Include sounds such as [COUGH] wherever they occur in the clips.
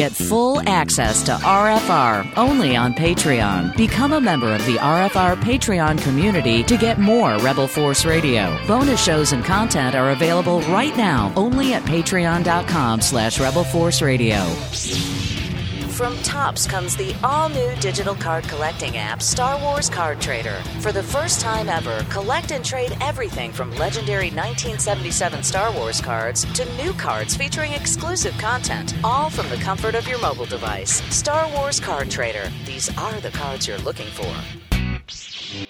Get full access to RFR only on Patreon. Become a member of the RFR Patreon community to get more Rebel Force Radio. Bonus shows and content are available right now only at patreon.com slash Rebel Force Radio. From Topps comes the all new digital card collecting app, Star Wars Card Trader. For the first time ever, collect and trade everything from legendary 1977 Star Wars cards to new cards featuring exclusive content, all from the comfort of your mobile device. Star Wars Card Trader. These are the cards you're looking for.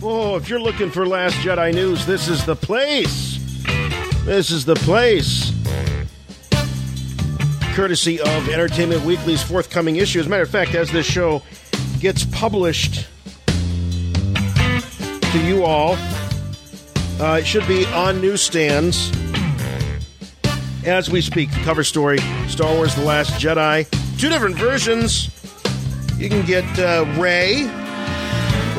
Oh, if you're looking for Last Jedi news, this is the place. This is the place. Courtesy of Entertainment Weekly's forthcoming issue. As a matter of fact, as this show gets published to you all, uh, it should be on newsstands as we speak. The cover story Star Wars The Last Jedi. Two different versions. You can get uh, Rey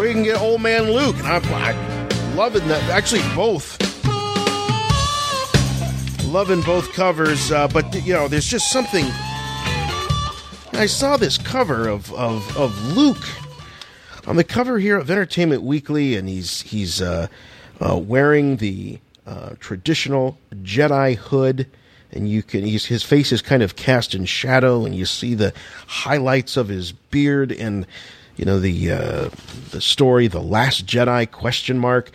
you can get Old Man Luke. And I'm, I'm loving that. Actually, both. Loving both covers, uh, but you know, there's just something. I saw this cover of, of, of Luke on the cover here of Entertainment Weekly, and he's he's uh, uh, wearing the uh, traditional Jedi hood, and you can his face is kind of cast in shadow, and you see the highlights of his beard and you know the uh, the story, the Last Jedi question mark.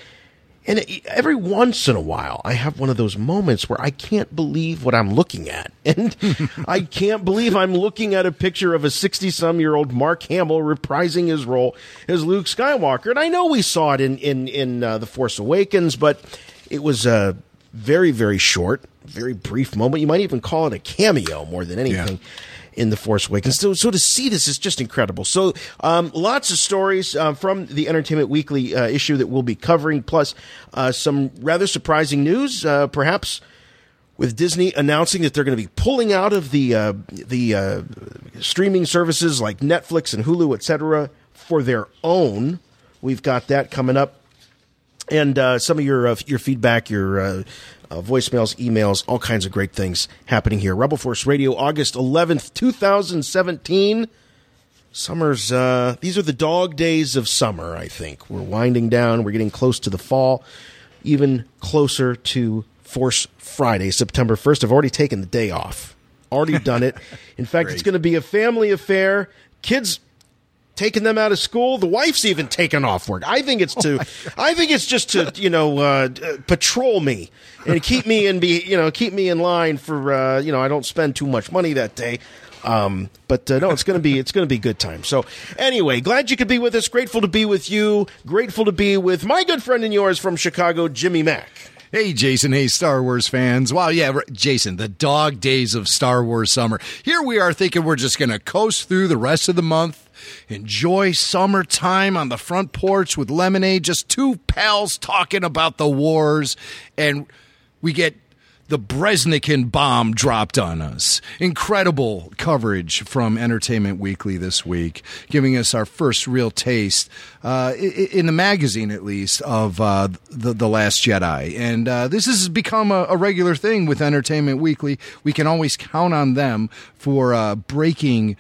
And every once in a while, I have one of those moments where I can't believe what I'm looking at. [LAUGHS] And I can't believe I'm looking at a picture of a 60 some year old Mark Hamill reprising his role as Luke Skywalker. And I know we saw it in, in, in uh, The Force Awakens, but it was a very, very short, very brief moment. You might even call it a cameo more than anything in the Force Awakens. So, so to see this is just incredible. So, um, lots of stories uh, from the Entertainment Weekly uh, issue that we'll be covering, plus uh, some rather surprising news, uh, perhaps. With Disney announcing that they're going to be pulling out of the uh, the uh, streaming services like Netflix and Hulu, etc., for their own, we've got that coming up and uh, some of your uh, your feedback, your uh, voicemails, emails, all kinds of great things happening here. Rebel Force Radio, August eleventh, two thousand seventeen. Summer's uh, these are the dog days of summer. I think we're winding down. We're getting close to the fall, even closer to Force Friday, September first. I've already taken the day off. Already done it. [LAUGHS] In fact, it's going to be a family affair. Kids taking them out of school. The wife's even taken off work. I think it's to, I think it's just to, you know, uh, uh, patrol me and keep me in be, you know, keep me in line for, uh, you know, I don't spend too much money that day. Um, but uh, no, it's gonna be it's gonna be good time. So anyway, glad you could be with us. Grateful to be with you. Grateful to be with my good friend and yours from Chicago, Jimmy Mack. Hey, Jason. Hey, Star Wars fans. Wow, yeah, Jason, the dog days of Star Wars summer. Here we are thinking we're just going to coast through the rest of the month, enjoy summertime on the front porch with lemonade, just two pals talking about the wars, and we get the Breznican bomb dropped on us. Incredible coverage from Entertainment Weekly this week, giving us our first real taste, uh, in the magazine at least, of uh, the, the Last Jedi. And uh, this has become a, a regular thing with Entertainment Weekly. We can always count on them for uh, breaking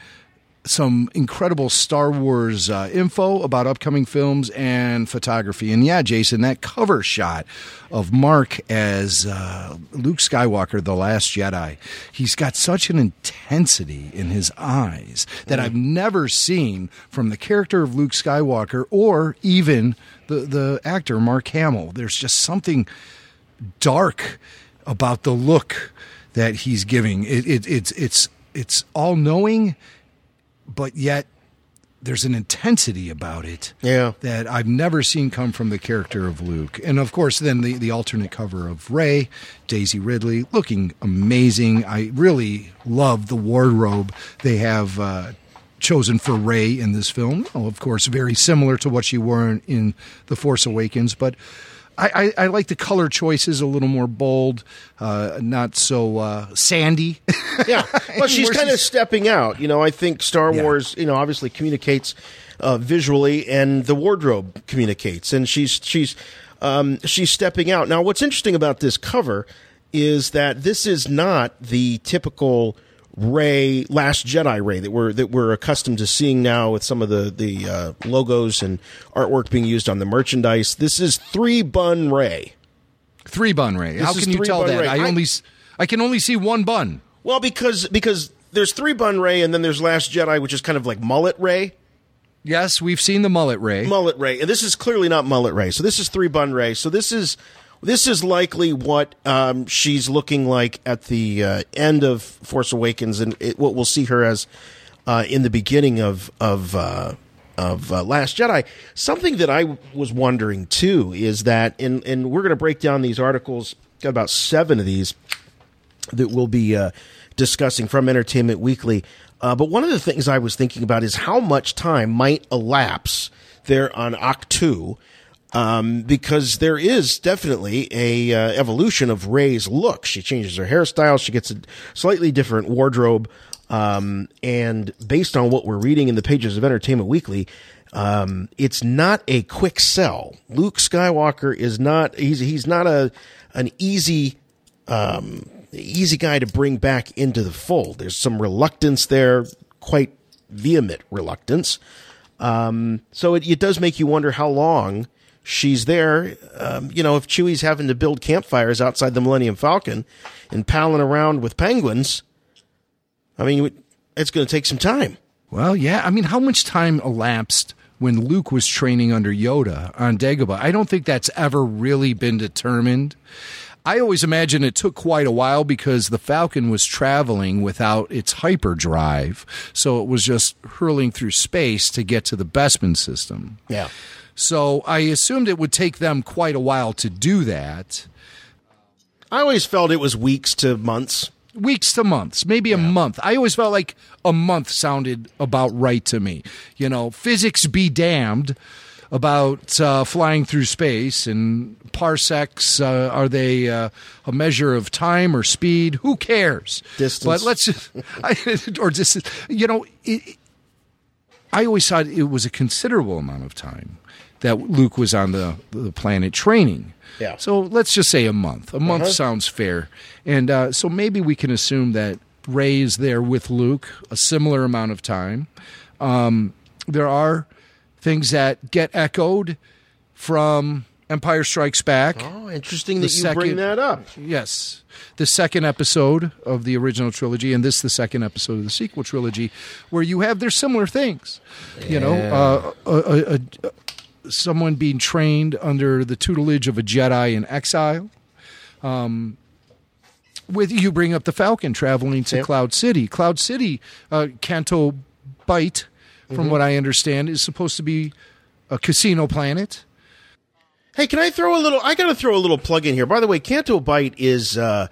some incredible Star Wars uh, info about upcoming films and photography. And yeah, Jason, that cover shot of Mark as uh, Luke Skywalker, The Last Jedi, he's got such an intensity in his eyes that I've never seen from the character of Luke Skywalker or even the, the actor Mark Hamill. There's just something dark about the look that he's giving. It, it, it's it's it's all knowing, but yet there's an intensity about it Yeah. that I've never seen come from the character of Luke. And of course, then the, the alternate cover of Rey, Daisy Ridley, looking amazing. I really love the wardrobe they have uh, chosen for Rey in this film. Oh, of course, very similar to what she wore in, in The Force Awakens, but. I, I, I like the color choices a little more bold, uh, not so uh, sandy. [LAUGHS] yeah. Well, she's kind of stepping out. You know, I think Star Yeah. Wars, you know, obviously communicates uh, visually, and the wardrobe communicates, and she's she's um, she's stepping out. Now, what's interesting about this cover is that this is not the typical Rey Last Jedi Rey that we're that we're accustomed to seeing now with some of the the uh, logos and artwork being used on the merchandise. This is three bun Rey. Three bun Rey. This How can you tell that? Rey. I only I can only see one bun. Well, because because there's three bun Rey, and then there's Last Jedi, which is kind of like mullet Rey. Yes, we've seen the mullet Rey. mullet rey and this is clearly not mullet rey so this is three bun rey so this is this is likely what um, she's looking like at the uh, end of force awakens and it, what we'll see her as uh, in the beginning of of uh, of uh, last jedi something that i was wondering too is that and and we're going to break down these articles got about seven of these that we'll be uh, discussing from Entertainment Weekly. Uh, but one of the things I was thinking about is how much time might elapse there on Ahch-To, um, because there is definitely a uh, evolution of Rey's look. She changes her hairstyle. She gets a slightly different wardrobe. Um, and based on what we're reading in the pages of Entertainment Weekly, um, it's not a quick sell. Luke Skywalker is not, he's, he's not a, an easy, um, easy guy to bring back into the fold. There's some reluctance there, quite vehement reluctance. Um, so it, it does make you wonder how long she's there. Um, you know, if Chewie's having to build campfires outside the Millennium Falcon and palling around with penguins, I mean, it's going to take some time. Well, yeah. I mean, how much time elapsed when Luke was training under Yoda on Dagobah? I don't think that's ever really been determined. I always imagine it took quite a while because the Falcon was traveling without its hyperdrive, so it was just hurling through space to get to the Bespin system. Yeah. So I assumed it would take them quite a while to do that. I always felt it was weeks to months. weeks to months, maybe a month. I always felt like a month sounded about right to me. You know, physics be damned about uh, flying through space and parsecs. Uh, are they uh, a measure of time or speed? Who cares? Distance. But let's just, [LAUGHS] I, or distance. You know, it, I always thought it was a considerable amount of time that Luke was on the, the planet training. Yeah. So let's just say a month. A month sounds fair. And uh, so maybe we can assume that Rey is there with Luke a similar amount of time. Um, there are things that get echoed from Empire Strikes Back. Oh, interesting The that you bring that up. Yes. The second episode of the original trilogy, and this the second episode of the sequel trilogy, where you have their similar things. You know, uh, a, a, a, someone being trained under the tutelage of a Jedi in exile. Um, with you bring up the Falcon traveling to Yep. Cloud City. Cloud City, uh, Canto Bight, from what I understand, is supposed to be a casino planet. Hey, can I throw a little? I got to throw a little plug in here. By the way, Canto Bight is uh,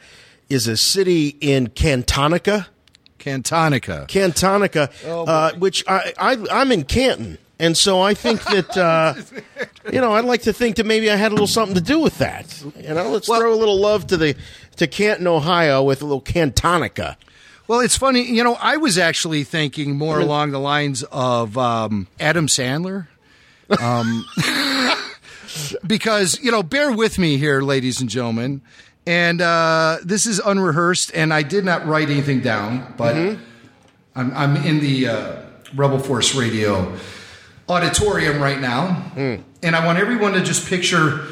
is a city in Cantonica, Cantonica. Cantonica, uh, which I, I I'm in Canton, and so I think [LAUGHS] that uh, you know I'd like to think that maybe I had a little something to do with that. You know, let's throw a little love to the to Canton, Ohio, with a little Cantonica. Well, it's funny. You know, I was actually thinking more along the lines of um, Adam Sandler. Um, [LAUGHS] because, you know, bear with me here, ladies and gentlemen. And uh, this is unrehearsed, and I did not write anything down, but I'm, I'm in the uh, Rebel Force Radio auditorium right now. And I want everyone to just picture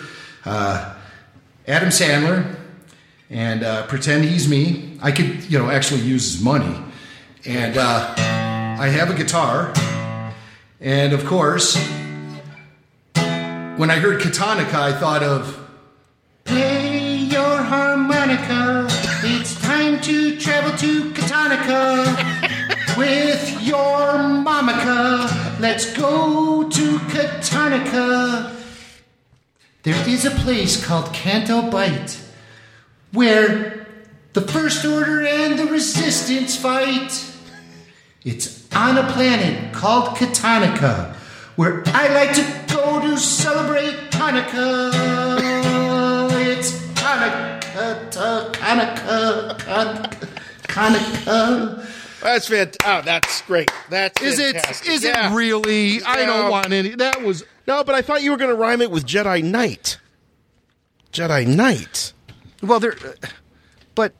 uh, Adam Sandler and uh, pretend he's me. I could, you know, actually use his money. And uh, I have a guitar. And of course, when I heard Katanika, I thought of Play Katanica. It's time to travel to Katanica [LAUGHS] with your mamica. Let's go to Katanica. There is a place called Canto Bight where the First Order and the Resistance fight. It's on a planet called Katanica, where I like to go to celebrate Hanukkah. It's Hanukkah, Hanukkah, Hanukkah. That's fantastic. Oh, that's great. That's Is it? fantastic. Is Yeah. it really? I don't want any. That was No, but I thought you were going to rhyme it with Jedi Knight. Jedi Knight. well. There, but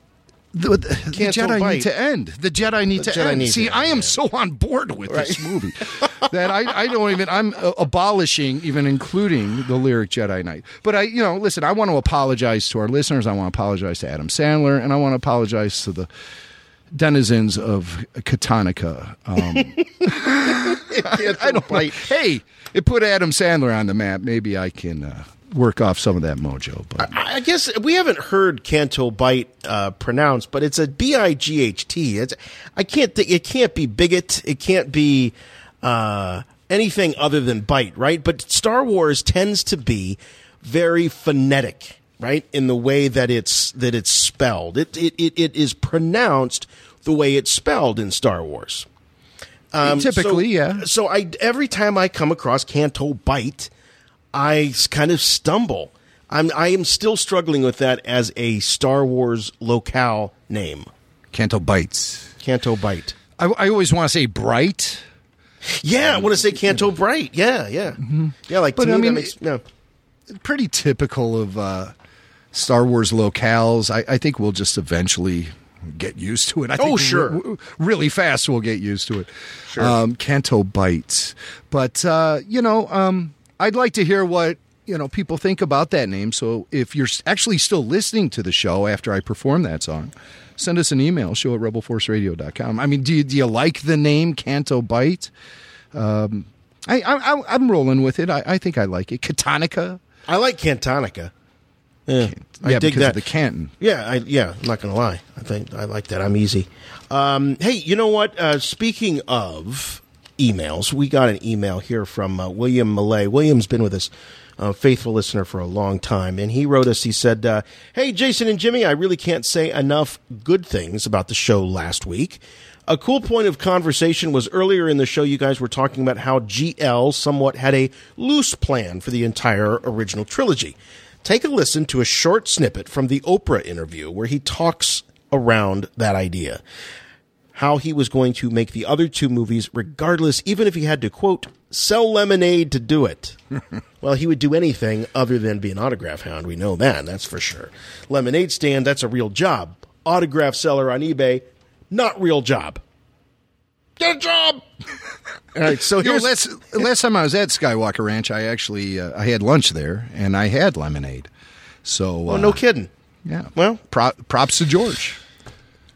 the, the Canto Jedi bite. need to end. The Jedi need The to Jedi end. need to See, end, I am so on board with this movie [LAUGHS] that I, I don't even. I'm uh, abolishing, even including the lyric Jedi Knight. But I, you know, listen. I want to apologize to our listeners. I want to apologize to Adam Sandler, and I want to apologize to the denizens of Katanica. Um, [LAUGHS] I don't bite. Hey, it put Adam Sandler on the map. Maybe I can uh, work off some of that mojo. But I I guess we haven't heard Canto Bight uh, pronounced, but it's a B I G H T. It's I can't think it can't be bigot. It can't be uh, anything other than bite, right? But Star Wars tends to be very phonetic, right? In the way that it's that it's spelled. It it it, it is pronounced the way it's spelled in Star Wars. Um, Typically, so- yeah. So I every time I come across Canto Bight, I kind of stumble. I'm I am still struggling with that as a Star Wars locale name. Canto bites. Canto Bight. I, I always want to say bright. Yeah, I want to say Canto Bright. Yeah, yeah, yeah. Like, But, to I me, that mean, makes, yeah. Pretty typical of uh, Star Wars locales. I, I think we'll just eventually get used to it. I Oh, think sure. re- re- really fast we'll get used to it. Sure. Um, Canto bites. But, uh, you know, um, I'd like to hear what. You know, people think about that name. So if you're actually still listening to the show after I perform that song, send us an email, show at rebelforceradio.com. I mean, do you, do you like the name Canto Bight? Um, I, I, I'm rolling with it. I, I think I like it. Katanica. I like Cantonica. Yeah, I yeah, dig because that. of the Canton. Yeah, I, yeah. I'm not gonna lie. I think I like that. I'm easy. Um, hey, you know what? Uh, speaking of emails, we got an email here from uh, William Millay. William's been with us, a faithful listener for a long time, and he wrote us. He said, uh, "Hey, Jason and Jimmy, I really can't say enough good things about the show last week." A cool point of conversation was earlier in the show, you guys were talking about how GL somewhat had a loose plan for the entire original trilogy. Take a listen to a short snippet from the Oprah interview where he talks around that idea. How he was going to make the other two movies regardless, even if he had to, quote, sell lemonade to do it. [LAUGHS] well, he would do anything other than be an autograph hound. We know that, that's for sure. Lemonade stand, that's a real job. Autograph seller on eBay, not real job. Get a job! [LAUGHS] All right, so here's last, last time I was at Skywalker Ranch, I actually uh, I had lunch there and I had lemonade. So, Oh, uh, no kidding. Yeah. Well, Pro- props to George.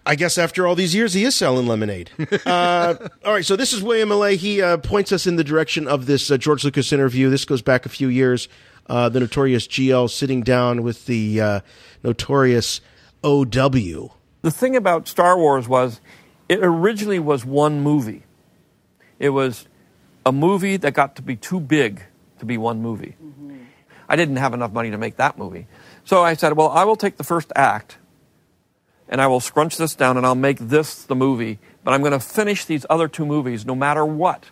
I guess after all these years, he is selling lemonade. [LAUGHS] uh, all right, so this is William Millay He uh, points us in the direction of this uh, George Lucas interview. This goes back a few years. Uh, the notorious GL sitting down with the uh, notorious OW. The thing about Star Wars was it originally was one movie. It was a movie that got to be too big to be one movie. Mm-hmm. I didn't have enough money to make that movie. So I said, well, I will take the first act and I will scrunch this down and I'll make this the movie, but I'm going to finish these other two movies no matter what.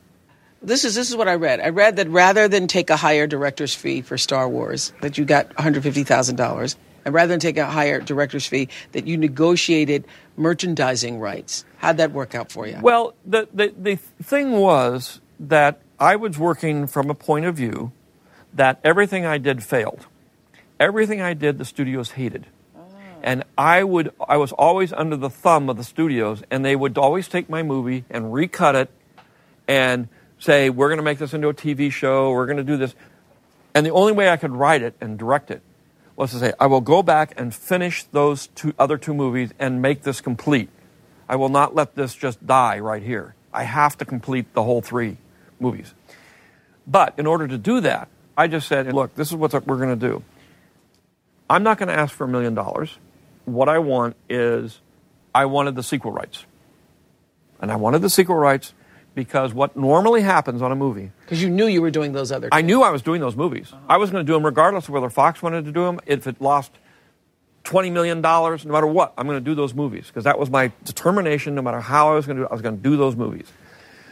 This is this is what I read. I read that rather than take a higher director's fee for Star Wars, that you got one hundred fifty thousand dollars, and rather than take a higher director's fee, that you negotiated merchandising rights. How'd that work out for you? Well, the, the, the thing was that I was working from a point of view that everything I did failed. Everything I did, the studios hated. Oh. And I would I was always under the thumb of the studios, and they would always take my movie and recut it and say, We're gonna make this into a TV show, we're gonna do this. And the only way I could write it and direct it was to say, I will go back and finish those two other two movies and make this complete. I will not let this just die right here. I have to complete the whole three movies. But in order to do that, I just said, look, this is what we're going to do. I'm not going to ask for a million dollars. what I want is I wanted the sequel rights. And I wanted the sequel rights because what normally happens on a movie Because you knew you were doing those other. I knew I was doing those movies. I was going to do them regardless of whether Fox wanted to do them. If it lost $20 million, no matter what, I'm going to do those movies because that was my determination. No matter how I was going to do it, I was going to do those movies.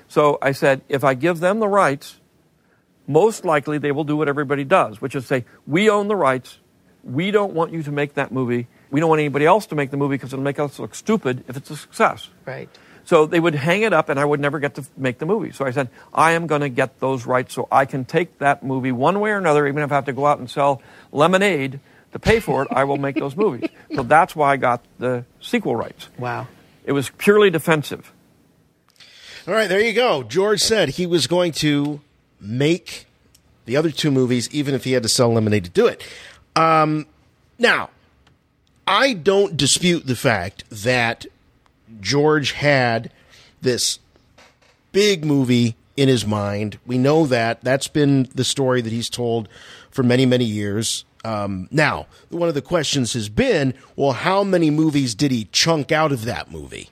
So I said, if I give them the rights, most likely they will do what everybody does, which is say, we own the rights. We don't want you to make that movie. We don't want anybody else to make the movie because it'll make us look stupid if it's a success. Right. So they would hang it up, and I would never get to make the movie. So I said, I am going to get those rights so I can take that movie one way or another, even if I have to go out and sell lemonade to pay for it, I will make those movies. [LAUGHS] So that's why I got the sequel rights. Wow. It was purely defensive. All right, there you go. George said he was going to make the other two movies, even if he had to sell lemonade to do it. Um, now, I don't dispute the fact that George had this big movie in his mind. We know that. That's been the story that he's told for many, many years. Um, now, one of the questions has been well, how many movies did he chunk out of that movie?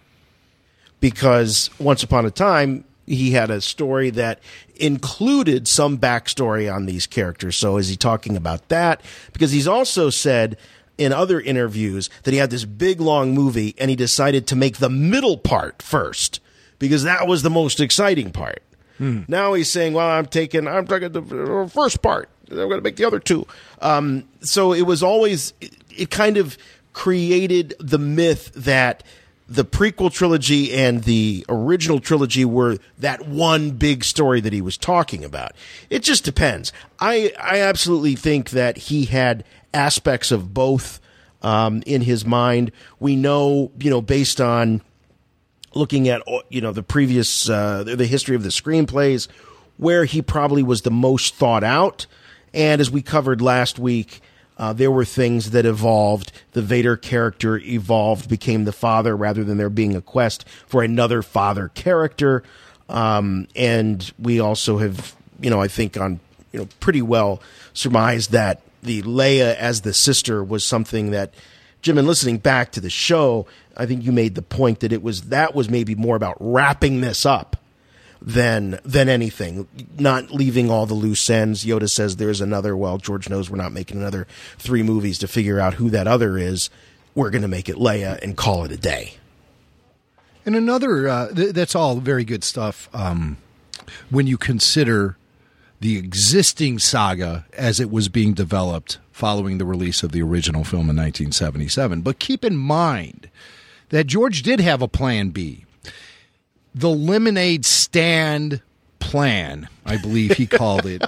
Because once upon a time, he had a story that included some backstory on these characters. So, is he talking about that? Because he's also said in other interviews that he had this big long movie and he decided to make the middle part first because that was the most exciting part. Now he's saying, "Well, I'm taking, I'm taking the first part. I'm going to make the other two. Um, so it was always, it, it kind of created the myth that the prequel trilogy and the original trilogy were that one big story that he was talking about. It just depends. I I absolutely think that he had aspects of both um, in his mind. We know, you know, based on looking at you know the previous uh, the history of the screenplays, where he probably was the most thought out. And as we covered last week, uh, there were things that evolved. The Vader character evolved, became the father rather than there being a quest for another father character. Um, and we also have, you know, I think on, you know, pretty well surmised that the Leia as the sister was something that Jim, in listening back to the show, I think you made the point that it was that was maybe more about wrapping this up than than anything, not leaving all the loose ends. Yoda says there's another. Well, George knows we're not making another three movies to figure out who that other is. We're going to make it Leia and call it a day. And another, uh, th- that's all very good stuff um, when you consider the existing saga as it was being developed following the release of the original film in 1977. But keep in mind that George did have a plan B. The lemonade stand plan, I believe he called it.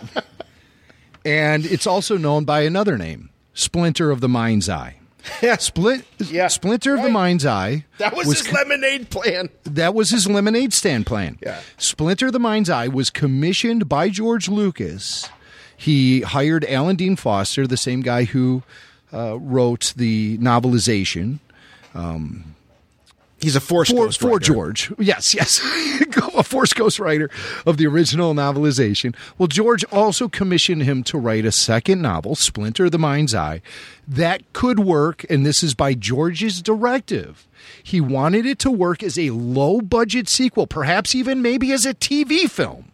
[LAUGHS] and it's also known by another name, Splinter of the Mind's Eye. Yeah. Split, Yeah. Splinter of the Mind's Eye. That was, his co- lemonade plan. that was his lemonade stand plan. Yeah. Splinter of the Mind's Eye was commissioned by George Lucas. He hired Alan Dean Foster, the same guy who uh, wrote the novelization. He's a force for, ghost for. George. Yes, yes. [LAUGHS] a Force Ghost writer of the original novelization. Well, George also commissioned him to write a second novel, Splinter of the Mind's Eye, that could work, and this is by George's directive. He wanted it to work as a low budget sequel, perhaps even maybe as a TV film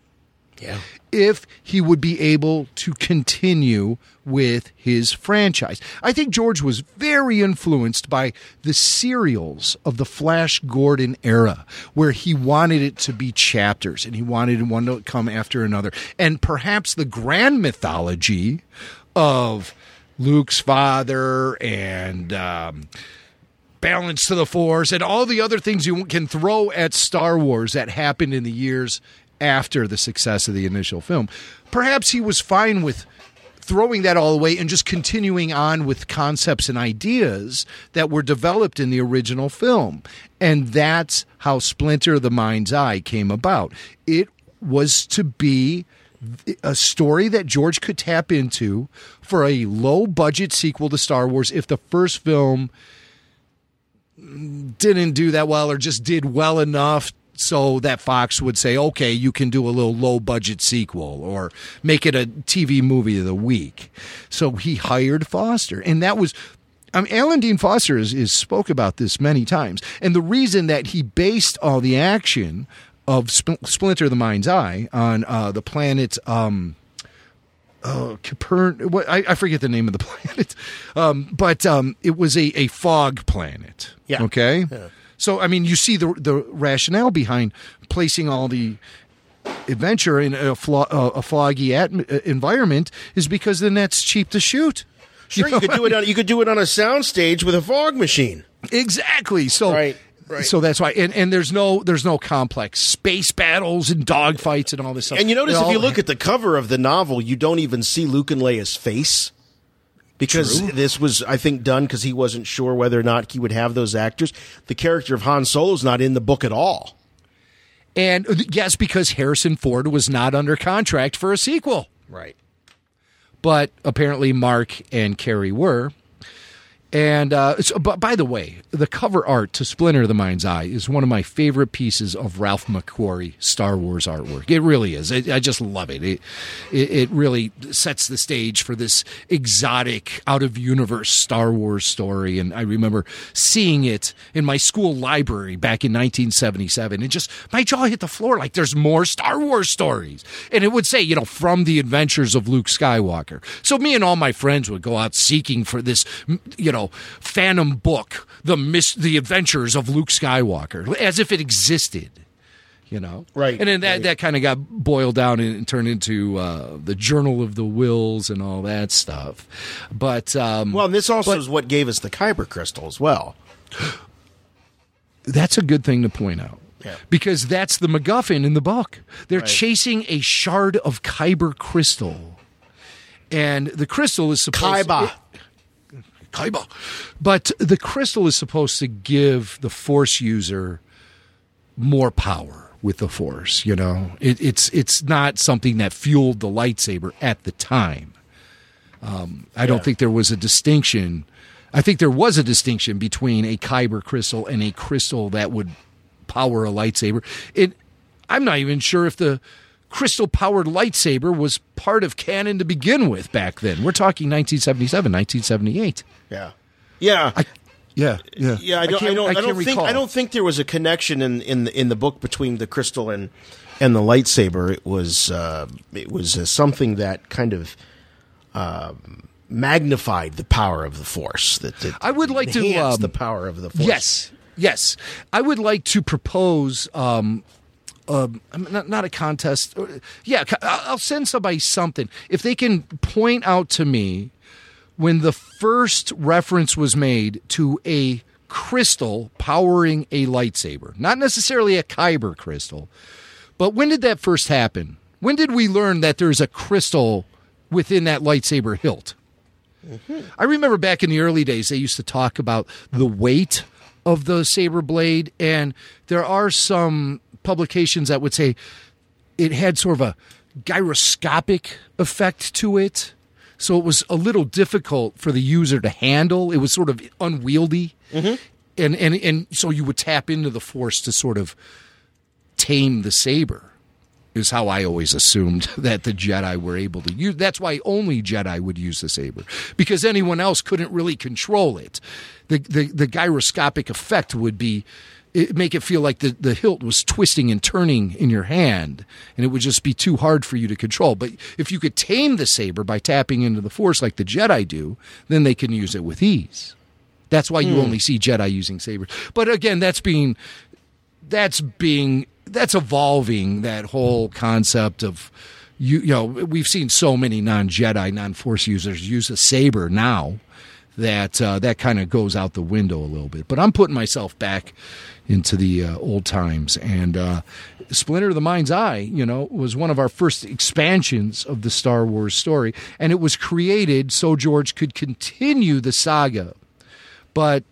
Yeah. if he would be able to continue with his franchise. I think George was very influenced by the serials of the Flash Gordon era, where he wanted it to be chapters and he wanted one to come after another. And perhaps the grand mythology of Luke's father and. Um, balance to the force and all the other things you can throw at Star Wars that happened in the years after the success of the initial film. Perhaps he was fine with throwing that all away and just continuing on with concepts and ideas that were developed in the original film. And that's how Splinter of the Mind's Eye came about. It was to be a story that George could tap into for a low budget sequel to Star Wars if the first film didn't do that well or just did well enough so that Fox would say, okay, you can do a little low budget sequel or make it a TV movie of the week. So he hired Foster. And that was, I mean, Alan Dean Foster is, is spoke about this many times, and the reason that he based all the action of Sp- Splinter the Mind's Eye on uh, the planet. Um, oh, Capern. What I, I forget the name of the [LAUGHS] planet, um, but um, it was a, a fog planet. Yeah. Okay. So I mean, you see the the rationale behind placing all the adventure in a, flo- a foggy uh, environment is because then that's cheap to shoot. Sure, you could do it on you could do it on a soundstage with a fog machine. Exactly. So Right, right. So that's why, and, and there's no there's no complex space battles and dogfights and all this stuff. And you notice It if you look at the cover of the novel, you don't even see Luke and Leia's face. Because True. this was, I think, done because he wasn't sure whether or not he would have those actors. The character of Han Solo is not in the book at all. and uh, yes, because Harrison Ford was not under contract for a sequel, Right. but apparently Mark and Carrie were. And uh, so, but by the way, the cover art to Splinter the Mind's Eye is one of my favorite pieces of Ralph McQuarrie Star Wars artwork. It really is. I, I just love it. It, it. it really sets the stage for this exotic, out of universe Star Wars story. And I remember seeing it in my school library back in 1977. And just my jaw hit the floor like there's more Star Wars stories. And it would say, you know, from the adventures of Luke Skywalker. So me and all my friends would go out seeking for this, you know, Phantom book, the mis- the adventures of Luke Skywalker, as if it existed. You know, Right, And then that, right. that kind of got boiled down and, turned into uh, the Journal of the Whills and all that stuff. But um, Well, and this also But- is what gave us the Kyber crystal as well. [GASPS] that's a good thing to point out. Yeah. Because that's the MacGuffin in the book. They're Right. chasing a shard of Kyber crystal. And the crystal is supposed Kaiburr. Kaiburr. But the crystal is supposed to give the force user more power with the force, you know. It, it's it's not something that fueled the lightsaber at the time. Um, I don't think there was a distinction. I think there was a distinction between a kyber crystal and a crystal that would power a lightsaber. It I'm not even sure if the crystal powered lightsaber was part of canon to begin with back then. We're talking 1977, 1978. Yeah. Yeah. Yeah, yeah, Yeah, I don't. I, don't. I, don't think. I don't think there was a connection in in the, in the book between the crystal and and the lightsaber. It was uh, it was uh, something that kind of um, magnified the power of the force. That, that I would like to, um, the power of the force. Yes, yes. I would like to propose. Um, um, not, not a contest. Uh, Yeah, I'll I'll send somebody something if they can point out to me when the first reference was made to a crystal powering a lightsaber, not necessarily a kyber crystal, but when did that first happen? When did we learn that there's a crystal within that lightsaber hilt? I remember back in the early days, they used to talk about the weight of the saber blade, and there are some publications that would say it had sort of a gyroscopic effect to it. So it was a little difficult for the user to handle. It was sort of unwieldy. Mm-hmm. And, and, and so you would tap into the force to sort of tame the saber is how I always assumed [LAUGHS] that the Jedi were able to use. That's why only Jedi would use the saber because anyone else couldn't really control it. The the, the gyroscopic effect would be it, make it feel like the, the hilt was twisting and turning in your hand, and it would just be too hard for you to control. But if you could tame the saber by tapping into the Force like the Jedi do, then they can use it with ease. That's why you Hmm. only see Jedi using sabers. But again, that's being that's being that's evolving that whole concept of you you know we've seen so many non-jedi non-force users use a saber now that uh, that kind of goes out the window a little bit but i'm putting myself back into the uh, old times and uh, splinter of the mind's eye you know was one of our first expansions of the star wars story and it was created so george could continue the saga but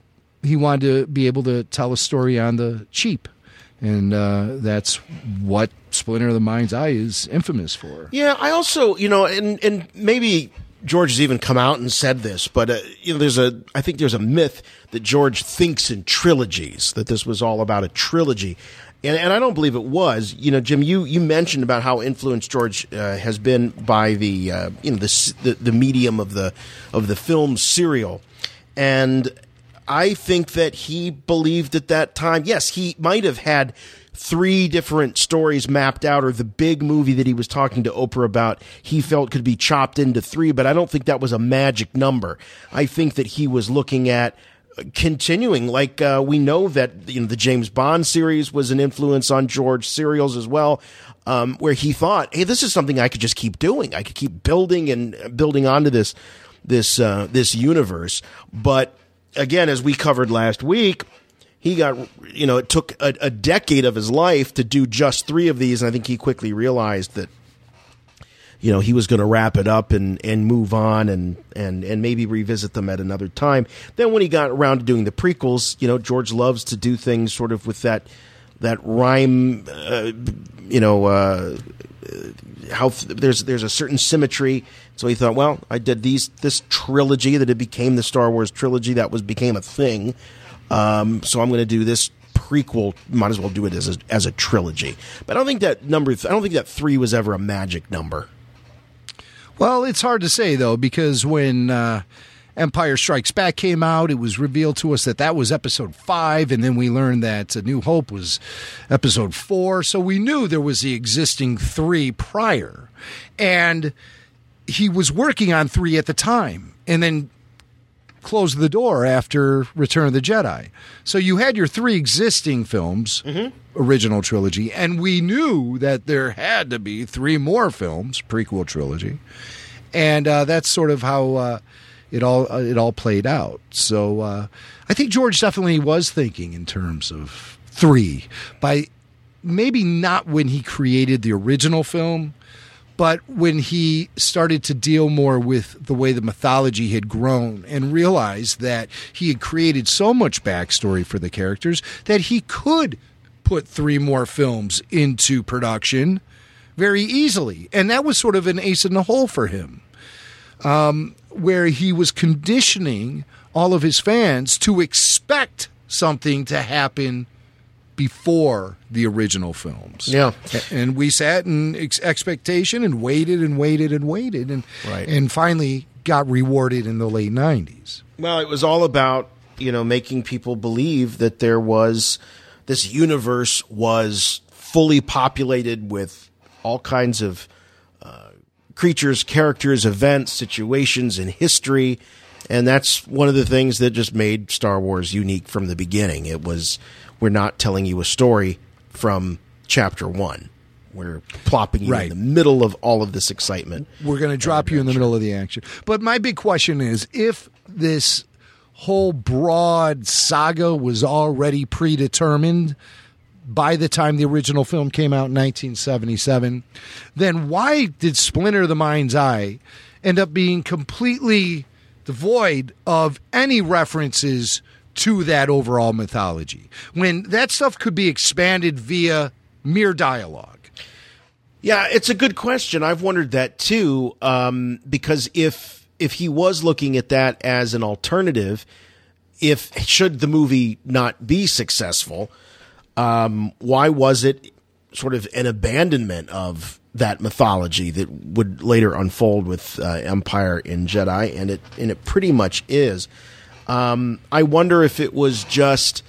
he wanted to be able to tell a story on the cheap. And uh, that's what Splinter of the Mind's Eye is infamous for. Yeah, I also, you know, and and maybe George has even come out and said this, but uh, you know, there's a, I think there's a myth that George thinks in trilogies, that this was all about a trilogy, and and I don't believe it was. You know, Jim, you you mentioned about how influenced George uh, has been by the uh, you know the, the the medium of the of the film serial. And I think that he believed at that time, yes, he might have had three different stories mapped out, or the big movie that he was talking to Oprah about, he felt could be chopped into three, but I don't think that was a magic number. I think that he was looking at continuing like uh, we know that you know the James Bond series was an influence on George serials as well um, where he thought hey this is something I could just keep doing I could keep building and building onto this this uh, this universe but again as we covered last week he got you know it took a, a decade of his life to do just three of these and I think he quickly realized that you know he was going to wrap it up and and move on and and and maybe revisit them at another time. Then when he got around to doing the prequels, you know George loves to do things sort of with that that rhyme, uh, you know. Uh, how th- there's there's a certain symmetry, so he thought, well, I did these this trilogy that it became the Star Wars trilogy that was became a thing, um, so I'm going to do this prequel. Might as well do it as a, as a trilogy. But I don't think that number. I don't think that three was ever a magic number. Well, it's hard to say though because when uh, Empire Strikes Back came out, it was revealed to us that that was episode five, and then we learned that A New Hope was episode four. So we knew there was the existing three prior, and he was working on three at the time, and then closed the door after Return of the Jedi. So you had your three existing films, original trilogy, and we knew that there had to be three more films, prequel trilogy, and uh, that's sort of how uh, it all uh, it all played out. So uh, I think George definitely was thinking in terms of three by maybe not when he created the original film but when he started to deal more with the way the mythology had grown and realized that he had created so much backstory for the characters that he could put three more films into production very easily. And that was sort of an ace in the hole for him, um, where he was conditioning all of his fans to expect something to happen before the original films. Yeah. And we sat in ex- expectation and waited and waited and waited and Right. and finally got rewarded in the late 90s. Well, it was all about you know making people believe that there was this universe was fully populated with all kinds of uh, creatures, characters, events, situations, and history. And that's one of the things that just made Star Wars unique from the beginning. It was we're not telling you a story from chapter one. We're plopping you Right. in the middle of all of this excitement. We're going to drop you in the middle of the action. But my big question is if this whole broad saga was already predetermined by the time the original film came out in 1977, then why did Splinter the Mind's Eye end up being completely devoid of any references to that overall mythology when that stuff could be expanded via mere dialogue? Yeah, it's a good question. I've wondered that too, um, because if if he was looking at that as an alternative, if should the movie not be successful, um, why was it sort of an abandonment of that mythology that would later unfold with uh, Empire in Jedi, and it and it pretty much is. Um, I wonder if it was just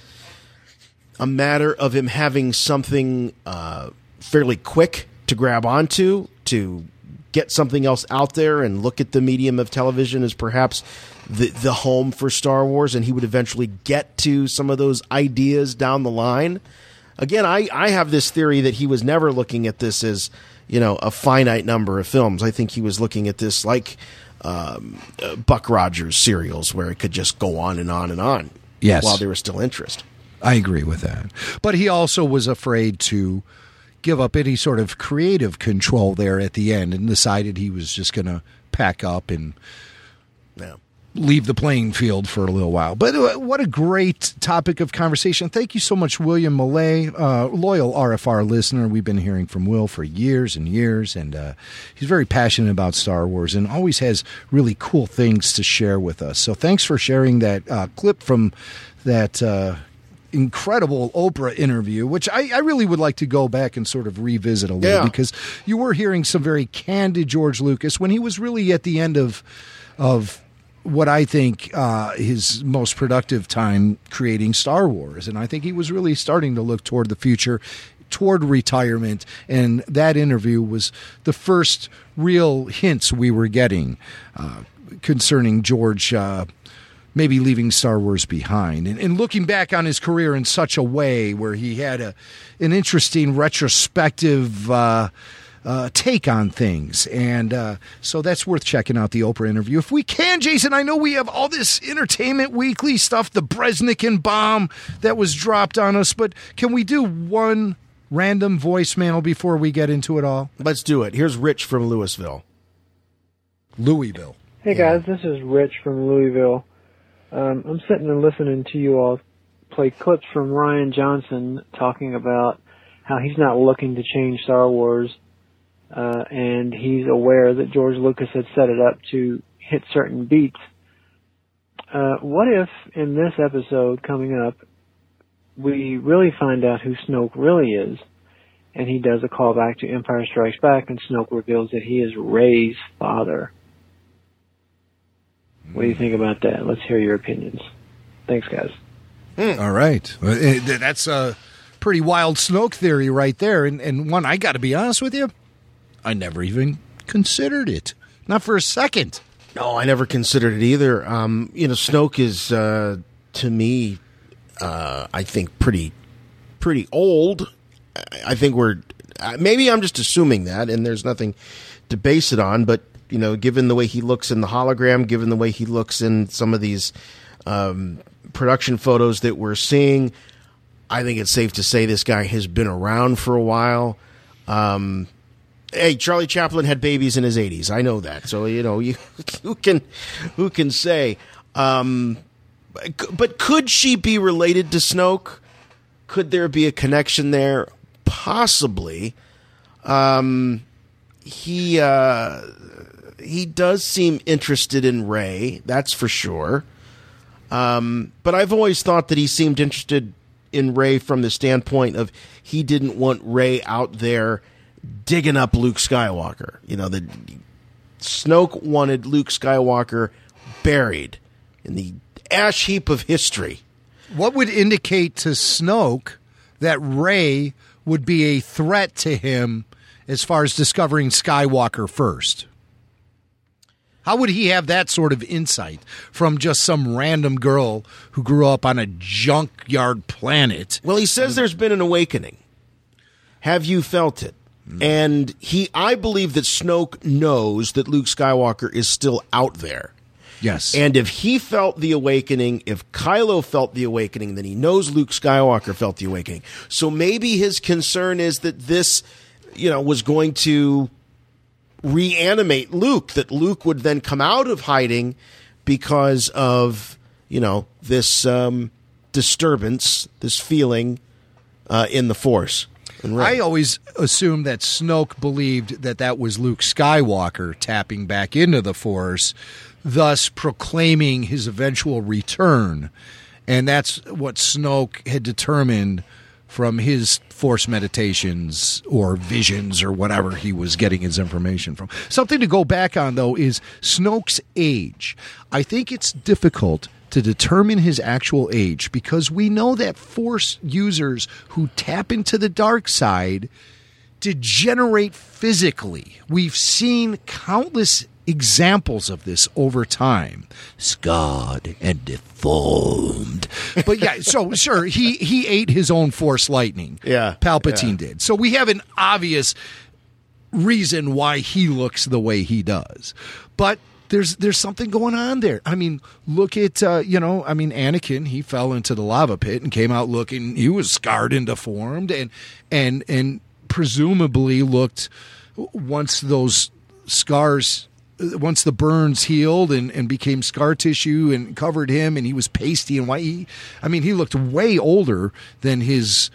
a matter of him having something uh, fairly quick to grab onto to get something else out there and look at the medium of television as perhaps the the home for Star Wars and he would eventually get to some of those ideas down the line. Again, I, I have this theory that he was never looking at this as, you know, a finite number of films. I think he was looking at this like um, uh, Buck Rogers serials where it could just go on and on and on. Yes. While there was still interest. I agree with that. But he also was afraid to give up any sort of creative control there at the end and decided he was just going to pack up and Yeah. Leave the playing field for a little while. But uh, what a great topic of conversation. Thank you so much, William Millay, uh, loyal RFR listener. We've been hearing from Will for years and years, and uh, he's very passionate about Star Wars and always has really cool things to share with us. So thanks for sharing that uh, clip from that. Uh, Incredible Oprah interview, which I, I really would like to go back and sort of revisit a little Yeah. because you were hearing some very candid George Lucas when he was really at the end of of what I think uh, his most productive time creating Star Wars, and I think he was really starting to look toward the future, toward retirement, and that interview was the first real hints we were getting uh, concerning George. Uh, maybe leaving Star Wars behind and, and, looking back on his career in such a way where he had a an interesting retrospective uh, take on things. And uh, so that's worth checking out the Oprah interview. If we can, Jason, I know we have all this Entertainment Weekly stuff, the Breznican bomb that was dropped on us, but can we do one random voicemail before we get into it all? Let's do it. Here's Rich from Louisville. Louisville. Hey guys, this is Rich from Louisville. Um, I'm sitting and listening to you all play clips from Rian Johnson talking about how he's not looking to change Star Wars, uh, and he's aware that George Lucas had set it up to hit certain beats. Uh, what if in this episode coming up, we really find out who Snoke really is, and he does a callback to Empire Strikes Back, and Snoke reveals that he is Rey's father. What do you think about that? Let's hear your opinions. Thanks, guys. Mm. All right. Uh, that's a pretty wild Snoke theory right there. And, and one, I got to be honest with you, I never even considered it. Not for a second. No, I never considered it either. Um, you know, Snoke is, uh, to me, uh, I think pretty, pretty old. I think we're, uh, maybe I'm just assuming that, and there's nothing to base it on, but you know, given the way he looks in the hologram, given the way he looks in some of these um, production photos that we're seeing, I think it's safe to say this guy has been around for a while. Um, hey, Charlie Chaplin had babies in his 80s. I know that. So, you know, [LAUGHS] you, who can who can say um, but could she be related to Snoke? Could there be a connection there? Possibly. Um, he uh, he does seem interested in Rey, that's for sure. Um, but I've always thought that he seemed interested in Rey from the standpoint of he didn't want Rey out there digging up Luke Skywalker. You know, the Snoke wanted Luke Skywalker buried in the ash heap of history. What would indicate to Snoke that Rey would be a threat to him as far as discovering Skywalker first? How would he have that sort of insight from just some random girl who grew up on a junkyard planet? Well, he says there's been an awakening. Have you felt it? Mm. And he, I believe that Snoke knows that Luke Skywalker is still out there. Yes. And if he felt the awakening, if Kylo felt the awakening, then he knows Luke Skywalker felt the awakening. So maybe his concern is that this, you know, was going to reanimate Luke, that Luke would then come out of hiding because of, you know, this um, disturbance, this feeling uh, in the Force. I always assumed that Snoke believed that that was Luke Skywalker tapping back into the Force, thus proclaiming his eventual return. And that's what Snoke had determined from his force meditations or visions or whatever he was getting his information from. Something to go back on, though, is Snoke's age. I think it's difficult to determine his actual age because we know that force users who tap into the dark side degenerate physically. We've seen countless examples of this over time. Scarred and deformed. But yeah so [LAUGHS] sure he he ate his own force lightning. Yeah. Palpatine yeah. did. So we have an obvious reason why he looks the way he does. But there's there's something going on there. I mean, look at uh, you know, I mean, Anakin he fell into the lava pit and came out looking he was scarred and deformed and and and presumably looked once those scars once the burns healed and, and became scar tissue and covered him and he was pasty and white I mean he looked way older than his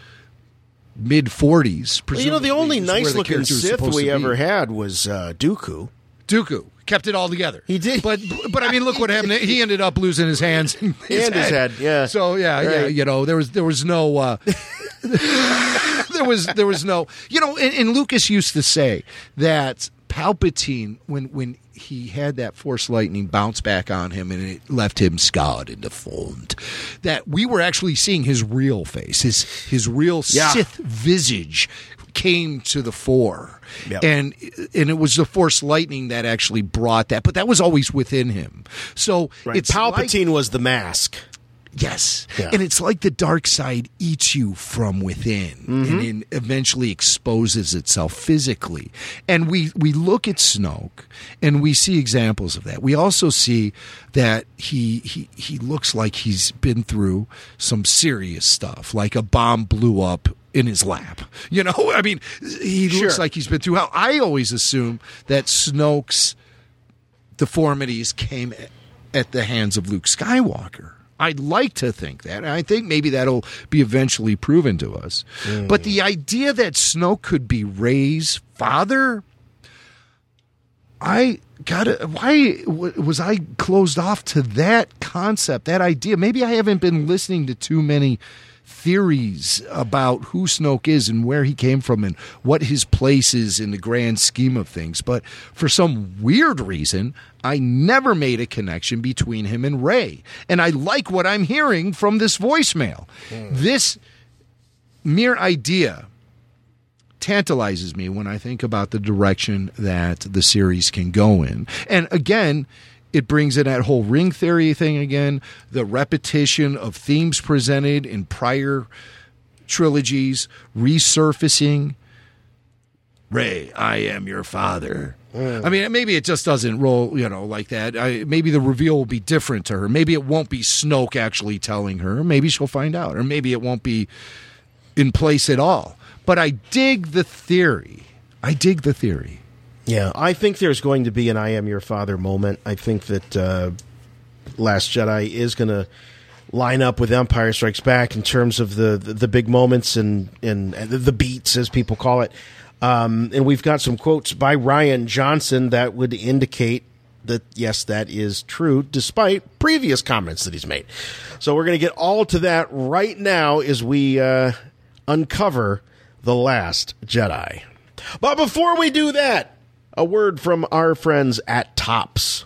mid 40s well, you know the only nice looking Sith we ever had was uh, Dooku Dooku kept it all together. He did, but but I mean, look what happened. [LAUGHS] He ended up losing his hands and his, and head. his head. Yeah. So yeah, right. yeah. You know, there was there was no. Uh, [LAUGHS] there was there was no. You know, and, and Lucas used to say that Palpatine when when he had that Force lightning bounce back on him and it left him scarred and deformed. That we were actually seeing his real face, his his real Yeah. Sith visage came to the fore. Yep. And and it was the Force lightning that actually brought that, but that was always within him. So Right. it's like- Palpatine was the mask. Yes. Yeah. And it's like the dark side eats you from within Mm-hmm. and then eventually exposes itself physically. And we, we look at Snoke and we see examples of that. We also see that he, he, he looks like he's been through some serious stuff, like a bomb blew up in his lap. [LAUGHS] You know, I mean, he looks like he's been through hell. I always assume that Snoke's deformities came at the hands of Luke Skywalker. I'd like to think that. and I think maybe that'll be eventually proven to us. Mm. But the idea that Snoke could be Rey's father, I gotta. Why was I closed off to that concept, that idea? Maybe I haven't been listening to too many theories about who Snoke is and where he came from and what his place is in the grand scheme of things. But for some weird reason, I never made a connection between him and Rey. And I like what I'm hearing from this voicemail. Hmm. This mere idea tantalizes me when I think about the direction that the series can go in. And again, it brings in that whole ring theory thing again, the repetition of themes presented in prior trilogies, resurfacing. Rey, I am your father. Mm. I mean, maybe it just doesn't roll, you know, like that. I, maybe the reveal will be different to her. Maybe it won't be Snoke actually telling her. Maybe she'll find out. Or maybe it won't be in place at all. But I dig the theory. I dig the theory. Yeah, I think there's going to be an "I am your father" moment. I think that uh, Last Jedi is going to line up with Empire Strikes Back in terms of the the, the big moments and, and the beats, as people call it. Um, and we've got some quotes by Rian Johnson that would indicate that yes, that is true, despite previous comments that he's made. So we're going to get all to that right now as we uh, uncover the Last Jedi. But before we do that, a word from our friends at Topps.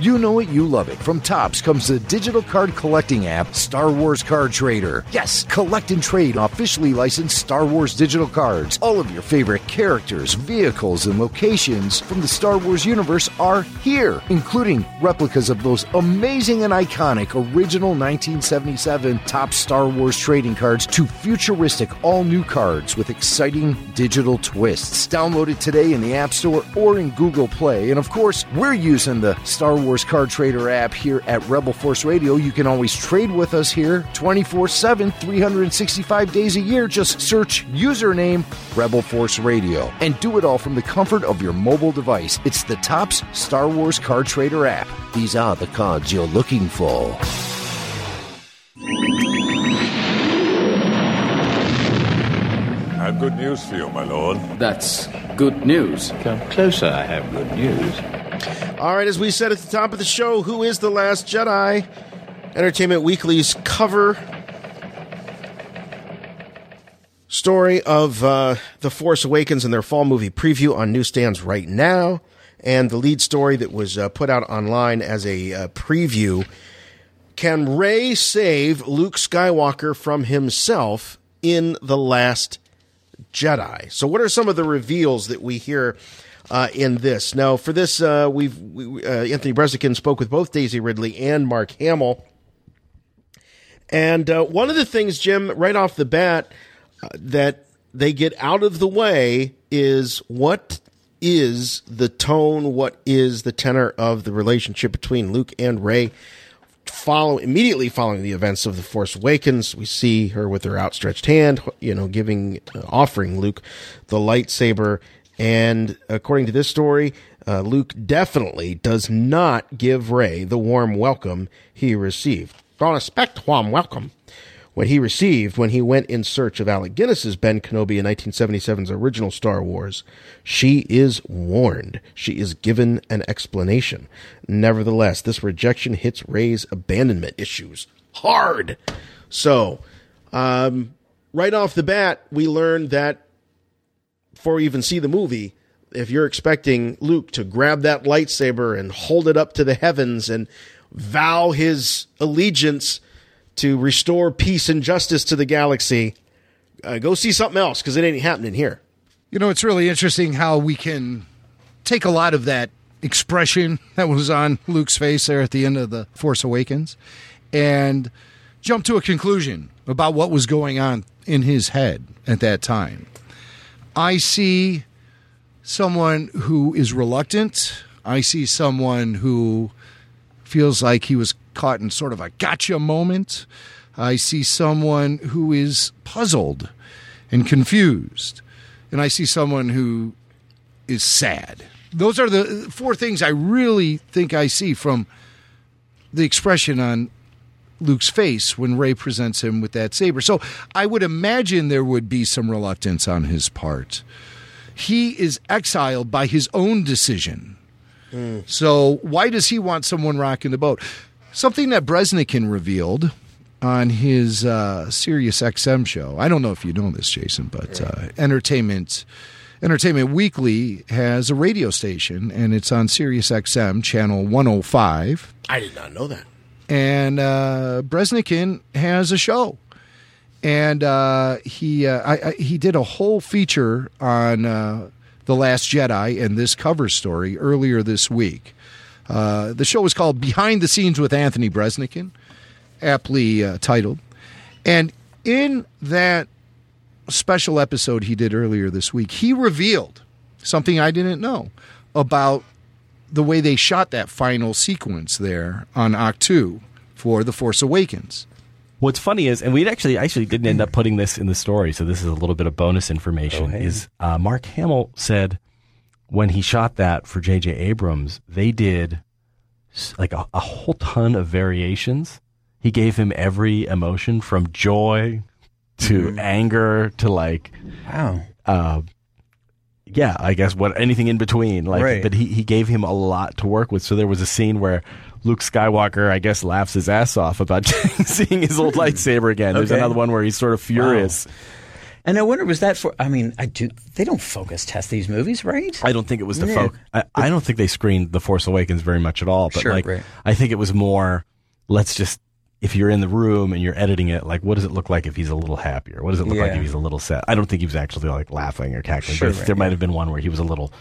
You know it, you love it. From Topps comes the digital card collecting app, Star Wars Card Trader. Yes, collect and trade officially licensed Star Wars digital cards. All of your favorite characters, vehicles, and locations from the Star Wars universe are here, including replicas of those amazing and iconic original 1977 Top Star Wars trading cards to futuristic all new cards with exciting digital twists. Download it today in the App Store or in Google Play. And of course, we're using the Star Wars Card Trader app here at Rebel Force Radio. You can always trade with us here 24 7, 365 days a year. Just search username Rebel Force Radio and do it all from the comfort of your mobile device. It's the Topps Star Wars Card Trader app. These are the cards you're looking for. I have good news for you, my lord. That's good news. Come closer, I have good news. All right, as we said at the top of the show, who is the Last Jedi? Entertainment Weekly's cover story of uh, The Force Awakens and their fall movie preview on newsstands right now, and the lead story that was uh, put out online as a uh, preview. Can Rey save Luke Skywalker from himself in The Last Jedi? So, what are some of the reveals that we hear uh, in this? Now, for this, uh, we've we, uh, Anthony Breznican spoke with both Daisy Ridley and Mark Hamill. And uh, one of the things, Jim, right off the bat, uh, that they get out of the way is what is the tone, what is the tenor of the relationship between Luke and Rey. Follow immediately following the events of the Force Awakens, we see her with her outstretched hand, you know, giving, offering Luke the lightsaber. And according to this story, uh, Luke definitely does not give Rey the warm welcome he received. Don't expect warm welcome. What he received when he went in search of Alec Guinness's Ben Kenobi in 1977's original Star Wars. She is warned. She is given an explanation. Nevertheless, this rejection hits Rey's abandonment issues hard. So, um, right off the bat, we learn that before we even see the movie, if you're expecting Luke to grab that lightsaber and hold it up to the heavens and vow his allegiance to restore peace and justice to the galaxy, uh, go see something else because it ain't happening here. You know, it's really interesting how we can take a lot of that expression [LAUGHS] that was on Luke's face there at the end of The Force Awakens and jump to a conclusion about what was going on in his head at that time. I see someone who is reluctant. I see someone who feels like he was caught in sort of a gotcha moment. I see someone who is puzzled and confused. And I see someone who is sad. Those are the four things I really think I see from the expression on Luke's face when Rey presents him with that saber. So I would imagine there would be some reluctance on his part. He is exiled by his own decision. So why does he want someone rocking the boat? Something that Breznican revealed on his uh, Sirius XM show. I don't know if you know this, Jason, but uh, Entertainment Entertainment Weekly has a radio station, and it's on Sirius XM channel 105 I did not know that. And uh, Breznican has a show, and uh, he uh, I, I, he did a whole feature on uh, the Last Jedi and this cover story earlier this week. Uh, the show was called Behind the Scenes with Anthony Breznican, aptly uh, titled, and in that special episode he did earlier this week, he revealed something I didn't know about the way they shot that final sequence there on Ahch-To for The Force Awakens. What's funny is, and we actually actually didn't end up putting this in the story, so this is a little bit of bonus information. Oh, hey. Is uh, Mark Hamill said when he shot that for J.J. Abrams, they did like a, a whole ton of variations. He gave him every emotion from joy to anger to like wow. Uh, yeah, I guess what anything in between. Like, Right. but he he gave him a lot to work with. So there was a scene where Luke Skywalker, I guess, laughs his ass off about [LAUGHS] seeing his old [LAUGHS] lightsaber again. There's Okay. another one where he's sort of furious. And I wonder, was that for? I mean, I do. They don't focus test these movies, right? I don't think it was the Yeah. folk. I, I don't think they screened The Force Awakens very much at all. But Sure, like, right. I think it was more. Let's just. If you're in the room and you're editing it, like, what does it look like if he's a little happier? What does it look like if he's a little sad? I don't think he was actually like laughing or cackling. Sure, but right, there might have been one where he was a little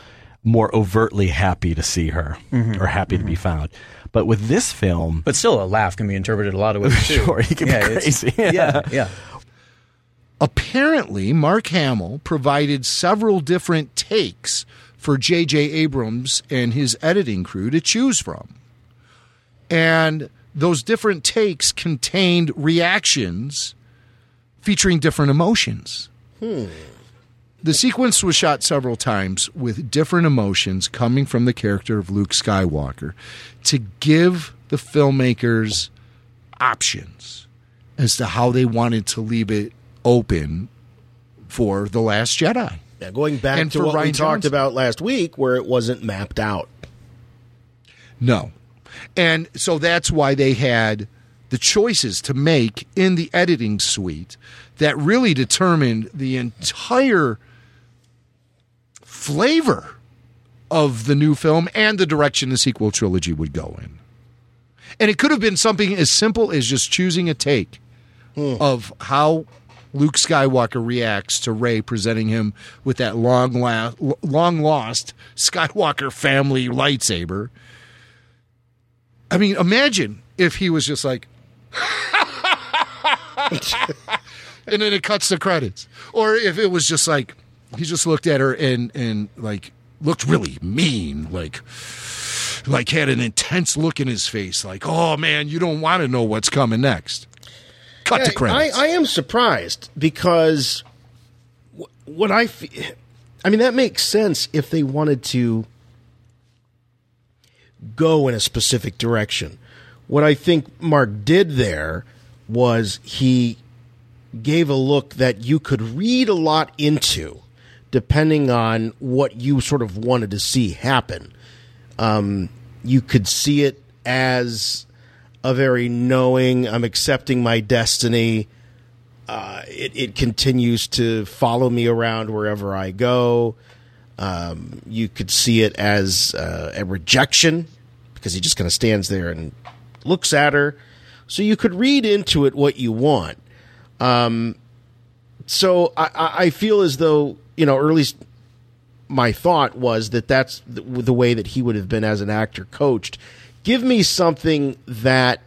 more overtly happy to see her Mhm, or happy to be found. But with this film, But still, a laugh can be interpreted a lot of ways [LAUGHS] too. Sure, he can be Yeah, it's- crazy. [LAUGHS] Yeah, yeah. Apparently, Mark Hamill provided several different takes for J.J. Abrams and his editing crew to choose from. And those different takes contained reactions featuring different emotions. Hmm. The sequence was shot several times with different emotions coming from the character of Luke Skywalker to give the filmmakers options as to how they wanted to leave it open for The Last Jedi. Yeah, going back And to what we Ryan talked Johnson. about last week, where it wasn't mapped out. No. And so that's why they had the choices to make in the editing suite that really determined the entire flavor of the new film and the direction the sequel trilogy would go in. And it could have been something as simple as just choosing a take hmm. of how Luke Skywalker reacts to Rey presenting him with that long la- long lost Skywalker family lightsaber. I mean, imagine if he was just like and then it cuts the credits. Or if it was just like he just looked at her and and like looked really mean, like like had an intense look in his face, like, oh man, you don't want to know what's coming next. Cut Yeah, to credits. I, I am surprised because what I, fe- I mean, that makes sense if they wanted to go in a specific direction. What I think Mark did there was he gave a look that you could read a lot into, depending on what you sort of wanted to see happen. Um, you could see it as a very knowing, I'm accepting my destiny. Uh, it, it continues to follow me around wherever I go. Um, you could see it as uh, a rejection because he just kind of stands there and looks at her. So you could read into it what you want. Um, so I, I I feel as though you know, or at least my thought was that that's the, the way that he would have been as an actor coached. Give me something that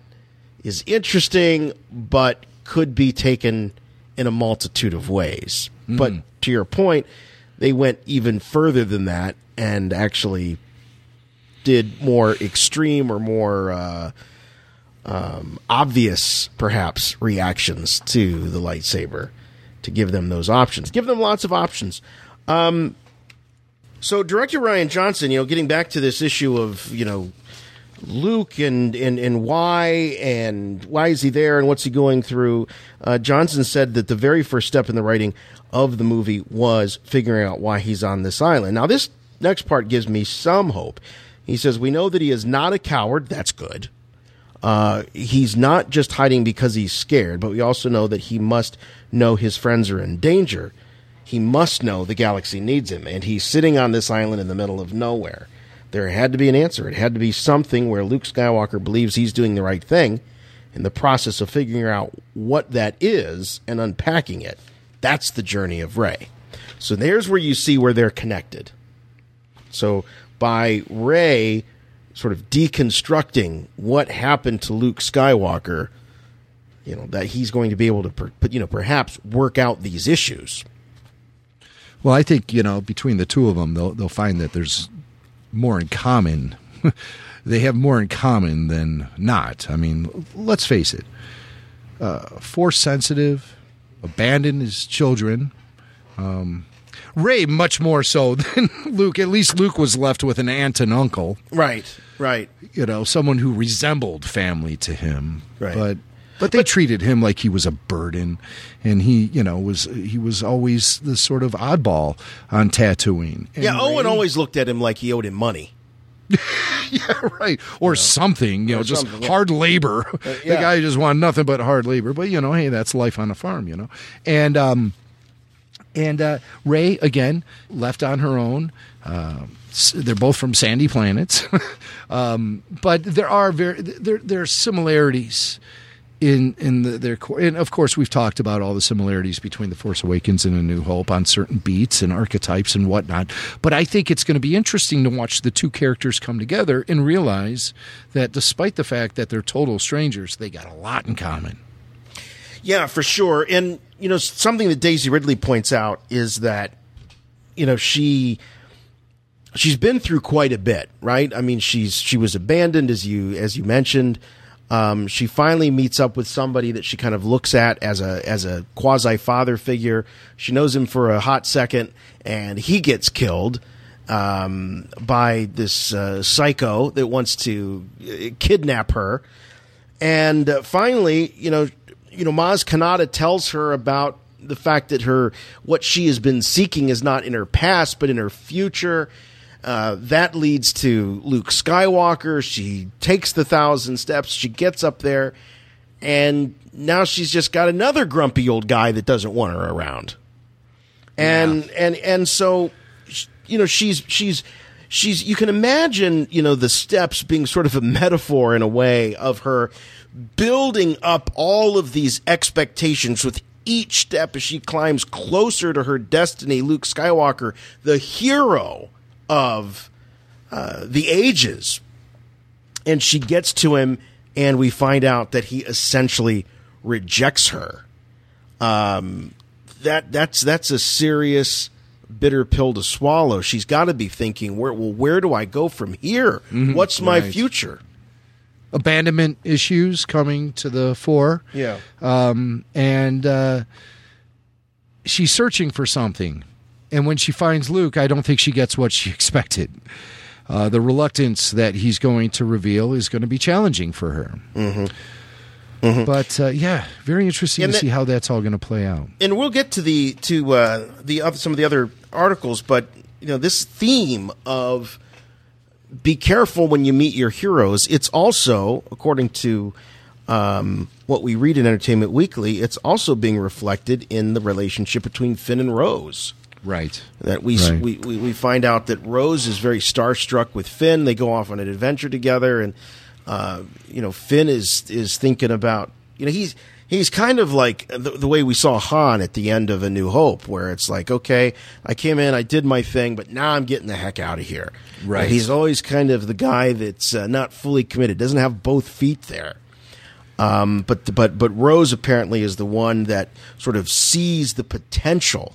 is interesting, but could be taken in a multitude of ways. But to your point, they went even further than that and actually did more extreme or more uh, um, obvious, perhaps, reactions to the lightsaber to give them those options. Give them lots of options. Um, so, director Rian Johnson, you know, getting back to this issue of you know Luke and and and why and why is he there and what's he going through? Uh, Johnson said that the very first step in the writing of the movie was figuring out why he's on this island. Now, this next part gives me some hope. He says we know that he is not a coward. That's good. Uh, he's not just hiding because he's scared, but we also know that he must know his friends are in danger. He must know the galaxy needs him, and he's sitting on this island in the middle of nowhere. There had to be an answer. It had to be something where Luke Skywalker believes he's doing the right thing. In the process of figuring out what that is and unpacking it, that's the journey of Rey. So there's where you see where they're connected. So by Rey sort of deconstructing what happened to Luke Skywalker, you know that he's going to be able to, per, you know, perhaps work out these issues. Well, I think you know between the two of them, they'll they'll find that there's more in common. [LAUGHS] they have more in common than not. I mean, let's face it. Uh, force sensitive, abandoned his children. Um, Rey much more so [LAUGHS] than Luke. At least Luke was left with an aunt and uncle. Right. Right. You know, someone who resembled family to him. Right. But but they treated him like he was a burden, and he, you know, was he was always the sort of oddball on Tatooine. And yeah, Owen Ray- always looked at him like he owed him money. [LAUGHS] yeah, right, or something, you know, just yeah. hard labor. [LAUGHS] yeah. The guy just wanted nothing but hard labor. But you know, hey, that's life on a farm, you know. And um, and uh, Rey again left on her own. Uh, they're both from sandy planets, [LAUGHS] um, but there are very there there are similarities in in the, their core. And of course, we've talked about all the similarities between the Force Awakens and A New Hope on certain beats and archetypes and whatnot. But I think it's going to be interesting to watch the two characters come together and realize that despite the fact that they're total strangers, they got a lot in common. Yeah, for sure. And you know, something that Daisy Ridley points out is that you know she she's been through quite a bit, right? I mean, she's she was abandoned as you as you mentioned. Um, she finally meets up with somebody that she kind of looks at as a as a quasi father figure. She knows him for a hot second, and he gets killed um, by this uh, psycho that wants to uh, kidnap her. And uh, finally, you know, you know, Maz Kanata tells her about the fact that her what she has been seeking is not in her past but in her future. Uh, that leads to Luke Skywalker. She takes the thousand steps. She gets up there, and now she's just got another grumpy old guy that doesn't want her around. And and and so, you know, she's she's she's. You can imagine, you know, the steps being sort of a metaphor in a way of her building up all of these expectations with each step as she climbs closer to her destiny. Luke Skywalker, the hero of uh, the ages, and she gets to him, and we find out that he essentially rejects her. Um, that that's that's a serious bitter pill to swallow. She's got to be thinking, where well, where do I go from here? What's my right. future? Abandonment issues coming to the fore. Yeah. um, and uh, she's searching for something. And when she finds Luke, I don't think she gets what she [LAUGHS] expected. Uh, the reluctance that he's going to reveal is going to be challenging for her. Mm-hmm. But uh, yeah, very interesting And to that- see how that's all going to play out. and we'll get to the to uh, the other, some of the other articles, but you know this theme of be careful when you meet your heroes. It's also, according to um, what we read in Entertainment Weekly, it's also being reflected in the relationship between Finn and Rose. Right. That we, Right. we, we we find out that Rose is very starstruck with Finn. They go off on an adventure together, and uh, you know Finn is is thinking about you know he's he's kind of like the, the way we saw Han at the end of A New Hope, where it's like okay, I came in, I did my thing, but now I'm getting the heck out of here. Right. And he's always kind of the guy that's uh, not fully committed, doesn't have both feet there. Um, but but but Rose apparently is the one that sort of sees the potential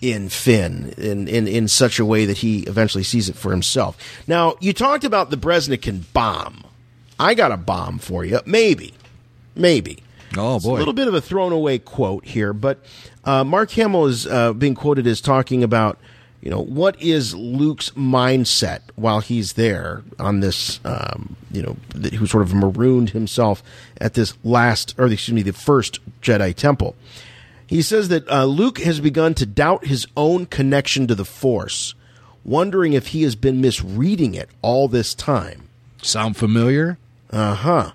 in Finn in, in, in such a way that he eventually sees it for himself. Now, you talked about the Breznican bomb. I got a bomb for you. Maybe. Maybe. Oh, It's boy. a little bit of a thrown away quote here, but uh, Mark Hamill is uh, being quoted as talking about, you know, what is Luke's mindset while he's there on this, um, you know, that who sort of marooned himself at this last, or excuse me, the first Jedi Temple. He says that uh, Luke has begun to doubt his own connection to the Force, wondering if he has been misreading it all this time. Sound familiar? Uh huh.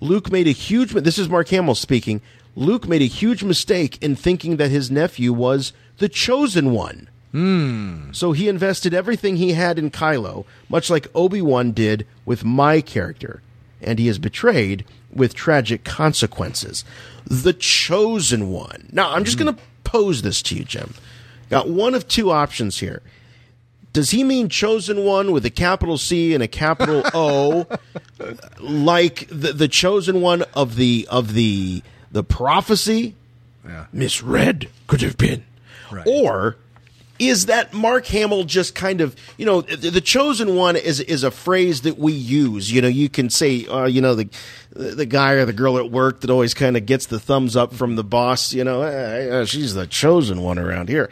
Luke made a huge. Mistake. This is Mark Hamill speaking. Luke made a huge mistake in thinking that his nephew was the chosen one. Hmm. So he invested everything he had in Kylo, much like Obi Wan did with my character, and he is betrayed with tragic consequences. The chosen one. Now, I'm just hmm. going to pose this to you, Jim. Got one of two options here. Does he mean chosen one with a capital C and a capital O, [LAUGHS] like the, the chosen one of the of the the prophecy? Misread could have been, or is that Mark Hamill just kind of you know the, chosen one is is a phrase that we use. You know, you can say uh, you know the the guy or the girl at work that always kind of gets the thumbs up from the boss. You know, "Eh, eh, she's the chosen one around here.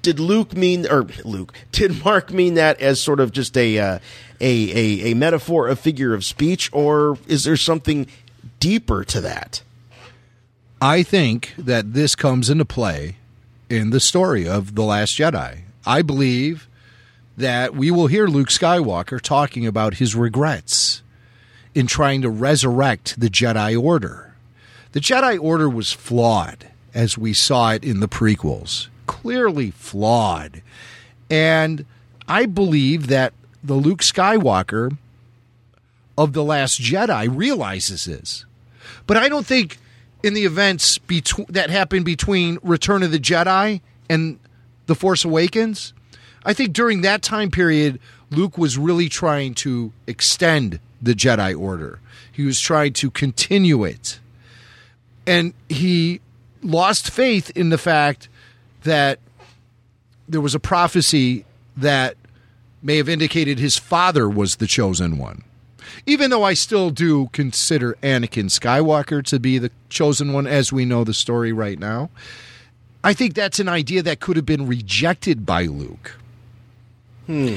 Did Luke mean or Luke? Did Mark mean that as sort of just a uh, a, a a metaphor, a figure of speech, or is there something deeper to that? I think that this comes into play in the story of The Last Jedi. I believe that we will hear Luke Skywalker talking about his regrets in trying to resurrect the Jedi Order. The Jedi Order was flawed, as we saw it in the prequels. Clearly flawed. And I believe that the Luke Skywalker of The Last Jedi realizes this. But I don't think in the events that happened between Return of the Jedi and The Force Awakens, I think during that time period, Luke was really trying to extend the Jedi Order. He was trying to continue it. And he lost faith in the fact that there was a prophecy that may have indicated his father was the chosen one. Even though I still do consider Anakin Skywalker to be the chosen one as we know the story right now, I think that's an idea that could have been rejected by Luke. Hmm.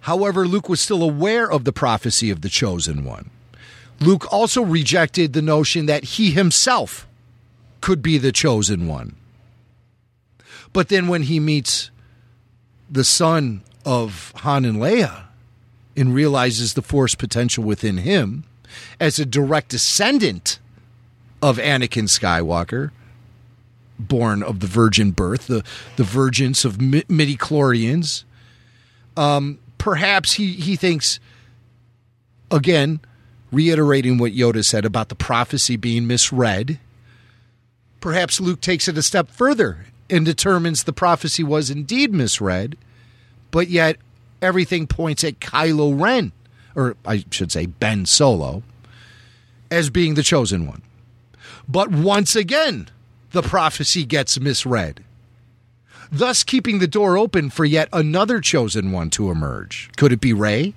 However, Luke was still aware of the prophecy of the chosen one. Luke also rejected the notion that he himself could be the chosen one. But then when he meets the son of Han and Leia and realizes the force potential within him as a direct descendant of Anakin Skywalker, born of the virgin birth, the, the virgins of mi- midi-chlorians, um, perhaps he, he thinks, again, reiterating what Yoda said about the prophecy being misread, perhaps Luke takes it a step further and determines the prophecy was indeed misread, but yet everything points at Kylo Ren, or I should say Ben Solo, as being the chosen one. But once again, the prophecy gets misread, thus keeping the door open for yet another chosen one to emerge. Could it be Rey?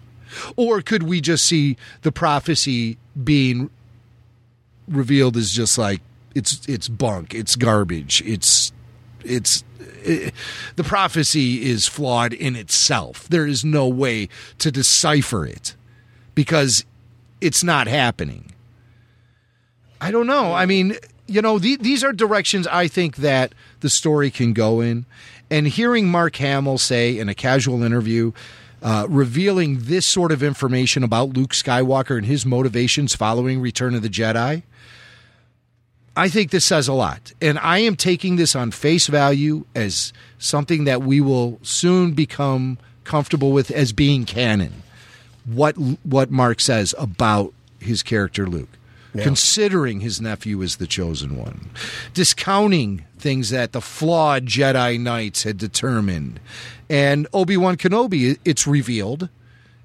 Or could we just see the prophecy being revealed as just like it's it's bunk, it's garbage, it's it's it, the prophecy is flawed in itself. There is no way to decipher it because it's not happening. I don't know. I mean, you know, the, these are directions I think that the story can go in. And hearing Mark Hamill say in a casual interview, uh, revealing this sort of information about Luke Skywalker and his motivations following Return of the Jedi, I think this says a lot. And I am taking this on face value as something that we will soon become comfortable with as being canon. What what Mark says about his character Luke. Yeah. Considering his nephew is the chosen one, discounting things that the flawed Jedi Knights had determined, and Obi Wan Kenobi, it's revealed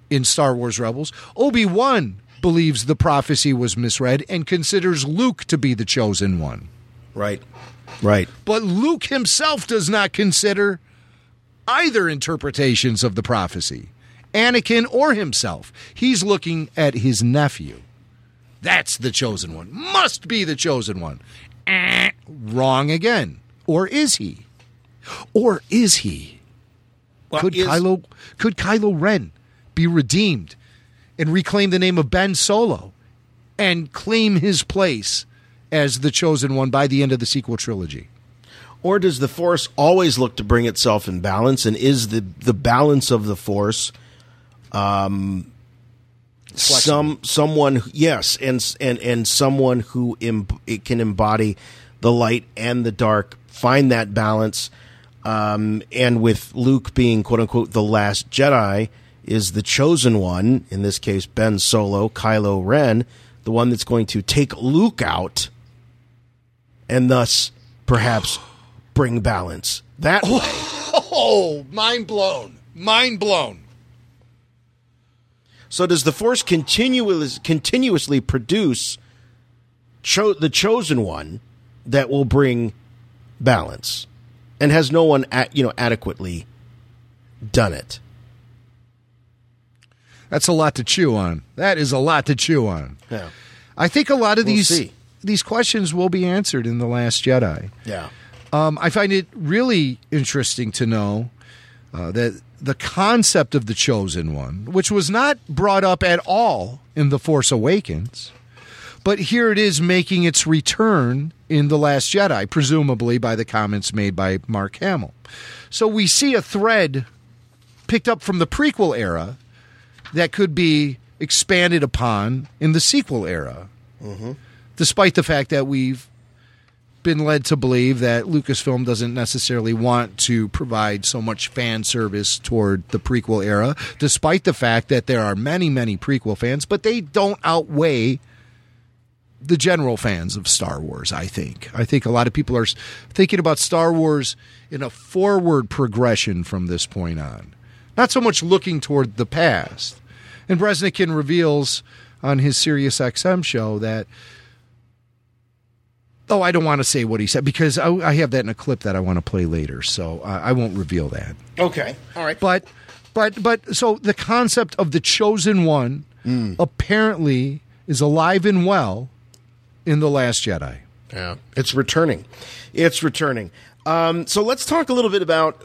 in Star Wars Rebels, Obi Wan believes the prophecy was misread and considers Luke to be the chosen one. Right. Right. But Luke himself does not consider either interpretations of the prophecy, Anakin or himself. He's looking at his nephew. That's the chosen one. Must be the chosen one. Eh, wrong again. Or is he? Or is he? Well, could is- Kylo could Kylo Ren be redeemed and reclaim the name of Ben Solo and claim his place as the chosen one by the end of the sequel trilogy? Or does the force always look to bring itself in balance? And is the the balance of the force, um, some someone yes, and and and someone who em- it can embody the light and the dark, find that balance. Um, and with Luke being quote unquote the last Jedi, is the chosen one in this case Ben Solo, Kylo Ren, the one that's going to take Luke out, and thus perhaps [GASPS] bring balance that oh, way. Oh, mind blown. Mind blown. So does the Force continuous, continuously produce cho- the chosen one that will bring balance, and has no one at, you know adequately done it? That's a lot to chew on. That is a lot to chew on. Yeah. I think a lot of We'll these see. these questions will be answered in the Last Jedi. Yeah. Um, I find it really interesting to know uh, that the concept of the chosen one, which was not brought up at all in The Force Awakens, but here it is making its return in The Last Jedi, presumably by the comments made by Mark Hamill. So we see a thread picked up from the prequel era that could be expanded upon in the sequel era Mm-hmm. despite the fact that we've been led to believe that Lucasfilm doesn't necessarily want to provide so much fan service toward the prequel era, despite the fact that there are many, many prequel fans, but they don't outweigh the general fans of Star Wars, I think. I think a lot of people are thinking about Star Wars in a forward progression from this point on, not so much looking toward the past. And Breznican reveals on his Sirius XM show that Oh, I don't want to say what he said because I, I have that in a clip that I want to play later, so uh, I won't reveal that. Okay. All right. But, but, but, so the concept of the chosen one apparently is alive and well in the Last Jedi. Yeah, it's returning. It's returning. Um, so let's talk a little bit about,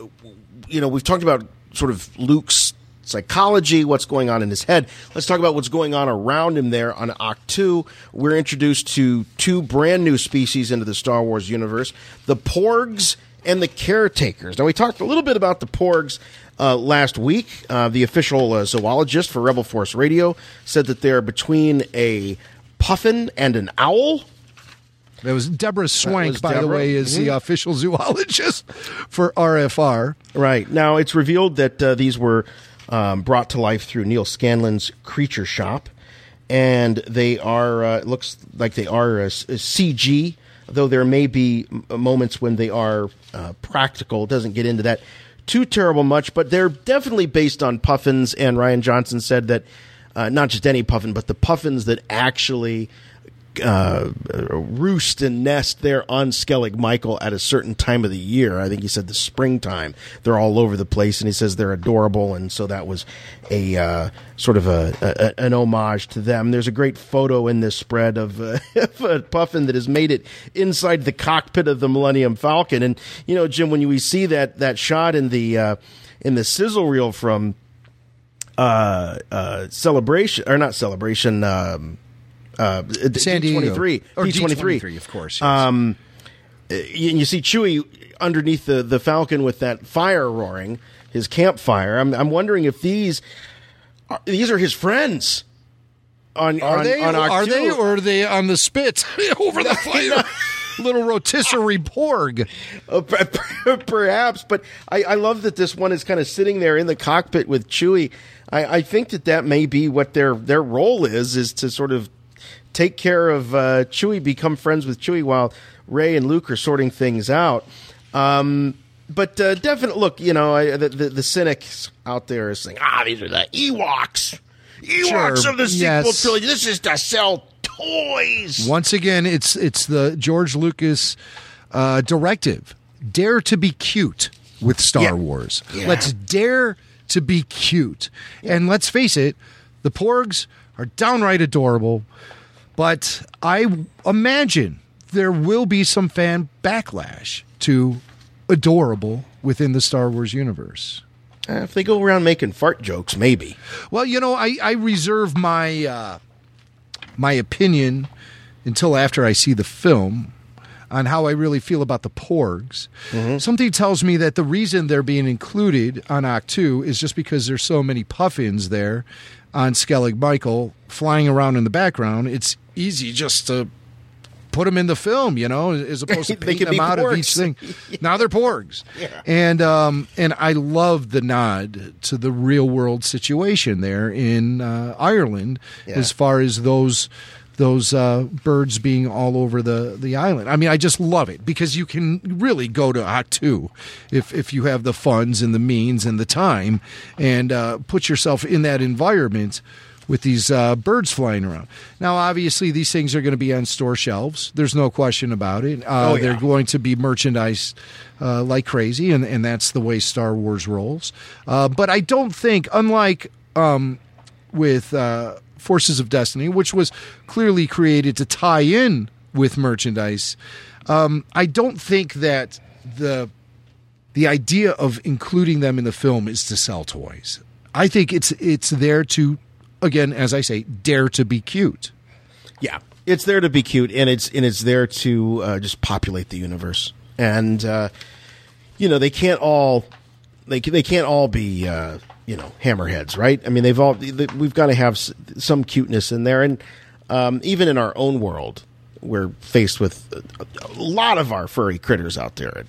you know, we've talked about sort of Luke's psychology, what's going on in his head. Let's talk about what's going on around him there on Ahch-To. We're introduced to two brand new species into the Star Wars universe the Porgs and the Caretakers. Now, we talked a little bit about the Porgs. Uh, last week, uh, the official uh, zoologist for Rebel Force Radio said that they're between a puffin and an owl. That was Deborah Swank, was by the way, is the Mhm. official [LAUGHS] zoologist for RFR. Right. Now, it's revealed that uh, these were um, brought to life through Neal Scanlan's Creature Shop, and they are, uh, it looks like they are a CG, though there may be moments when they are uh, practical. It doesn't get into that too terrible much, but they're definitely based on puffins, and Rian Johnson said that uh, not just any puffin, but the puffins that actually uh, roost and nest there on Skellig Michael at a certain time of the year. I think he said the springtime. They're all over the place, and he says they're adorable, and so that was a uh, sort of a, a an homage to them. There's a great photo in this spread of, uh, [LAUGHS] of a puffin that has made it inside the cockpit of the Millennium Falcon, and you know, Jim, when we see that that shot in the uh, in the sizzle reel from uh, uh, celebration or not celebration. Um, uh, San Diego. D23, Or D23, D23, of course, yes. Um, you, you see Chewie underneath the, the Falcon with that fire roaring, his campfire. I'm, I'm wondering if these are, these are his friends. On Are on, they? on are they? Or are they on the spit [LAUGHS] over the [LAUGHS] fire? little rotisserie porg. Uh, [LAUGHS] perhaps, but I, I love that this one is kind of sitting there in the cockpit with Chewie. I, I think that that may be what their their role is is to sort of take care of uh, Chewie, become friends with Chewie while Rey and Luke are sorting things out. Um, but uh, definitely, look, you know, I, the, the the cynics out there are saying, ah, these are the Ewoks, Ewoks Sure, of the sequel yes. trilogy. This is to sell toys. Once again, it's it's the George Lucas uh, directive: dare to be cute with Star Yeah. Wars. Yeah. Let's dare to be cute, and let's face it, the Porgs are downright adorable. But I imagine there will be some fan backlash to adorable within the Star Wars universe. Uh, if they go around making fart jokes, maybe. Well, you know, I, I reserve my uh, my opinion until after I see the film on how I really feel about the Porgs. Something tells me that the reason they're being included on Ahch-To is just because there's so many puffins there on Skellig Michael flying around in the background. It's easy just to put them in the film, you know, as [LAUGHS] opposed to painting them out of each porgs. thing. [LAUGHS] Now they're porgs, and um, and I love the nod to the real world situation there in uh, Ireland, Yeah. as far as those those uh, birds being all over the, the island. I mean, I just love it because you can really go to Ahch-To if if you have the funds and the means and the time, and uh, put yourself in that environment with these uh, birds flying around. Now, obviously, these things are going to be on store shelves. There's no question about it. Uh, Oh, yeah. They're going to be merchandised uh, like crazy, and, and that's the way Star Wars rolls. Uh, but I don't think, unlike um, with uh, Forces of Destiny, which was clearly created to tie in with merchandise, um, I don't think that the the idea of including them in the film is to sell toys. I think it's it's there to, again, as I say, dare to be cute. Yeah, it's there to be cute, and it's and it's there to uh, just populate the universe. And uh, you know, they can't all they they can't all be uh, you know hammerheads, right? I mean, they've all we've got to have some cuteness in there, and um, even in our own world, we're faced with a, a lot of our furry critters out there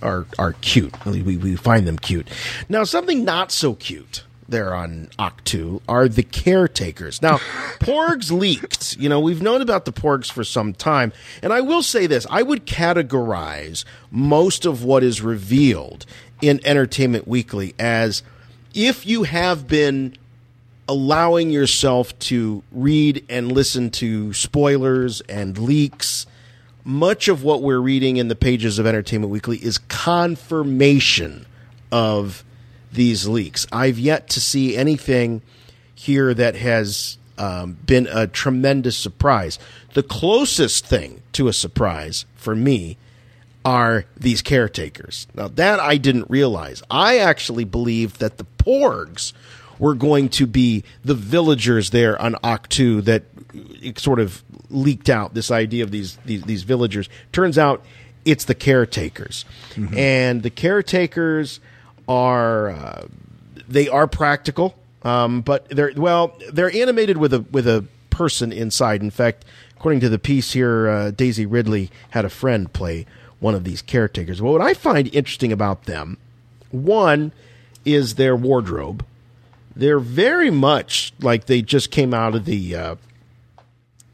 are are cute. We we find them cute. Now, something not so cute there on Ahch-To are the caretakers. Now, [LAUGHS] Porgs leaked. You know, we've known about the Porgs for some time, and I will say this: I would categorize most of what is revealed in Entertainment Weekly as if you have been allowing yourself to read and listen to spoilers and leaks. Much of what we're reading in the pages of Entertainment Weekly is confirmation of these leaks. I've yet to see anything here that has um, been a tremendous surprise. The closest thing to a surprise for me are these caretakers. Now, that I didn't realize. I actually believed that the Porgs were going to be the villagers there on Ahch-To that uh, sort of leaked out this idea of these these, these villagers. Turns out it's the caretakers, and the caretakers are uh, they are practical, um, but they're well they're animated with a with a person inside. In fact, according to the piece here, uh, Daisy Ridley had a friend play one of these caretakers. Well, what I find interesting about them, one is their wardrobe. They're very much like they just came out of the uh,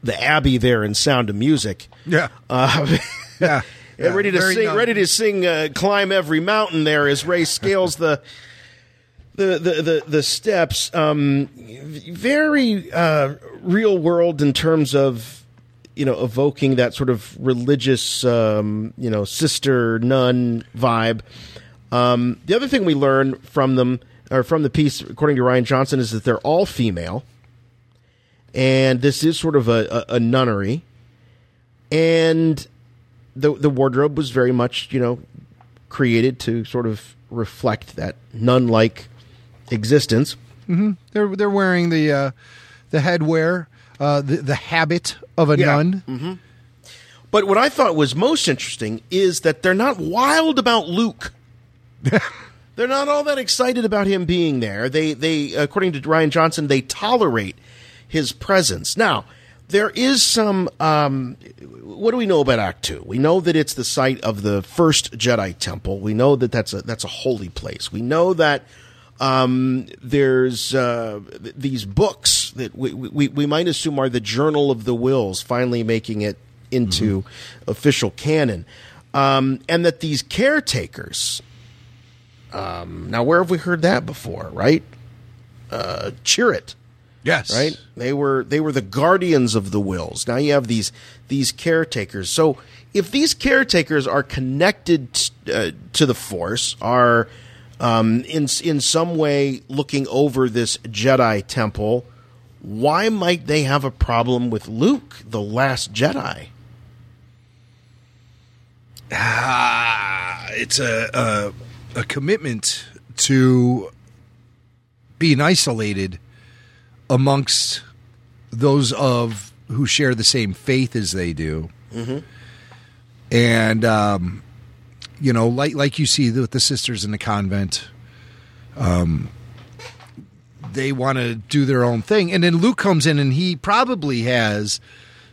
the Abbey there in Sound of Music. Yeah. Uh, [LAUGHS] Yeah. And ready to sing, ready to sing, uh, climb every mountain. There as Rey scales the the the the, the steps. Um, very uh, real world in terms of you know evoking that sort of religious um, you know sister nun vibe. Um, the other thing we learn from them or from the piece, according to Rian Johnson, is that they're all female, and this is sort of a, a, a nunnery, and the the wardrobe was very much you know created to sort of reflect that nun like existence. hmm They're they're wearing the uh, the headwear, uh, the the habit of a Yeah. nun. hmm But what I thought was most interesting is that they're not wild about Luke. [LAUGHS] they're not all that excited about him being there. They they according to Rian Johnson, they tolerate his presence. Now, there is some. Um, what do we know about Ahch-To? We know that it's the site of the first Jedi Temple. We know that that's a that's a holy place. We know that um, there's uh, th- these books that we, we we might assume are the Journal of the Whills, finally making it into official canon, um, and that these caretakers. Um, now, where have we heard that before? Right, uh, Chirrut. Yes. Right? They were they were the guardians of the Whills. Now you have these these caretakers. So if these caretakers are connected uh, to the force, are um, in in some way looking over this Jedi temple, why might they have a problem with Luke, the last Jedi? Ah, it's a, a a commitment to being isolated amongst those of who share the same faith as they do, Mm-hmm. and um, you know, like like you see with the sisters in the convent, um, they want to do their own thing, and then Luke comes in and he probably has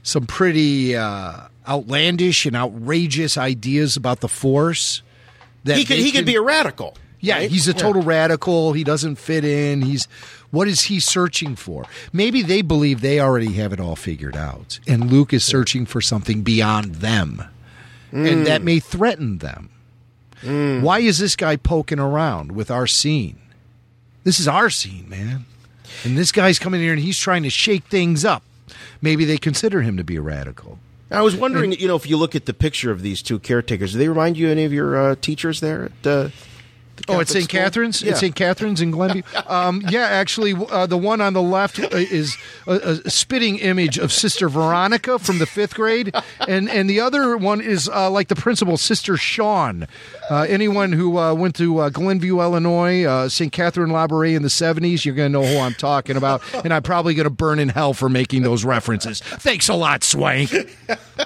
some pretty uh, outlandish and outrageous ideas about the Force. That He could they he could be a radical. Yeah, right? he's a Yeah. total radical. He doesn't fit in. He's what is he searching for? Maybe they believe they already have it all figured out, and Luke is searching for something beyond them, Mm. and that may threaten them. Why is this guy poking around with our scene? This is our scene, man. And this guy's coming here and he's trying to shake things up. Maybe they consider him to be a radical. I was wondering, you know, if you look at the picture of these two caretakers, do they remind you of any of your uh, teachers there at? Uh, Oh, it's St. Catherine's. Yeah. It's St. Catherine's in Glenview. [LAUGHS] Um, yeah, actually, uh, the one on the left uh, is a, a spitting image of Sister Veronica from the fifth grade, and and the other one is uh, like the principal, Sister Sean. Uh, anyone who uh, went to uh, Glenview, Illinois, uh, St. Catherine Labouré in the seventies, you're going to know who I'm talking about, and I'm probably going to burn in hell for making those references. Thanks a lot, Swank. [LAUGHS]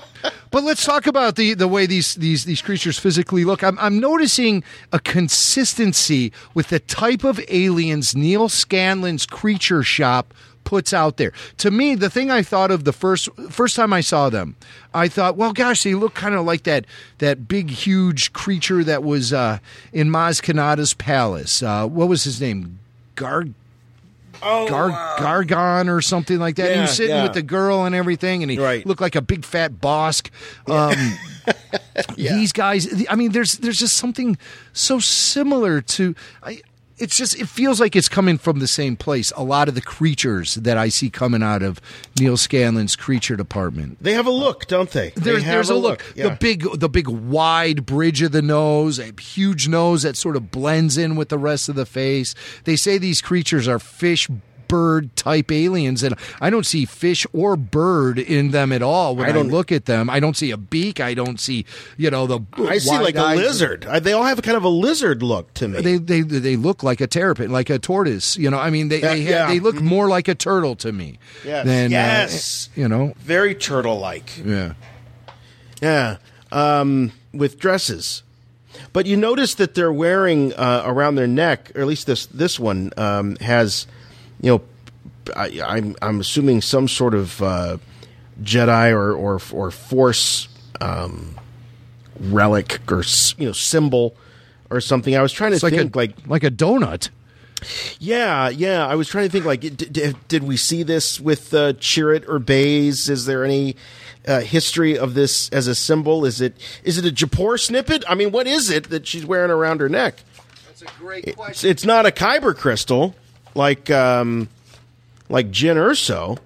But let's talk about the, the way these, these these creatures physically look. I'm, I'm noticing a consistency with the type of aliens Neal Scanlan's Creature Shop puts out there. To me, the thing I thought of the first first time I saw them, I thought, well, gosh, they look kind of like that that big, huge creature that was uh, in Maz Kanata's palace. Uh, what was his name? Gar. Gar- Gargon or something like that. he Oh, was sitting yeah. with the girl and everything, and he looked like a big fat bosk. Um, [LAUGHS] These guys, I mean, there's there's just something so similar to. I, it's just it feels like it's coming from the same place. A lot of the creatures that I see coming out of Neal Scanlan's creature department. They have a look, don't they? They There's, have there's a look. Yeah. The big, the big wide bridge of the nose, a huge nose that sort of blends in with the rest of the face. They say these creatures are fish bird type aliens, and I don't see fish or bird in them at all. When I I, don't- look at them, I don't see a beak. I don't see, you know, the. I see like a lizard. They all have kind of a lizard look to me. They they they look like a terrapin, like a tortoise. You know, I mean, they they, yeah. they look more like a turtle to me. Yes. Than, uh, you know. Very turtle-like. Yeah. Yeah, um, with dresses. But you notice that they're wearing uh, around their neck, or at least this this one um, has, you know, I, I'm I'm assuming some sort of uh, Jedi or or or Force um, relic or you know symbol or something. I was trying to It's like think a like like a donut. yeah, yeah. I was trying to think like, did, did, did we see this with uh, Chirrut or Baze? Is there any uh, history of this as a symbol? Is it is it a Japor snippet? I mean, what is it that she's wearing around her neck? That's a great It's, it's not a kyber crystal like um, like Jyn Erso,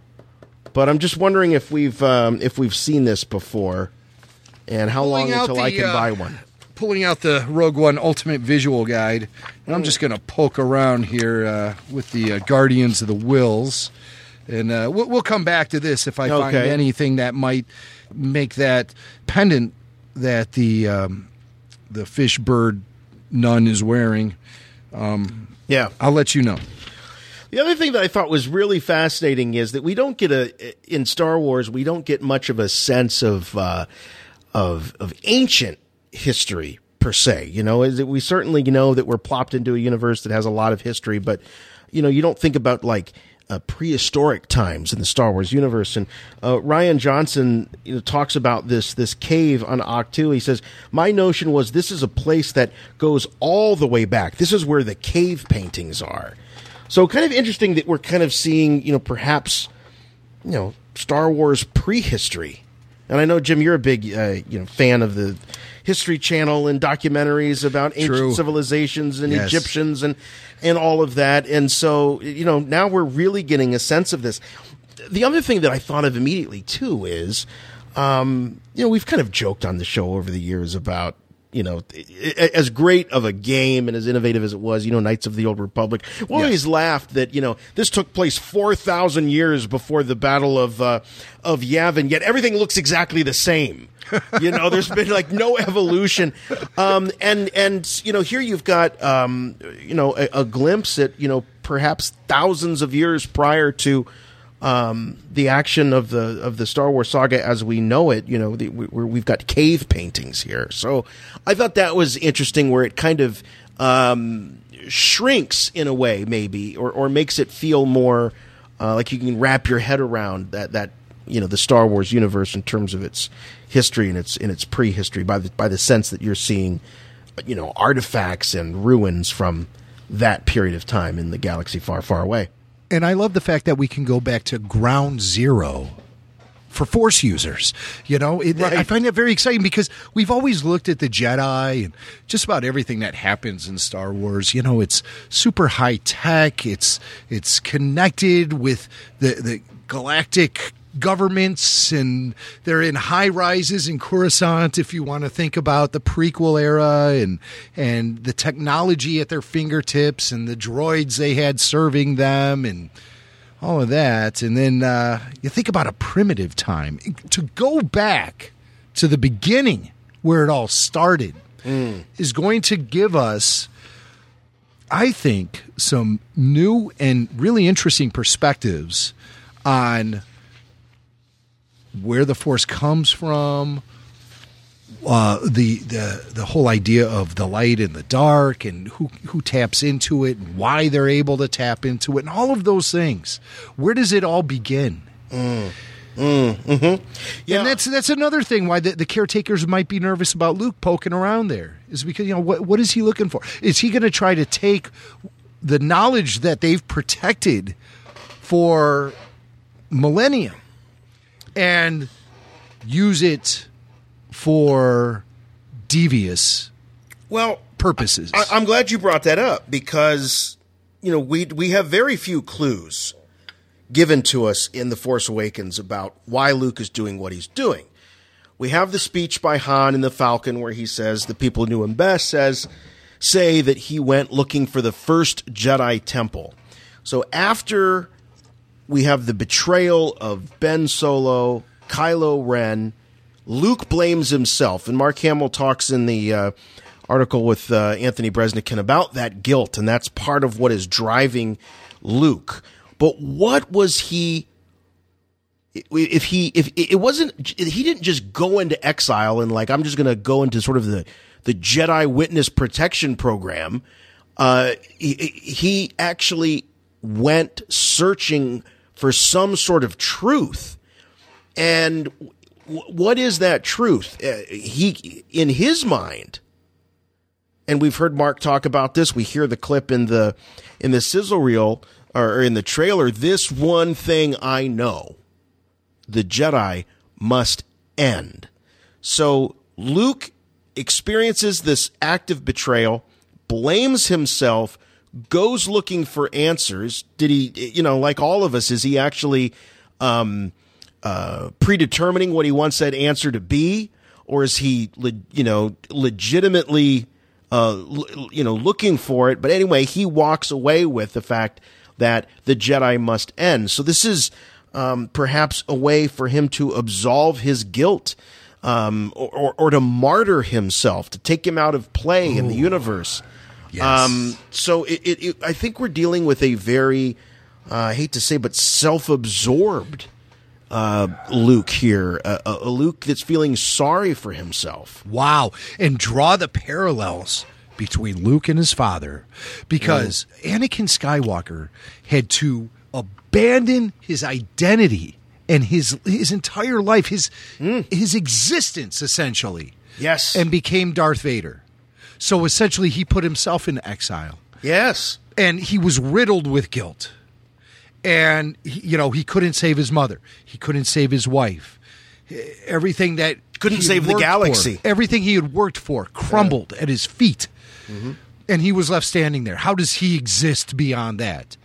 but I'm just wondering if we've um, if we've seen this before, and how long Pulling out until I can uh, buy one. Pulling out the Rogue One Ultimate Visual Guide, and I'm just going to poke around here uh, with the uh, Guardians of the Whills, and uh, we'll, we'll come back to this if I find anything that might make that pendant that the um, the fish bird nun is wearing. Um, yeah, I'll let you know. The other thing that I thought was really fascinating is that we don't get a in Star Wars we don't get much of a sense of uh, of of ancient history per se. You know, is that we certainly know that we're plopped into a universe that has a lot of history, but you know, you don't think about like uh, prehistoric times in the Star Wars universe. And uh, Rian Johnson you know, talks about this this cave on Ahch-To. He says, "My notion was this is a place that goes all the way back. This is where the cave paintings are." So, kind of interesting that we're kind of seeing, you know, perhaps, you know, Star Wars prehistory. And I know Jim, you're a big, uh, you know, fan of the History Channel and documentaries about ancient True. civilizations and Yes. Egyptians and and all of that. And so, you know, now we're really getting a sense of this. The other thing that I thought of immediately too is, um, you know, we've kind of joked on the show over the years about. You know, as great of a game and as innovative as it was, you know, Knights of the Old Republic. We always laughed that you know this took place four thousand years before the Battle of uh, of Yavin, yet everything looks exactly the same. you know, there's been like no evolution, um, and and you know here you've got um, you know a, a glimpse at you know perhaps thousands of years prior to um, the action of the of the Star Wars saga as we know it. You know, the, we, we've got cave paintings here, so I thought that was interesting, where it kind of um, shrinks in a way, maybe, or or makes it feel more uh, like you can wrap your head around that that you know the Star Wars universe in terms of its history and its in its prehistory by the by the sense that you're seeing you know artifacts and ruins from that period of time in the galaxy far far away. And I love the fact that we can go back to ground zero for Force users. You know, it, I find that very exciting because we've always looked at the Jedi and just about everything that happens in Star Wars. You know, it's super high tech. It's it's connected with the the galactic governments and they're in high rises in Coruscant if you want to think about the prequel era and and the technology at their fingertips and the droids they had serving them and all of that. And then uh, you think about a primitive time. To go back to the beginning where it all started is going to give us I think some new and really interesting perspectives on where the force comes from, uh, the the the whole idea of the light and the dark, and who who taps into it, and why they're able to tap into it, and all of those things. Where does it all begin? Mm. Mm, mm-hmm. Yeah, and that's that's another thing why the, the caretakers might be nervous about Luke poking around there is because you know what what is he looking for? Is he going to try to take the knowledge that they've protected for millennia and use it for devious well purposes? I, I'm glad you brought that up because you know we we have very few clues given to us in the Force Awakens about why Luke is doing what he's doing. We have the speech by Han in the Falcon where he says the people who knew him best says say that he went looking for the first Jedi temple. So after we have the betrayal of Ben Solo, Kylo Ren, Luke blames himself, and Mark Hamill talks in the uh, article with uh, Anthony Breznican about that guilt, and that's part of what is driving Luke. But what was he? If he, if it wasn't, he didn't just go into exile and like I'm just going to go into sort of the the Jedi Witness Protection Program. Uh, he, he actually went searching for some sort of truth, and what is that truth? Uh, he, in his mind, and we've heard Mark talk about this. We hear the clip in the in the sizzle reel or in the trailer. This one thing I know: the Jedi must end. So Luke experiences this act of betrayal, blames himself, goes looking for answers. Did he, you know, like all of us, is he actually um, uh, predetermining what he wants that answer to be, or is he, you know, legitimately, uh, l- you know, looking for it? But anyway, he walks away with the fact that the Jedi must end. So this is um, perhaps a way for him to absolve his guilt. Um, or, or, or to martyr himself, to take him out of play in the universe. Yes. Um, so it, it, it, I think we're dealing with a very, uh, I hate to say, but self-absorbed uh, Luke here, a, a a Luke that's feeling sorry for himself. Wow. And draw the parallels between Luke and his father because Anakin Skywalker had to abandon his identity and his his entire life, his his existence essentially. Yes. And became Darth Vader. So essentially he put himself in exile. Yes. And he was riddled with guilt. And he, you know, he couldn't save his mother. He couldn't save his wife. Everything that Couldn't save the worked for, galaxy. everything he had worked for crumbled at his feet. Mm-hmm. And he was left standing there. How does he exist beyond that?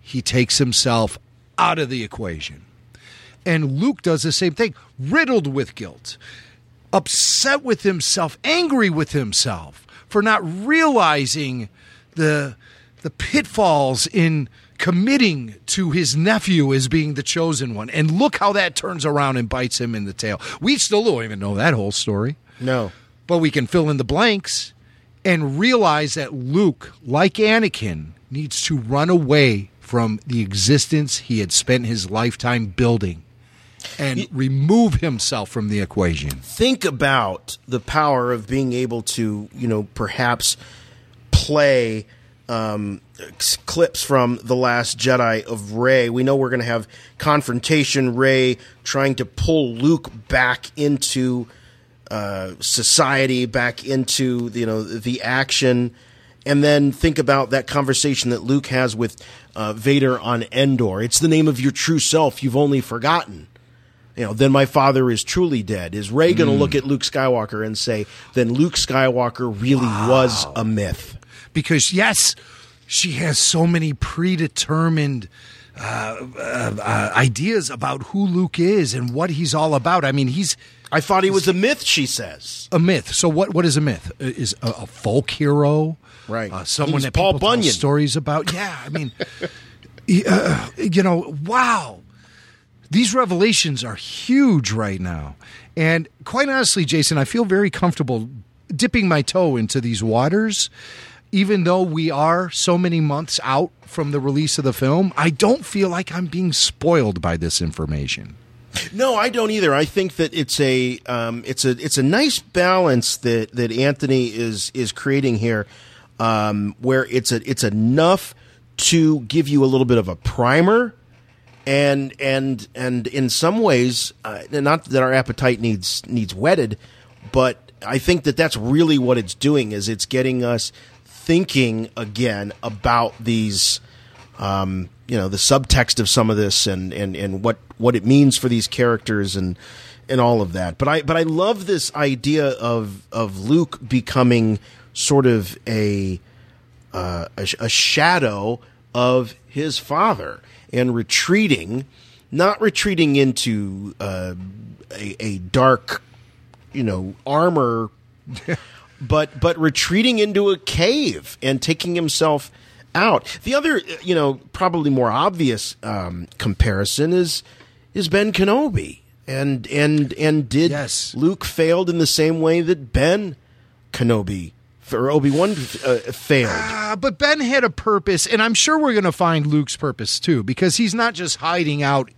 He takes himself out of the equation. And Luke does the same thing, riddled with guilt, upset with himself, angry with himself for not realizing the the pitfalls in committing to his nephew as being the chosen one. And look how that turns around and bites him in the tail. We still don't even know that whole story. No. But we can fill in the blanks and realize that Luke, like Anakin, needs to run away from the existence he had spent his lifetime building and remove himself from the equation. think about the power of being able to, you know, perhaps play um, clips from the Last Jedi of Rey. We know we're going to have confrontation. Rey trying to pull Luke back into uh, society, back into you know the action, and then think about that conversation that Luke has with uh, Vader on Endor. It's the name of your true self you've only forgotten you know, then my father is truly dead. Is Rey going to Mm. look at Luke Skywalker and say, then Luke Skywalker really was a myth? Because, yes, she has so many predetermined uh, uh, uh, ideas about who Luke is and what he's all about. I mean, he's. I thought he was a myth, she says. A myth. So, what? what is a myth? Uh, Is a, a folk hero? Right. Uh, someone He's that Paul Bunyan. stories about. Yeah, I mean, [LAUGHS] uh, you know, wow. These revelations are huge right now. And quite honestly, Jason, I feel very comfortable dipping my toe into these waters. Even though we are so many months out from the release of the film, I don't feel like I'm being spoiled by this information. No, I don't either. I think that it's a um, it's a it's a nice balance that that Anthony is is creating here, um, where it's a it's enough to give you a little bit of a primer, and and and in some ways, uh, not that our appetite needs needs whetted, but I think that that's really what it's doing is it's getting us thinking again about these um, you know the subtext of some of this and, and, and what, what it means for these characters and and all of that. But I but I love this idea of of Luke becoming sort of a uh, a, a shadow of his father and retreating, not retreating into uh, a, a dark, you know, armor [LAUGHS] but but retreating into a cave and taking himself out. The other, you know, probably more obvious um, comparison is is Ben Kenobi, and and and did Luke failed in the same way that Ben Kenobi or Obi Wan uh, failed. Uh, but Ben had a purpose, and I'm sure we're going to find Luke's purpose too, because he's not just hiding out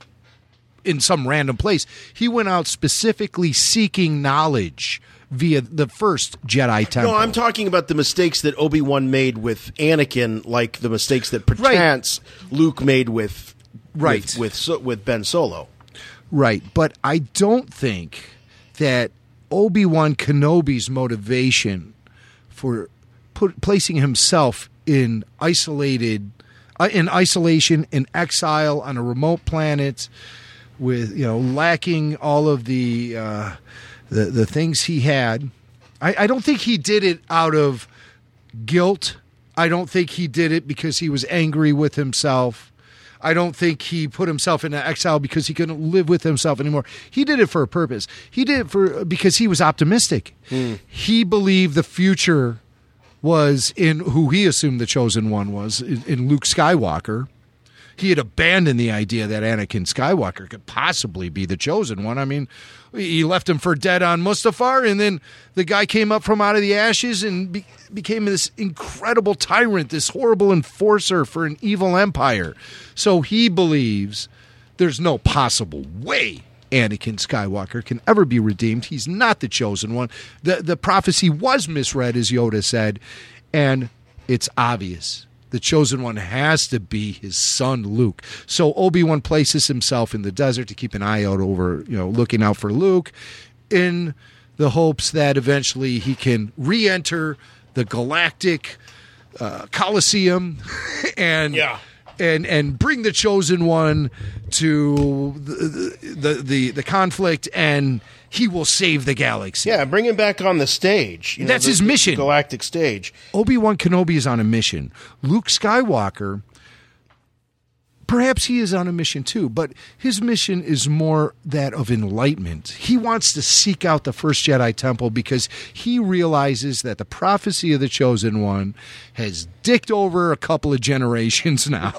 in some random place. He went out specifically seeking knowledge via the first Jedi Temple. No, I'm talking about the mistakes that Obi Wan made with Anakin, like the mistakes that perchance Luke made with Right. with with, with Ben Solo. Right, but I don't think that Obi Wan Kenobi's motivation for put, placing himself in isolated, uh, in isolation, in exile on a remote planet, with you know lacking all of the uh, the the things he had. I, I don't think he did it out of guilt. I don't think he did it because he was angry with himself. I don't think he put himself into exile because he couldn't live with himself anymore. He did it for a purpose. He did it for because he was optimistic. Hmm. He believed the future was in who he assumed the chosen one was in, in Luke Skywalker. He had abandoned the idea that Anakin Skywalker could possibly be the chosen one. I mean, he left him for dead on Mustafar, and then the guy came up from out of the ashes and be, became this incredible tyrant, this horrible enforcer for an evil empire. So he believes there's no possible way Anakin Skywalker can ever be redeemed. He's not the chosen one. The the prophecy was misread, as Yoda said, and it's obvious the chosen one has to be his son Luke. So Obi Wan places himself in the desert to keep an eye out over, you know, looking out for Luke, in the hopes that eventually he can re-enter the galactic uh, Coliseum [LAUGHS] and Yeah. and and bring the chosen one to the the the, the conflict and he will save the galaxy. Yeah, bring him back on the stage. you know, That's the- his mission. galactic stage. Obi-Wan Kenobi is on a mission. Luke Skywalker perhaps he is on a mission too, but his mission is more that of enlightenment. He wants to seek out the first Jedi temple because he realizes that the prophecy of the chosen one has dicked over a couple of generations [LAUGHS] now.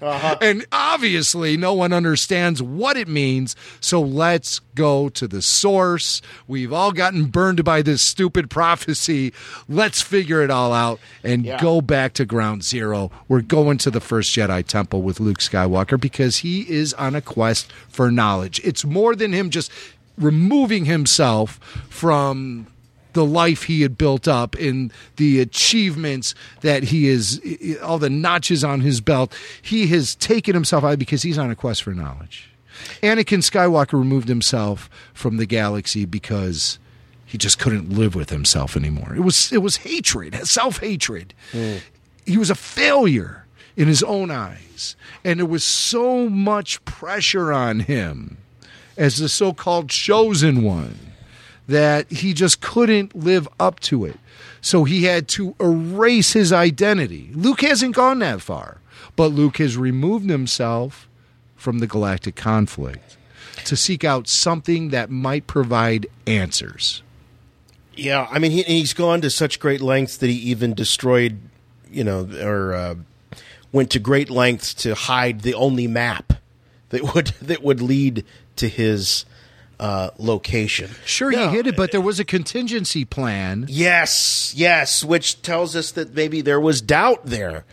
Uh-huh. And obviously, no one understands what it means. So let's go to the source. We've all gotten burned by this stupid prophecy. Let's figure it all out and Yeah. go back to ground zero. We're going to the first Jedi temple with Luke Skywalker because he is on a quest for knowledge. It's more than him just removing himself from the life he had built up and the achievements that he is all the notches on his belt. He has taken himself out because he's on a quest for knowledge. Anakin skywalker removed himself from the galaxy because he just couldn't live with himself anymore. It was it was hatred self-hatred. He was a failure in his own eyes. And there was so much pressure on him as the so-called chosen one that he just couldn't live up to it. So he had to erase his identity. Luke hasn't gone that far, but Luke has removed himself from the galactic conflict to seek out something that might provide answers. Yeah, I mean, he, he's gone to such great lengths that he even destroyed, you know, or uh, went to great lengths to hide the only map that would [LAUGHS] that would lead to his uh, location. Sure, he hit it, but there was a contingency plan. Yes, yes, which tells us that maybe there was doubt there.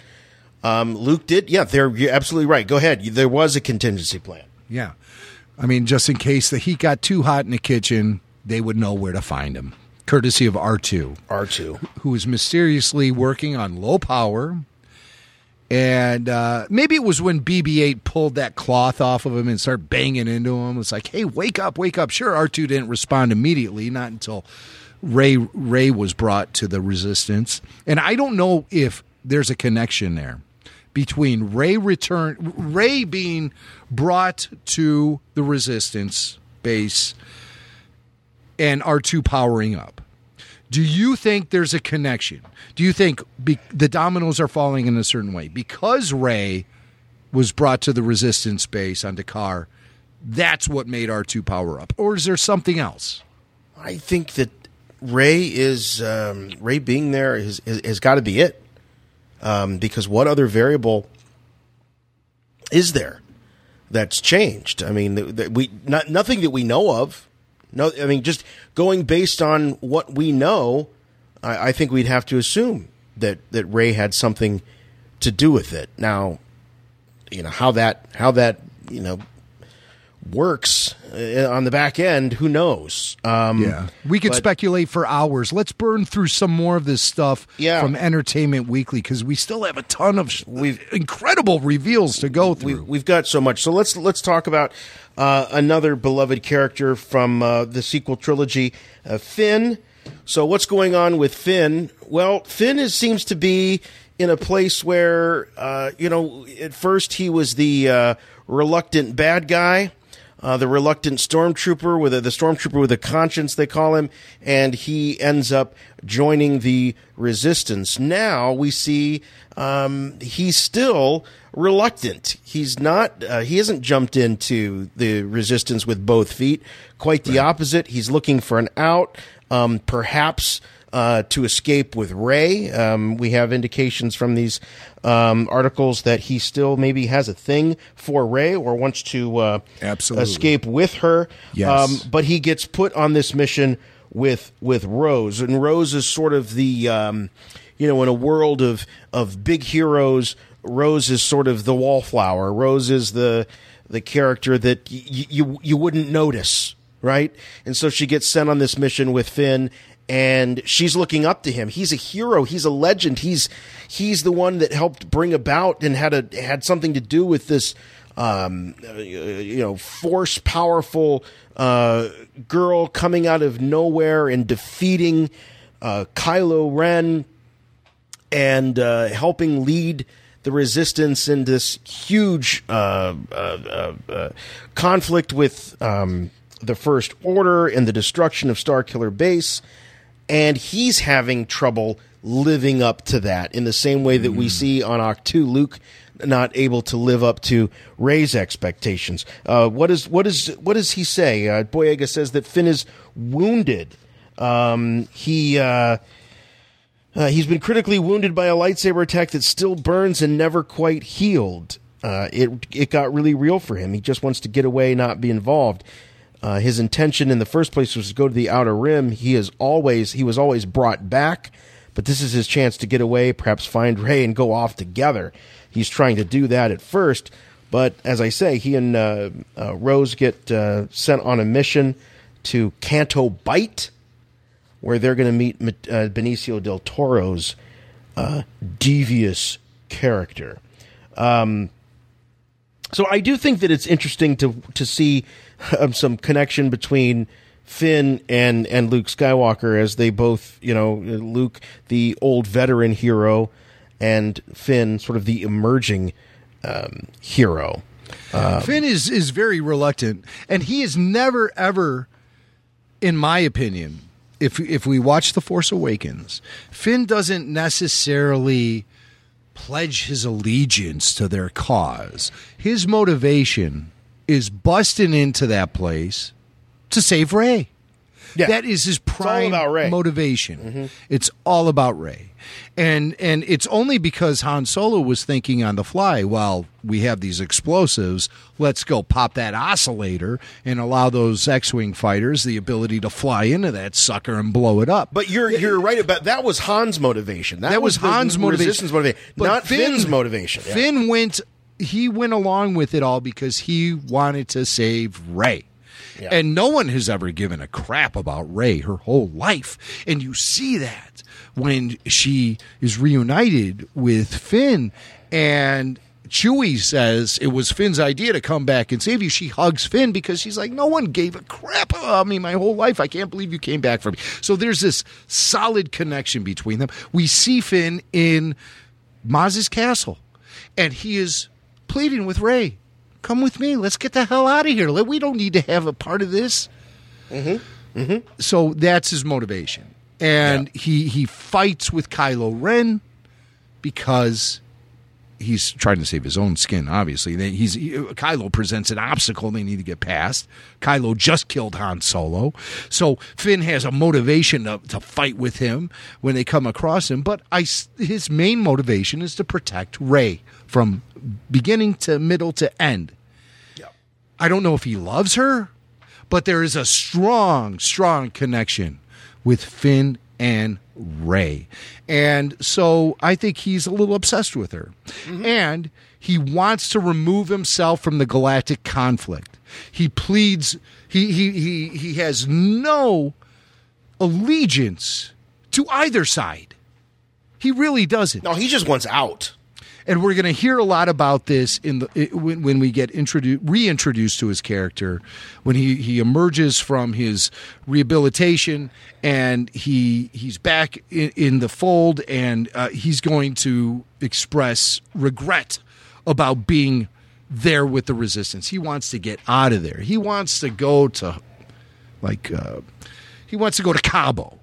Um, Luke did, yeah, they're you're absolutely right. Go ahead. There was a contingency plan. Yeah. I mean, just in case the heat got too hot in the kitchen, they would know where to find him. Courtesy of R2. R2. Who is mysteriously working on low power. And uh, maybe it was when BB 8 pulled that cloth off of him and started banging into him. It's like, hey, wake up, wake up. Sure, R2 didn't respond immediately, not until Rey, Rey was brought to the resistance. And I don't know if there's a connection there between Rey return Rey being brought to the resistance base and R2 powering up. Do you think there's a connection? Do you think be- the dominoes are falling in a certain way because Rey was brought to the resistance base on D'Qar? That's what made R2 power up, or is there something else? I think that Rey is um, Rey being there is, is, has got to be it. Um, because what other variable is there that's changed? I mean, we not, nothing that we know of. No, I mean, just going based on what we know, I, I think we'd have to assume that that Rey had something to do with it. Now, you know how that how that you know works uh, on the back end. Who knows? Um, Yeah, we could but- speculate for hours. Let's burn through some more of this stuff Yeah. from Entertainment Weekly because we still have a ton of we've, incredible reveals to go through. We, we've got so much. So let's let's talk about uh, another beloved character from uh, the sequel trilogy, uh, Finn. So what's going on with Finn? Well, Finn is, seems to be in a place where uh, you know at first he was the uh, reluctant bad guy. Uh, the reluctant stormtrooper with a, the stormtrooper with a conscience, they call him, and he ends up joining the resistance. Now we see um, he's still reluctant. He's not. Uh, he hasn't jumped into the resistance with both feet. Quite the opposite. He's looking for an out, um, perhaps uh, to escape with Rey. Um, we have indications from these um, articles that he still maybe has a thing for Rey or wants to uh, Absolutely. escape with her. Yes. Um, but he gets put on this mission with with Rose, and Rose is sort of the um, you know in a world of of big heroes. Rose is sort of the wallflower. Rose is the the character that y- y- you you wouldn't notice, right? And so she gets sent on this mission with Finn, and she's looking up to him. He's a hero. He's a legend. He's he's the one that helped bring about and had a had something to do with this, um, you know, force powerful uh, girl coming out of nowhere and defeating uh, Kylo Ren and uh, helping lead the resistance in this huge uh, uh, uh, conflict with um, the First Order and the destruction of Starkiller Base. And he's having trouble living up to that in the same way that we see on Ahch-To, Luke not able to live up to Rey's expectations. Uh, what is what is what does he say? Uh, Boyega says that Finn is wounded. Um, he uh, uh, he's been critically wounded by a lightsaber attack that still burns and never quite healed. Uh, it it got really real for him. He just wants to get away, not be involved. Uh, his intention in the first place was to go to the outer rim. He is always he was always brought back, but this is his chance to get away, perhaps find Rey and go off together. He's trying to do that at first, but as I say, he and uh, uh, Rose get uh, sent on a mission to Canto Bight, where they're going to meet uh, Benicio del Toro's uh, devious character. Um, so I do think that it's interesting to to see [LAUGHS] um, some connection between Finn and and Luke Skywalker as they both, you know, Luke the old veteran hero and Finn sort of the emerging um, hero. Um, Finn is is very reluctant, and he is never ever, in my opinion, if if we watch The Force Awakens, Finn doesn't necessarily pledge his allegiance to their cause. His motivation is busting into that place to save Rey. Yeah. That is his prime motivation. Mhm. It's all about Rey. And and it's only because Han Solo was thinking on the fly, well, we have these explosives, let's go pop that oscillator and allow those X-wing fighters the ability to fly into that sucker and blow it up. But you're you're right about that was Han's motivation. That, That was the Han's motivation. motivation, not Finn- Finn's motivation. Yeah. Finn went he went along with it all because he wanted to save Rey. Yeah. And no one has ever given a crap about Rey her whole life. And you see that when she is reunited with Finn and Chewie says it was Finn's idea to come back and save you. She hugs Finn because she's like, No one gave a crap about me my whole life. I can't believe you came back for me. So there's this solid connection between them. We see Finn in Maz's castle, and he is pleading with Rey, "Come with me. Let's get the hell out of here. We don't need to have a part of this." Mm-hmm. Mm-hmm. So that's his motivation, and he he fights with Kylo Ren because he's trying to save his own skin. Obviously, They- he's he, Kylo presents an obstacle they need to get past. Kylo just killed Han Solo, so Finn has a motivation to, to fight with him when they come across him. But I, his main motivation is to protect Rey from beginning to middle to end. I don't know if he loves her, but there is a strong, strong connection with Finn and Rey. And so I think he's a little obsessed with her. Mm-hmm. And he wants to remove himself from the galactic conflict. He pleads he he he, he has no allegiance to either side. He really doesn't. No, he just wants out. And we're going to hear a lot about this in the when, when we get introduced reintroduced to his character when he, he emerges from his rehabilitation and he he's back in, in the fold and uh, he's going to express regret about being there with the resistance. He wants to get out of there. He wants to go to like uh, he wants to go to Cabo.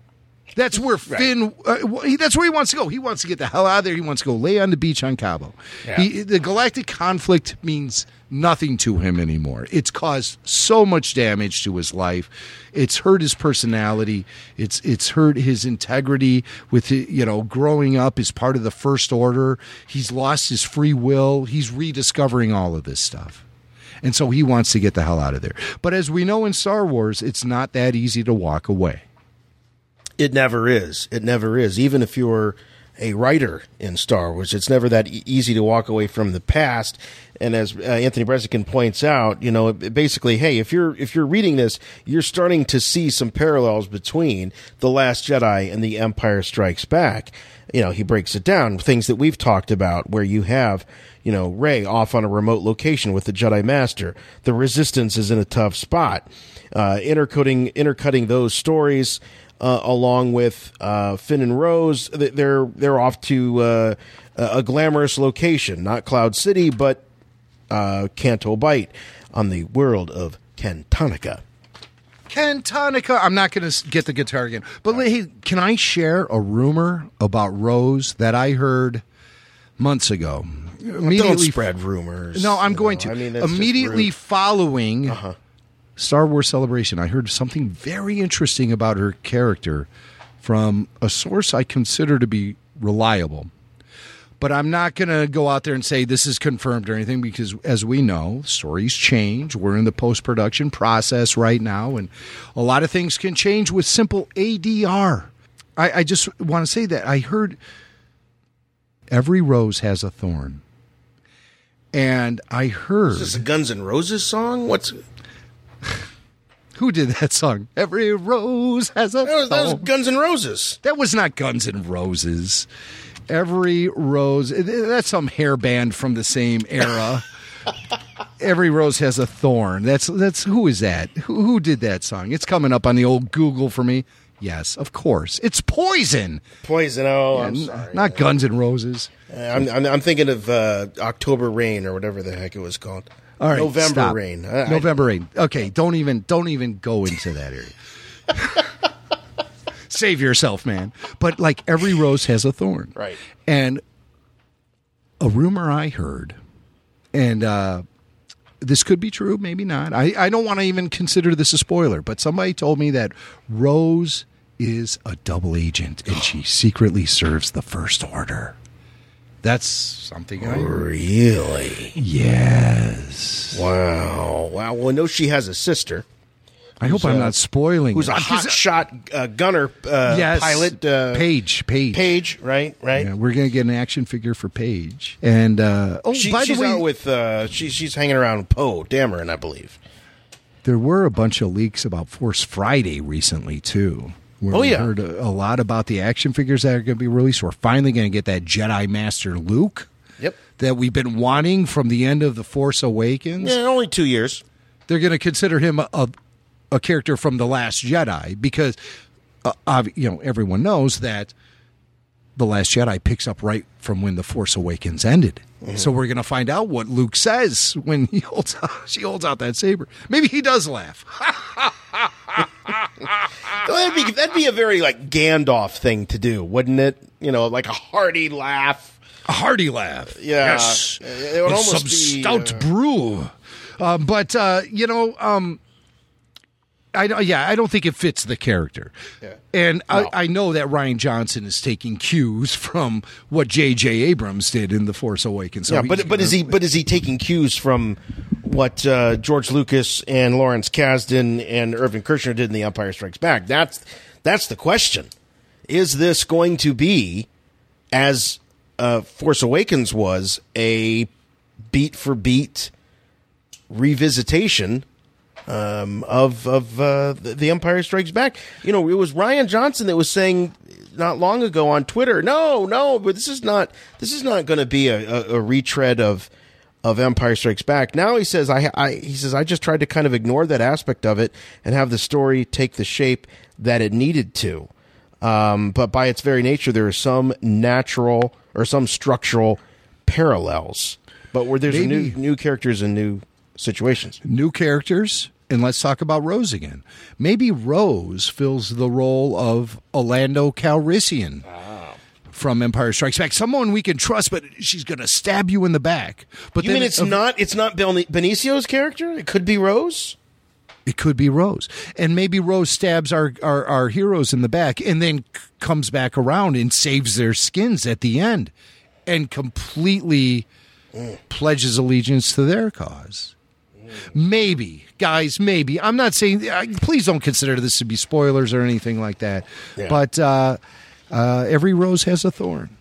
That's where Finn. Uh, he, that's where he wants to go. He wants to get the hell out of there. He wants to go lay on the beach on Cabo. Yeah. He, the galactic conflict means nothing to him anymore. It's caused so much damage to his life. It's hurt his personality. It's it's hurt his integrity with you know growing up as part of the First Order. He's lost his free will. He's rediscovering all of this stuff. And so he wants to get the hell out of there. But as we know in Star Wars, it's not that easy to walk away. It never is. It never is. Even if you're a writer in Star Wars. It's never that e- easy to walk away from the past. And as uh, Anthony Breznican points out, you know, basically, hey, if you're if you're reading this, you're starting to see some parallels between the Last Jedi and the Empire Strikes Back. You know, he breaks it down things that we've talked about, where you have, you know, Rey off on a remote location with the Jedi Master. The Resistance is in a tough spot. Uh, intercutting intercutting those stories uh, along with uh, Finn and Rose. They're they're off to uh, a glamorous location, not Cloud City, but uh, Canto Bight on the world of Cantonica. Cantonica. I'm not going to get the guitar again, but hey, can I share a rumor about Rose that I heard months ago? Don't spread rumors. No, I'm going know. to. I mean, immediately following Star Wars Celebration, I heard something very interesting about her character from a source I consider to be reliable. But I'm not going to go out there and say this is confirmed or anything because, as we know, stories change. We're in the post production process right now, and a lot of things can change with simple ADR. I, I just want to say that I heard every rose has a thorn. And I heard. This is this a Guns N' Roses song? What's Who did that song? Every rose has a that was, that was. Guns N' Roses. That was not Guns N' Roses. Every rose. That's some hair band from the same era. [LAUGHS] Every rose has a thorn. That's that's who is that? Who, who did that song? It's coming up on the old Google for me. Yes, of course. It's Poison. Poison. Oh, Yeah, I'm sorry. Not Guns N' Roses. I'm, I'm, I'm thinking of uh, October Rain or whatever the heck it was called. All right, November stop. Rain. I- I- November Rain. Okay, don't even don't even go into that area. [LAUGHS] Save yourself, man. But like every rose has a thorn. Right. And a rumor I heard, and uh, this could be true, maybe not. I, I don't want to even consider this a spoiler, but somebody told me that Rose is a double agent and she secretly serves the First Order. That's something I. Really? Yes. Wow. Wow. Well, I know she has a sister. I hope I'm uh, not spoiling Who's it. a hot shot uh, gunner uh, Yes. pilot? Uh, Paige, Paige. Paige, right? Right. Yeah, we're gonna get an action figure for Paige. And uh, oh, She- by she's the way, out with uh, she, she's hanging around with Poe Dameron, I believe. there were a bunch of leaks about Force Friday recently too. Where Oh, we yeah. heard a, a lot about the action figures that are going to be released. We're finally going to get that Jedi Master Luke. Yep. That we've been wanting from the end of the Force Awakens. Yeah, only two years. They're going to consider him a, a, a character from the Last Jedi because, uh, you know, everyone knows that the Last Jedi picks up right from when the Force Awakens ended. Mm-hmm. So we're going to find out what Luke says when he holds out, [LAUGHS] she holds out that saber. Maybe he does laugh. [LAUGHS] [LAUGHS] that'd be that'd be a very like Gandalf thing to do, wouldn't it? You know, like a hearty laugh. A hearty laugh. Yeah. Yes. It would With almost some be, stout uh, brew. Uh, but uh, you know, um, I don't- yeah, I don't think it fits the character. Yeah. And I, I know that Rian Johnson is taking cues from what J.J. Abrams did in The Force Awakens. So yeah, but but is gonna- he but is he taking cues from what uh, George Lucas and Lawrence Kasdan and Irvin Kershner did in The Empire Strikes Back? That's that's the question. Is this going to be as uh, Force Awakens was a beat for beat revisitation um, of of uh, the, Empire Strikes Back? You know, it was Rian Johnson that was saying not long ago on Twitter, no, no, but this is not this is not going to be a, a, a retread of of Empire Strikes Back. Now he says I, I he says I just tried to kind of ignore that aspect of it and have the story take the shape that it needed to. Um, but by its very nature, there are some natural or some structural parallels. But where there's new new characters and new situations. new characters. And let's talk about Rose again. Maybe Rose fills the role of Orlando Calrissian ah. from Empire Strikes Back. Someone we can trust, but she's going to stab you in the back. But you then mean it's it- not it's not Benicio's character? It could be Rose. It could be Rose, and maybe Rose stabs our, our our heroes in the back, and then c- comes back around and saves their skins at the end, and completely mm. pledges allegiance to their cause. Maybe, guys, maybe. I'm not saying. Uh, please don't consider this to be spoilers or anything like that. Yeah. But uh, uh, every rose has a thorn.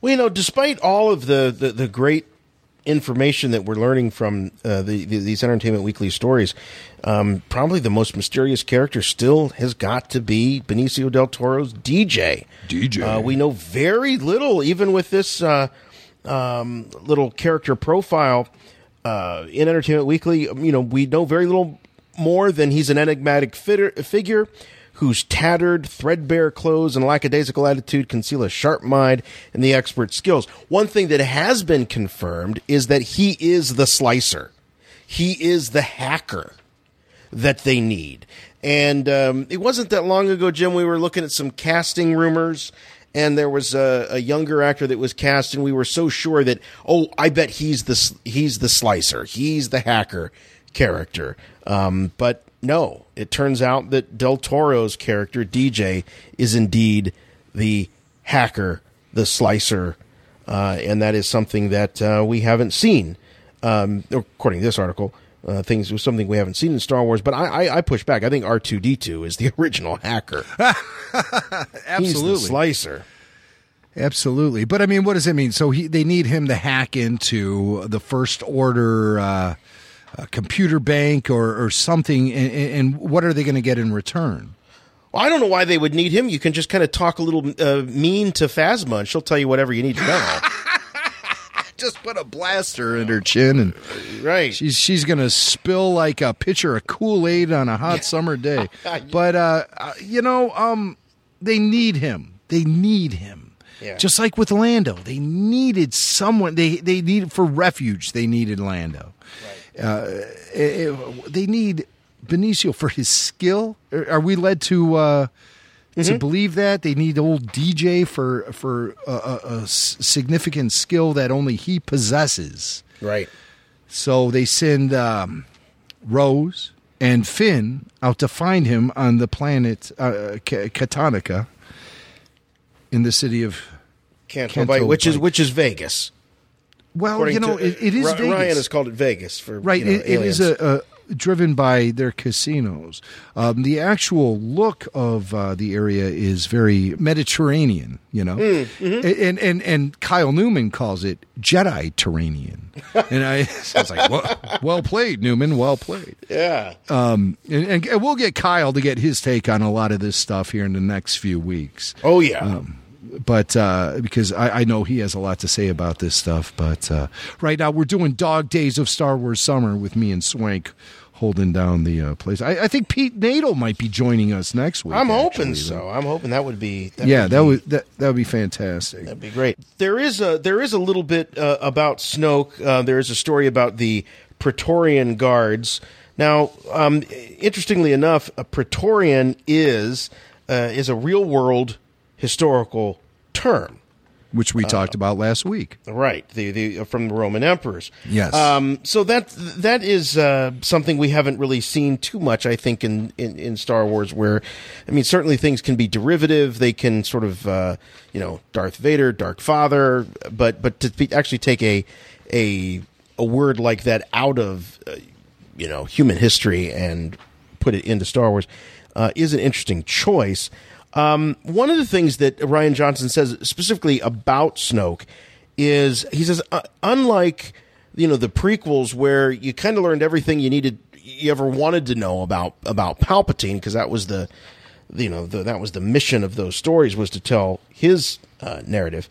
Well, you know, despite all of the, the, the great information that we're learning from uh, the, the, these Entertainment Weekly stories, um, probably the most mysterious character still has got to be Benicio del Toro's DJ. DJ. Uh, we know very little, even with this uh, um, little character profile uh, in Entertainment Weekly. You know, we know very little more than he's an enigmatic fitter, figure whose tattered, threadbare clothes and lackadaisical attitude conceal a sharp mind and the expert skills. One thing that has been confirmed is that he is the slicer. He is the hacker that they need. And um, it wasn't that long ago, Jim, we were looking at some casting rumors. And there was a, a younger actor that was cast, and we were so sure that oh, I bet he's the he's the slicer, he's the hacker character. Um, but no, it turns out that Del Toro's character, DJ, is indeed the hacker, the slicer, uh, and that is something that uh, we haven't seen, um, according to this article. Uh, things was something we haven't seen in Star Wars, but I, I, I push back. I think R two D two is the [LAUGHS] original hacker. [LAUGHS] He's the Absolutely. slicer. Absolutely, but I mean, what does it mean? So he, they need him to hack into the First Order uh, uh, computer bank or, or something, and, and what are they going to get in return? Well, I don't know why they would need him. You can just kind of talk a little uh, mean to Phasma, and she'll tell you whatever you need to know. [LAUGHS] Just put a blaster in her chin, and right, she's she's going to spill like a pitcher of Kool Aid on a hot summer day. [LAUGHS] But uh, uh, you know, um, they need him. They need him. Yeah. Just like with Lando, they needed someone. They they needed for refuge. They needed Lando. Uh, it- it- they need Benicio for his skill. Are, are we led to uh, to believe that they need old DJ for for a, a, a significant skill that only he possesses? Right. So they send um, Rose and Finn out to find him on the planet uh, K- Cantonica in the city of Canto Canto Bight, which is which is Vegas. Well, According you know, to- it, it is Ry- Vegas. Rian has called it Vegas for right. you know, it, it is a driven by their casinos. Um, the actual look of uh, the area is very Mediterranean. You know, Mm, mhm. and, and and Kyle Newman calls it Jedi Terranean, [LAUGHS] and I, [LAUGHS] I was like, well, well played, Newman. Well played. yeah. Um, and, and we'll get Kyle to get his take on a lot of this stuff here in the next few weeks. Oh yeah. Um, but uh, because I, I know he has a lot to say about this stuff. But uh, right now we're doing Dog Days of Star Wars Summer with me and Swank holding down the uh, place. I, I think Pete Nadel might be joining us next week. I'm hoping actually. so. I'm hoping that would be. That yeah, would that be- would that that would be fantastic. That'd be great. There is a there is a little bit uh, about Snoke. Uh, there is a story about the Praetorian Guards. Now, um, interestingly enough, a Praetorian is uh, is a real world historical term. which we talked about last week. Right, the the from the Roman emperors. Yes. Um, so that that is uh, something we haven't really seen too much, I think, in, in, in Star Wars. Where, I mean, certainly things can be derivative. They can sort of, uh, you know, Darth Vader, Dark Father, but but to be, actually take a a a word like that out of uh, you know human history and put it into Star Wars uh, is an interesting choice. Um, one of the things that Rian Johnson says specifically about Snoke is he says, uh, unlike you know the prequels where you kind of learned everything you needed, you ever wanted to know about about Palpatine because that was the you know the, that was the mission of those stories was to tell his uh, narrative.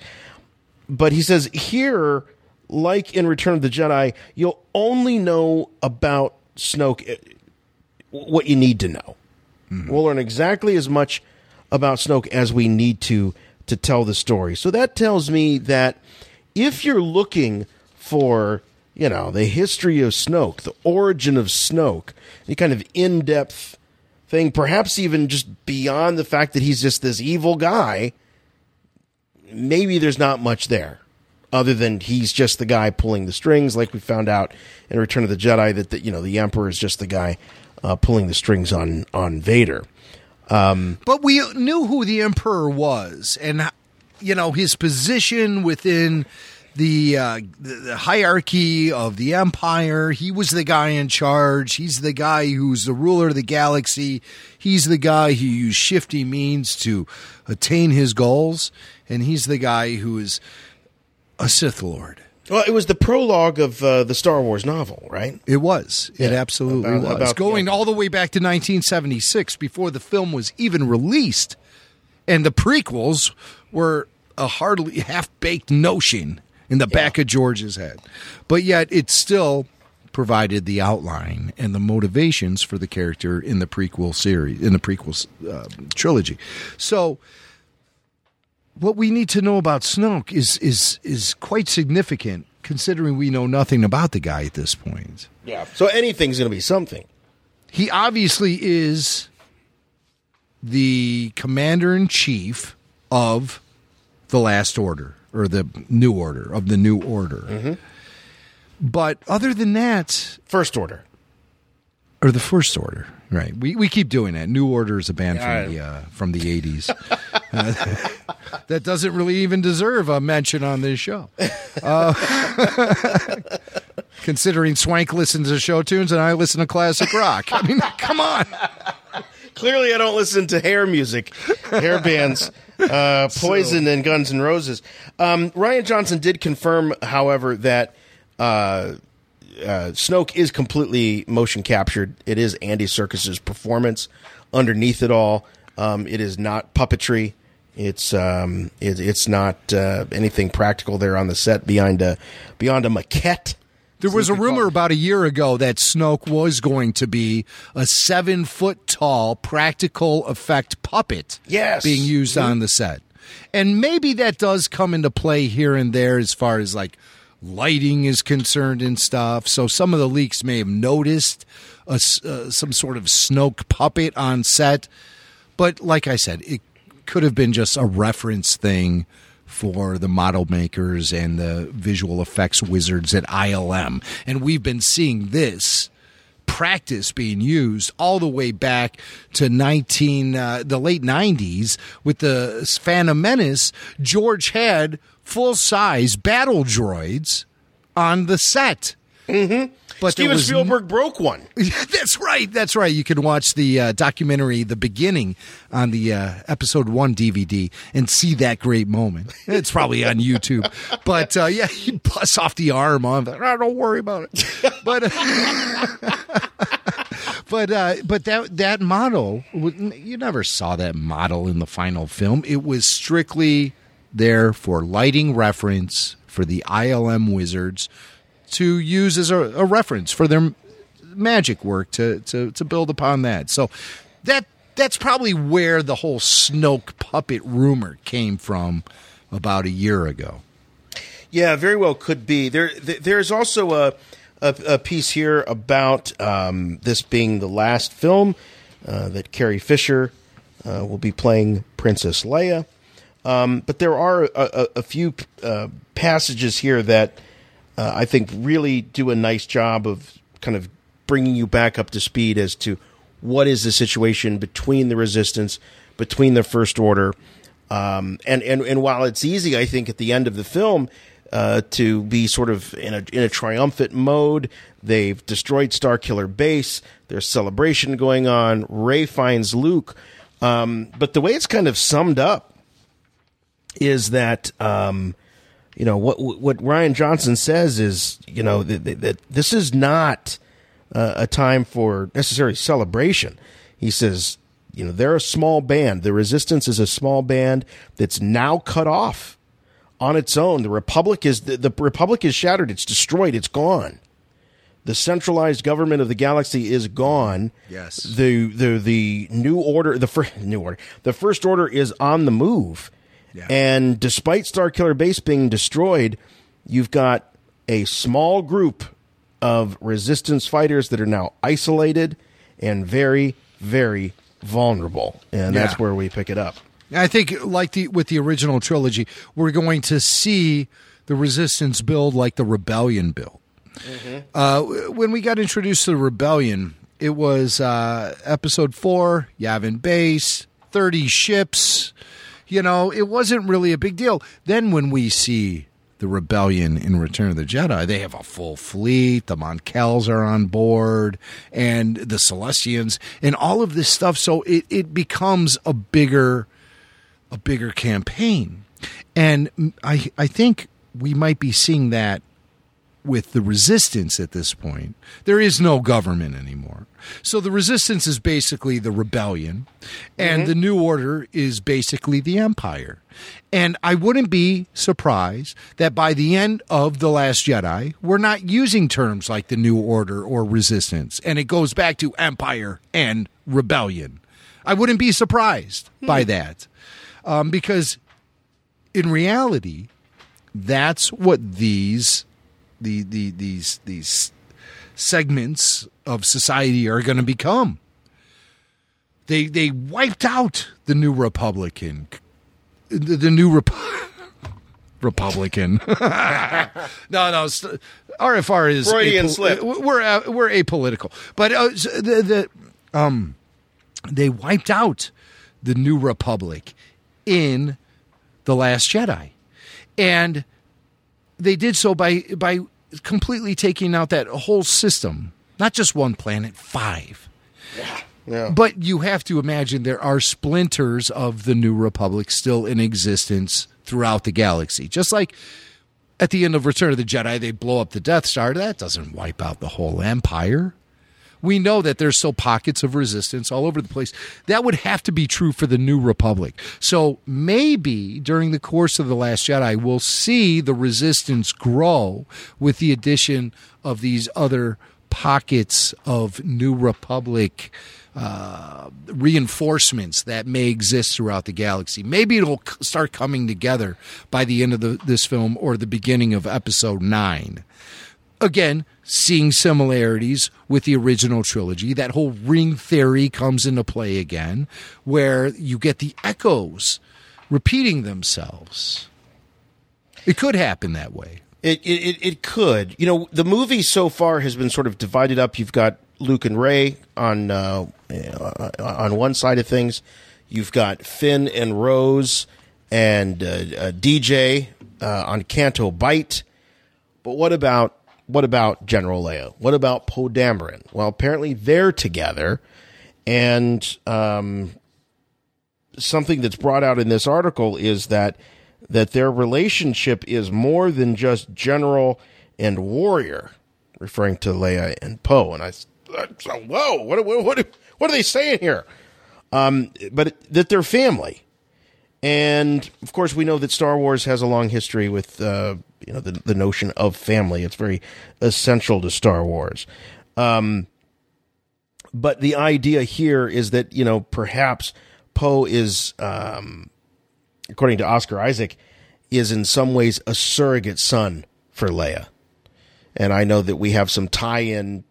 But he says here, like in Return of the Jedi, you'll only know about Snoke uh, what you need to know. We'll learn exactly as much about Snoke as we need to to tell the story. So that tells me that if you're looking for, you know, the history of Snoke, the origin of Snoke, any kind of in-depth thing, perhaps even just beyond the fact that he's just this evil guy, maybe there's not much there other than he's just the guy pulling the strings like we found out in Return of the Jedi that the, you know the emperor is just the guy uh, pulling the strings on on Vader. Um, But we knew who the emperor was, and you know his position within the, uh, the the hierarchy of the empire. He was the guy in charge. He's the guy who's the ruler of the galaxy. He's the guy who used shifty means to attain his goals, and he's the guy who is a Sith Lord. Well, it was the prologue of uh, the Star Wars novel, right? It was. It absolutely About- was. about- Going all the way back to 1976 before the film was even released. And the prequels were a hardly [LAUGHS] half baked notion in the back of George's head. But yet it still provided the outline and the motivations for the character in the prequel series, in the prequel uh, trilogy. So what we need to know about Snoke is is is quite significant considering we know nothing about the guy at this point. Yeah. So anything's going to be something. He obviously is the commander in chief of the last order or the new order of the new order. Mm-hmm. But other than that, first order or the first order, right? We we keep doing that. New Order is a band Yeah, from the uh, from the eighties uh, [LAUGHS] that doesn't really even deserve a mention on this show. Uh, [LAUGHS] considering Swank listens to show tunes and I listen to classic rock. I mean, [LAUGHS] come on. Clearly, I don't listen to hair music, hair bands, uh, Poison, and Guns N' Roses. Um, Rian Johnson did confirm, however, that uh, Snoke is completely motion captured. It is Andy Serkis's performance underneath it all. Um, it is not puppetry. It's um, it, it's not uh, anything practical there on the set beyond a beyond a maquette. There was a rumor about a year ago that Snoke was going to be a seven foot tall practical effect puppet Yes. being used on the set. And maybe that does come into play here and there as far as like lighting is concerned and stuff. So some of the leaks may have noticed a uh, some sort of Snoke puppet on set. But like I said, it could have been just a reference thing for the model makers and the visual effects wizards at ILM. And we've been seeing this practice being used all the way back to 19 uh, the late 90s with the Phantom Menace George had full-size battle droids on the set Mm-hmm. but Steven Spielberg broke one. [LAUGHS] that's right. That's right. You can watch the uh, documentary "The Beginning" on the uh, episode one DVD and see that great moment. It's probably on YouTube. [LAUGHS] But uh, yeah, [LAUGHS] he busts off the arm on. Oh, don't worry about it. But but uh, but that that model you never saw that model in the final film. It was strictly there for lighting reference for the ILM wizards to use as a, a reference for their magic work to, to to build upon that. So that that's probably where the whole Snoke puppet rumor came from about a year ago. Yeah, very well could be. There, there's also a, a a piece here about um, this being the last film uh, that Carrie Fisher uh, will be playing Princess Leia. Um, but there are a, a, a few uh, passages here that uh, I think really do a nice job of kind of bringing you back up to speed as to what is the situation between the resistance, between the First Order, um, and and and while it's easy, I think at the end of the film uh, to be sort of in a in a triumphant mode. They've destroyed Starkiller Base. There's celebration going on. Rey finds Luke, um, but the way it's kind of summed up is that um, you know what what Rian Johnson says is you know that, that, that this is not uh, a time for necessary celebration. He says you know they're a small band. The Resistance is a small band that's now cut off on its own. The Republic is the, the Republic is shattered. It's destroyed. It's gone. The centralized government of the galaxy is gone. Yes. The the the new order the first [LAUGHS] new order the first order is on the move. And despite Starkiller Base being destroyed, you've got a small group of resistance fighters that are now isolated and very very vulnerable. And that's Yeah. where we pick it up. I think, like the with the original trilogy, we're going to see the Resistance build like the Rebellion built. Uh, when we got introduced to the Rebellion, it was uh, Episode Four, Yavin Base, thirty ships. You know, it wasn't really a big deal. Then when we see the Rebellion in Return of the Jedi, they have a full fleet. The Mon Cals are on board, and the Sullustans, and all of this stuff. So it it becomes a bigger a bigger campaign. And I I think we might be seeing that with the resistance at this point. There is no government anymore. So the resistance is basically the rebellion, and Mhm. the new order is basically the empire. And I wouldn't be surprised that by the end of The Last Jedi, we're not using terms like the new order or resistance, and it goes back to empire and rebellion. I wouldn't be surprised by that um, because in reality, that's what these the, the these these segments of society are going to become. They they wiped out the new Republican, the, the new Rep- [LAUGHS] Republican. [LAUGHS] no, no, st- RFR is Freudian slip. We're uh, we're apolitical, but uh, the the um they wiped out the new Republic in the Last Jedi, and they did so by by completely taking out that whole system, not just one planet, five. Yeah. But you have to imagine there are splinters of the New Republic still in existence throughout the galaxy. Just like at the end of Return of the Jedi, they blow up the Death Star. That doesn't wipe out the whole Empire. We know that there's still pockets of resistance all over the place. That would have to be true for the New Republic. So maybe during the course of The Last Jedi, we'll see the resistance grow with the addition of these other pockets of New Republic uh, reinforcements that may exist throughout the galaxy. Maybe it'll start coming together by the end of the, this film or the beginning of episode nine. Again, seeing similarities with the original trilogy. That whole ring theory comes into play again, where you get the echoes repeating themselves. It could happen that way. It, it it could. You know, the movie so far has been sort of divided up. You've got Luke and Rey on uh, uh, on one side of things. You've got Finn and Rose and uh, uh, DJ uh, on Canto Bight. But what about what about General Leia? What about Poe Dameron? Well, apparently they're together, and um, something that's brought out in this article is that that their relationship is more than just general and warrior, referring to Leia and Poe. And I, I whoa, what, what, what, what are they saying here? Um, but that they're family, and of course we know that Star Wars has a long history with uh, you know the the notion of family. It's very essential to Star Wars. Um, but the idea here is that you know perhaps Poe is, um, according to Oscar Isaac, is in some ways a surrogate son for Leia, and I know that we have some tie-in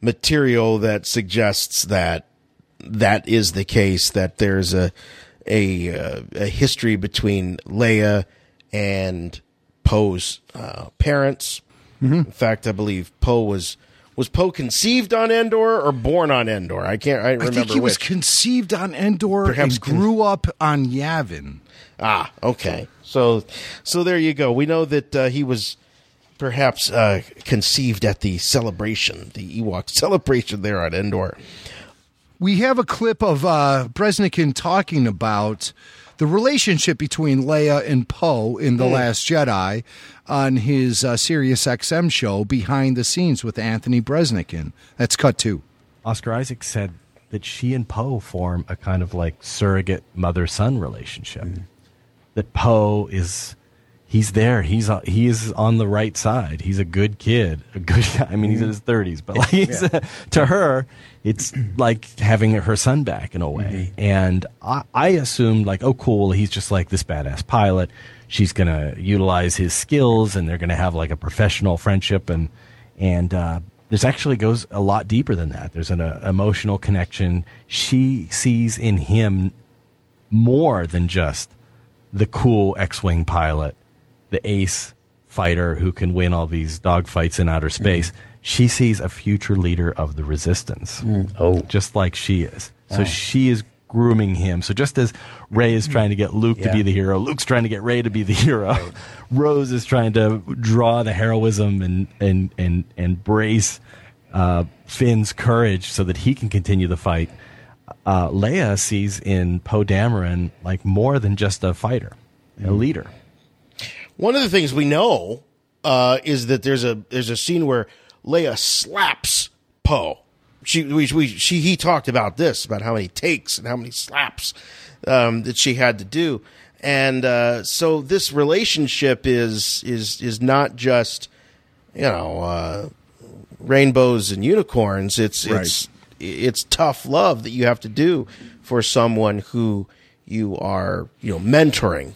material that suggests that that is the case. That there's a a, uh, a history between Leia and Poe's uh, parents. In fact, I believe Poe was was Poe conceived on Endor or born on Endor. I can't. I I remember think he was conceived on Endor Perhaps con- grew up on Yavin. Ah, okay. So, so there you go. We know that uh, he was perhaps uh, conceived at the celebration, the Ewok [LAUGHS] celebration there on Endor. We have a clip of uh, Breznican talking about the relationship between Leia and Poe in The Hmm. Last Jedi on his uh, Sirius XM show Behind the Scenes with Anthony Breznican. That's cut two. Oscar Isaac said that she and Poe form a kind of like surrogate mother son relationship. That Poe is he's there. He's uh, he is on the right side. He's a good kid. A good. [LAUGHS] I mean, he's in his thirties, but like he's, [LAUGHS] to her, it's like having her son back in a way. And I, I assumed like, oh, cool. He's just like this badass pilot. She's gonna utilize his skills, and they're gonna have like a professional friendship. And and uh, there's actually goes a lot deeper than that. There's an uh, emotional connection. She sees in him more than just the cool X-wing pilot, the ace fighter who can win all these dogfights in outer space. She sees a future leader of the resistance. Oh, just like she is. So Wow. she is grooming him. So just as Rey is trying to get Luke to be the hero, Luke's trying to get Rey to be the hero. [LAUGHS] Rose is trying to draw the heroism and and and and brace uh, Finn's courage so that he can continue the fight. Uh, Leia sees in Poe Dameron like more than just a fighter, a leader. One of the things we know uh, is that there's a there's a scene where Leia slaps Poe. She we, we she he talked about this about how many takes and how many slaps um, that she had to do, and uh, so this relationship is is is not just you know uh, rainbows and unicorns. It's Right. it's it's tough love that you have to do for someone who you are you know mentoring.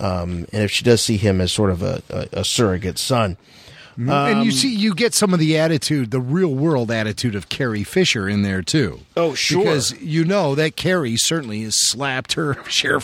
Um, and if she does see him as sort of a, a, a surrogate son, and you Um, see, you get some of the attitude, the real world attitude of Carrie Fisher in there too. Oh, sure. Because you know that Carrie certainly has slapped her [LAUGHS] share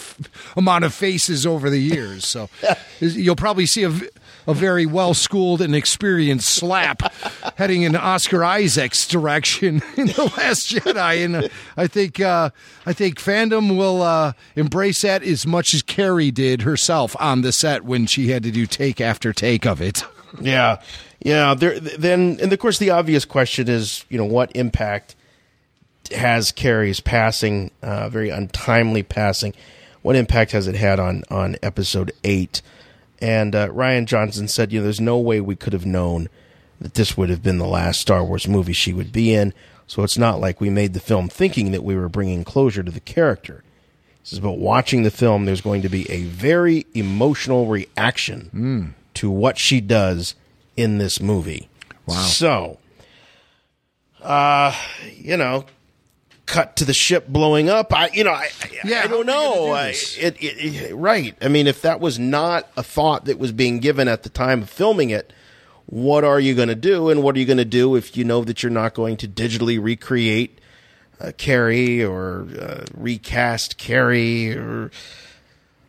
amount of faces over the years. So [LAUGHS] you'll probably see a, v- a very well schooled and experienced slap [LAUGHS] heading in Oscar Isaac's direction [LAUGHS] in the Last Jedi, and uh, I think uh, I think fandom will uh, embrace that as much as Carrie did herself on the set when she had to do take after take of it. Yeah, yeah. There, then, and of course, the obvious question is, you know, what impact has Carrie's passing, uh, very untimely passing, what impact has it had on on episode eight? And uh, Rian Johnson said, you know, there's no way we could have known that this would have been the last Star Wars movie she would be in. So it's not like we made the film thinking that we were bringing closure to the character. This is about watching the film. There's going to be a very emotional reaction to what she does in this movie. Wow. So, uh, you know, cut to the ship blowing up. I, you know, I, I, I don't know. I, it, it, it, right. I mean, if that was not a thought that was being given at the time of filming it, what are you going to do? And what are you going to do if you know that you're not going to digitally recreate uh, Carrie or uh, recast Carrie or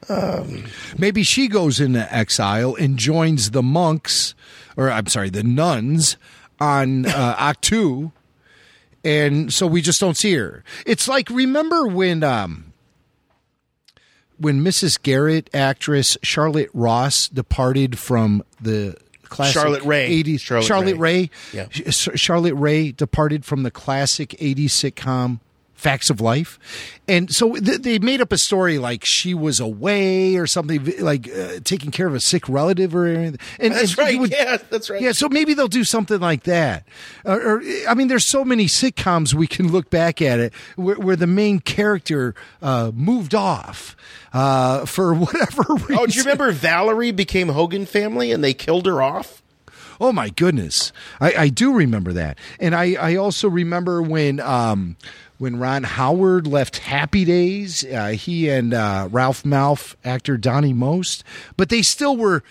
um, Maybe she goes into exile and joins the monks, or I'm sorry, the nuns on uh, [LAUGHS] Ahch-To, and so we just don't see her. It's like remember when um, when Mrs. Garrett actress Charlotte Ross departed from the classic Charlotte Rae. 80s Charlotte Charlotte, Rae. Rae. Yeah. Charlotte Rae departed from the classic 80s sitcom Facts of Life. And so th- they made up a story like she was away or something, like uh, taking care of a sick relative or anything. And, That's and right. would- yeah, that's right. yeah, so maybe they'll do something like that. Or, or I mean, there's so many sitcoms we can look back at it where, where the main character uh, moved off uh, for [LAUGHS] whatever reason. Oh, do you remember Valerie became Hogan family and they killed her off? Oh my goodness, I, I do remember that, and I, I also remember when um, when Ron Howard left Happy Days. Uh, he and uh, Ralph Malph actor Donnie Most, but they still were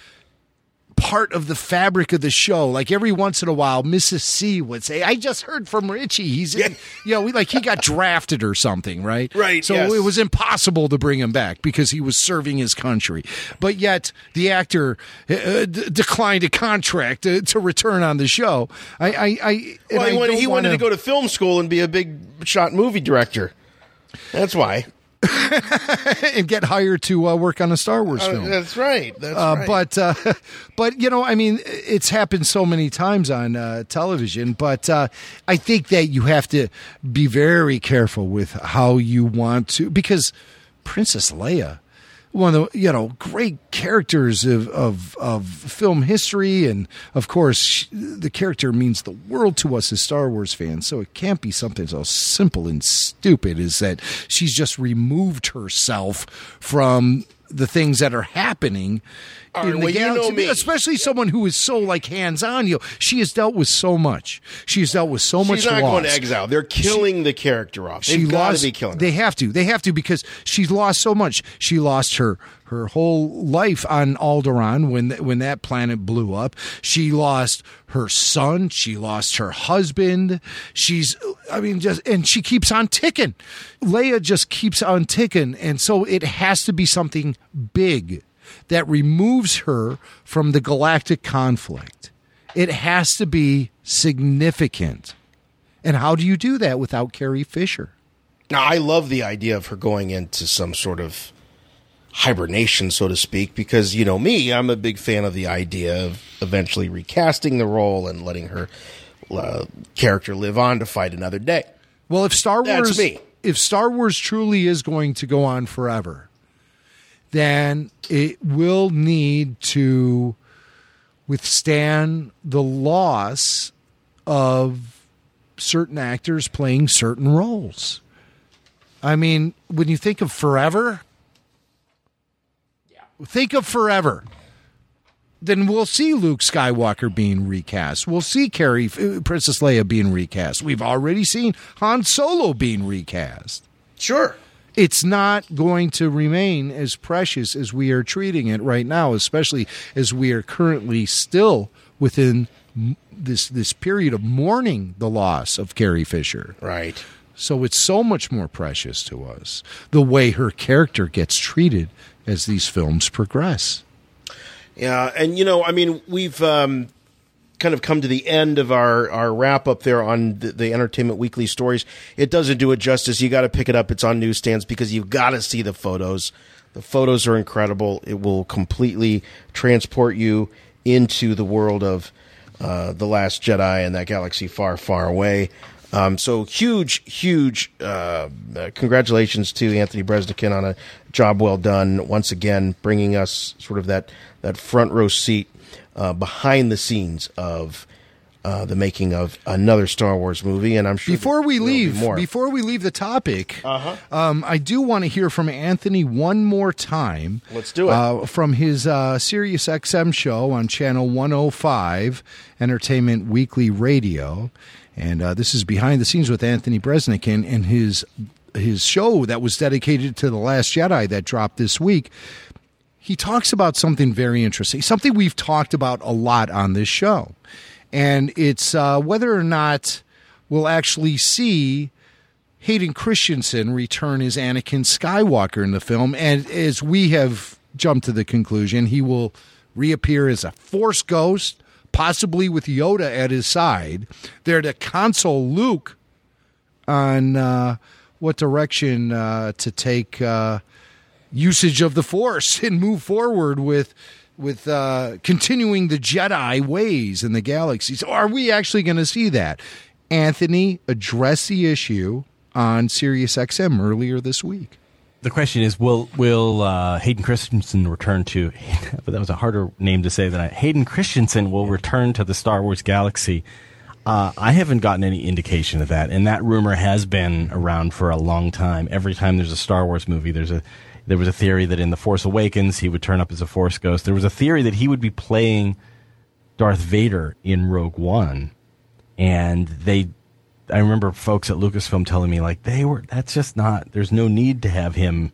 part of the fabric of the show. Like every once in a while, Mrs. C would say, "I just heard from Richie. He's in, you know, we, like he got drafted or something, right? Right, So yes. it was impossible to bring him back because he was serving his country. But yet the actor uh, d- declined a contract to, to return on the show. I, I, I Well, he, wanted, he wanted wanna- to go to film school and be a big shot movie director. That's why. [LAUGHS] and get hired to uh, work on a Star Wars Uh, film. that's right. That's uh, right. But uh, [LAUGHS] but you know, I mean, it's happened so many times on uh, television. But uh, I think that you have to be very careful with how you want to because Princess Leia, one of the you know great characters of of, of film history, and of course the character means the world to us as Star Wars fans. So it can't be something so simple and stupid as that she's just removed herself from the things that are happening All in the well, you know me. especially someone who is so like hands on. You, know, she has dealt with so much. She has dealt with so much. She's not loss. going to exile. They're killing the character off. They've She got lost. to be killing her. They have to. They have to because she's lost so much. She lost her her whole life on Alderaan when when that planet blew up. She lost her son. She lost her husband. She's. I mean, just and she keeps on ticking. Leia just keeps on ticking, and so it has to be something big that removes her from the galactic conflict. It has to be significant. And how do you do that without Carrie Fisher? Now, I love the idea of her going into some sort of hibernation, so to speak, because, you know, me, I'm a big fan of the idea of eventually recasting the role and letting her uh, character live on to fight another day. Well, if Star Wars if Star Wars truly is going to go on forever, then it will need to withstand the loss of certain actors playing certain roles. I mean, when you think of Forever, think of Forever. Then we'll see Luke Skywalker being recast. We'll see Carrie, uh, Princess Leia being recast. We've already seen Han Solo being recast. Sure. It's not going to remain as precious as we are treating it right now, especially as we are currently still within this this period of mourning the loss of Carrie Fisher. Right. So it's so much more precious to us the way her character gets treated as these films progress. Yeah, and you know, I mean, we've um, kind of come to the end of our, our wrap up there on the, the Entertainment Weekly stories. It doesn't do it justice. You got to pick it up. It's on newsstands because you've got to see the photos. The photos are incredible. It will completely transport you into the world of uh, the Last Jedi and that galaxy far, far away. Um, so huge, huge uh, congratulations to Anthony Breznican on a job well done. Once again, bringing us sort of that that front row seat uh, behind the scenes of uh, the making of another Star Wars movie. And I'm sure Before we be leave, more. before we leave the topic, Uh-huh. um, I do want to hear from Anthony one more time. Let's do it. Uh, from his uh, Sirius XM show on channel 105, Entertainment Weekly Radio, and uh, this is behind the scenes with Anthony Breznican and his his show that was dedicated to the Last Jedi that dropped this week. He talks about something very interesting, something we've talked about a lot on this show, and it's uh, whether or not we'll actually see Hayden Christensen return as Anakin Skywalker in the film. And as we have jumped to the conclusion, he will reappear as a Force ghost, possibly with Yoda at his side, there to console Luke on uh, what direction uh, to take uh, usage of the Force [LAUGHS] and move forward with. With uh, continuing the Jedi ways in the galaxy. So, are we actually going to see that? Anthony addressed the issue on Sirius XM earlier this week. The question is, will will uh, Hayden Christensen return to? But [LAUGHS] that was a harder name to say than I. Hayden Christensen will return to the Star Wars galaxy. Uh, I haven't gotten any indication of that, and that rumor has been around for a long time. Every time there's a Star Wars movie, there's a there was a theory that in the Force Awakens he would turn up as a Force ghost. There was a theory that he would be playing Darth Vader in Rogue One, and they I remember folks at Lucasfilm telling me like they were that's just not there's no need to have him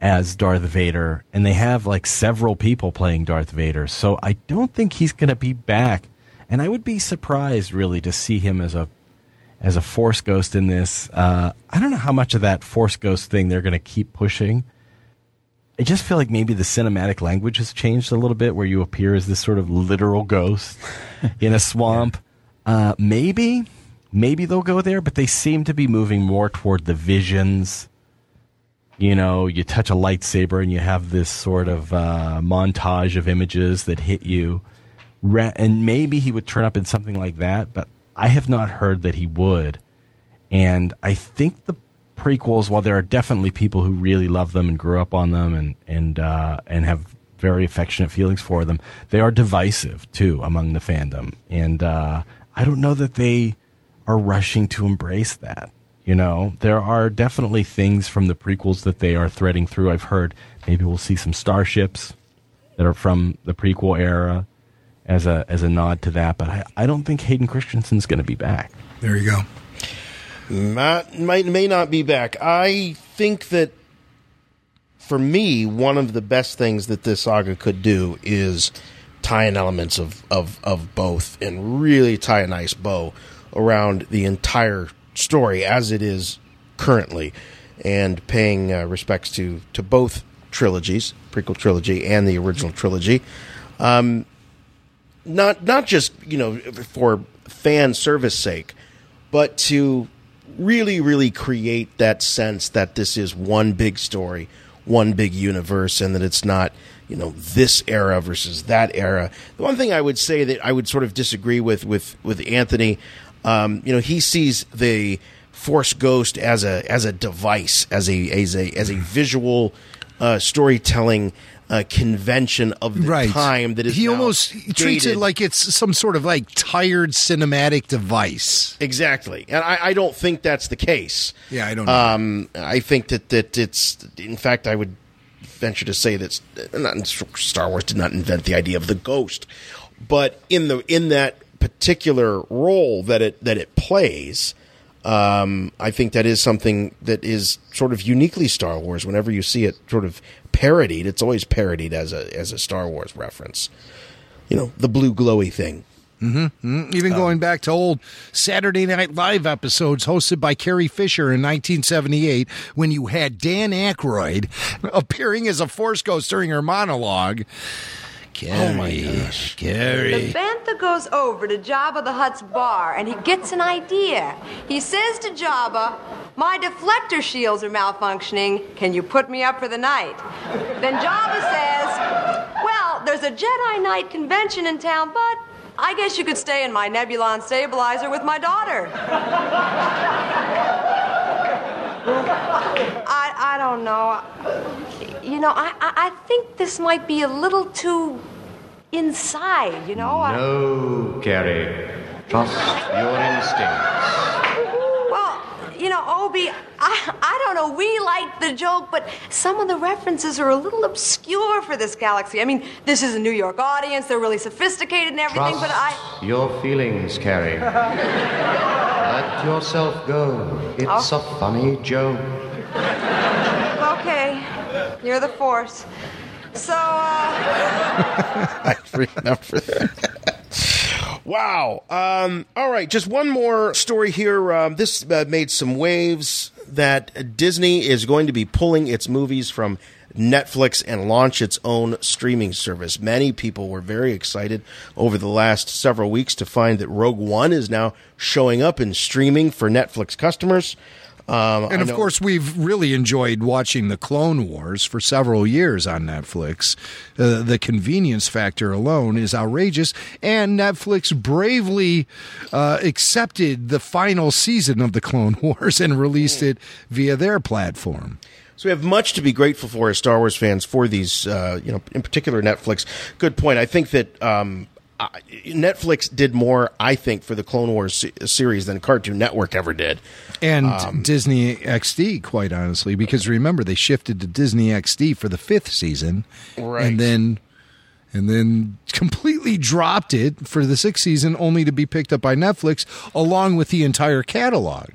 as Darth Vader and they have like several people playing Darth Vader. So I don't think he's going to be back and I would be surprised really to see him as a as a force ghost in this. Uh, I don't know how much of that force ghost thing they're going to keep pushing. I just feel like maybe the cinematic language has changed a little bit where you appear as this sort of literal ghost [LAUGHS] in a swamp. Uh, maybe, maybe they'll go there, but they seem to be moving more toward the visions. You know, you touch a lightsaber and you have this sort of uh, montage of images that hit you. And maybe he would turn up in something like that, but I have not heard that he would. And I think the prequels, while there are definitely people who really love them and grew up on them and and uh, and have very affectionate feelings for them, they are divisive too among the fandom. And uh, I don't know that they are rushing to embrace that. You know, there are definitely things from the prequels that they are threading through. I've heard maybe we'll see some starships that are from the prequel era as a as a nod to that. But I, I don't think Hayden Christensen's going to be back. There you go. Matt might may not be back. I think that for me, one of the best things that this saga could do is tie in elements of, of, of both and really tie a nice bow around the entire story as it is currently and paying uh, respects to, to both trilogies, prequel trilogy and the original trilogy. Um, not not just you know for fan service sake, but to really really create that sense that this is one big story, one big universe, and that it's not you know this era versus that era. The one thing I would say that I would sort of disagree with with with Anthony, um, you know, he sees the Force Ghost as a as a device, as a as a as a visual uh, storytelling uh, convention of the Right. time that is he almost treats it like it's some sort of like tired cinematic device. Exactly, and I, I don't think that's the case. Yeah, I don't know. Um, I think that that it's. In fact, I would venture to say that not, Star Wars did not invent the idea of the ghost, but in the in that particular role that it that it plays. Um, I think that is something that is sort of uniquely Star Wars. Whenever you see it sort of parodied, it's always parodied as a as a Star Wars reference. You know, the blue glowy thing. Mm-hmm. Even going back to old Saturday Night Live episodes hosted by Carrie Fisher in 1978, when you had Dan Aykroyd [LAUGHS] appearing as a Force Ghost during her monologue. Carrie, Oh my gosh. Scary. The Bantha goes over to Jabba the Hutt's bar and he gets an idea. He says to Jabba, My deflector shields are malfunctioning. Can you put me up for the night? Then Jabba says, Well, there's a Jedi Knight convention in town, but I guess you could stay in my Nebulon stabilizer with my daughter. I, I don't know. You know, I, I, I think this might be a little too inside, you know? I- No, Carrie. Trust your instincts. Well, you know, Obi, I, I don't know, we liked the joke, but some of the references are a little obscure for this galaxy. I mean, this is a New York audience, they're really sophisticated and everything, Trust but I. your feelings, Carrie. [LAUGHS] Let yourself go. It's a funny joke. Okay, you're the force. So, uh. [LAUGHS] I remember that. Wow. Um, all right, just one more story here. Um, this uh, made some waves that Disney is going to be pulling its movies from Netflix and launch its own streaming service. Many people were very excited over the last several weeks to find that Rogue One is now showing up in streaming for Netflix customers. Um, And I of know- course, we've really enjoyed watching the Clone Wars for several years on Netflix. Uh, the convenience factor alone is outrageous, and Netflix bravely uh, accepted the final season of the Clone [LAUGHS] Wars and released it via their platform. So we have much to be grateful for as Star Wars fans for these, uh, you know, in particular Netflix. Good point. I think that um, Netflix did more, I think, for the Clone Wars series than Cartoon Network ever did. And Um, Disney XD, quite honestly, because remember they shifted to Disney XD for the fifth season, Right. And then, and then completely dropped it for the sixth season, only to be picked up by Netflix along with the entire catalog.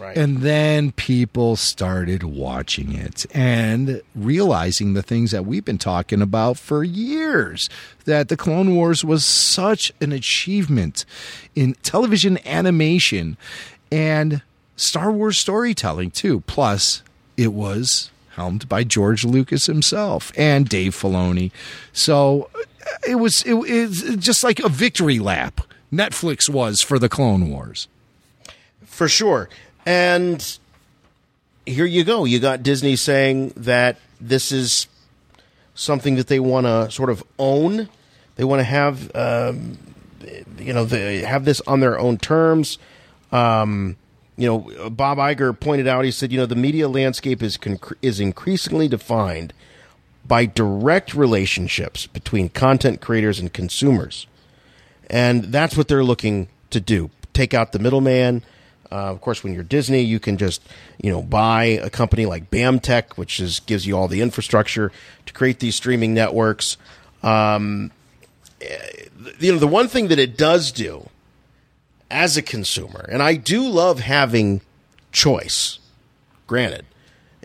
Right. And then people started watching it and realizing the things that we've been talking about for years that the Clone Wars was such an achievement in television animation and Star Wars storytelling, too. Plus, it was helmed by George Lucas himself and Dave Filoni. So it was it, it's just like a victory lap. Netflix was for the Clone Wars. For sure. And here you go. You got Disney saying that this is something that they want to sort of own. They want to have, um, you know, they have this on their own terms. Um, you know, Bob Iger pointed out. He said, you know, the media landscape is is increasingly defined by direct relationships between content creators and consumers and that's what they're looking to do. Take out the middleman. Uh, of course, when you're Disney, you can just you know buy a company like BAMTech, which is gives you all the infrastructure to create these streaming networks. Um, eh, you know, the one thing that it does do as a consumer, and I do love having choice. Granted,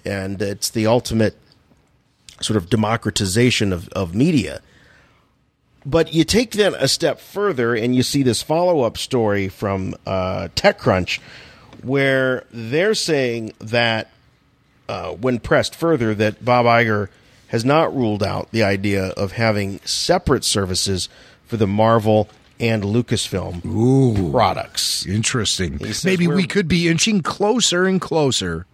and it's the ultimate sort of democratization of, of media. But you take that a step further and you see this follow up story from uh, TechCrunch where they're saying that uh, when pressed further, that Bob Iger has not ruled out the idea of having separate services for the Marvel and Lucasfilm products. Interesting. Maybe we could be inching closer and closer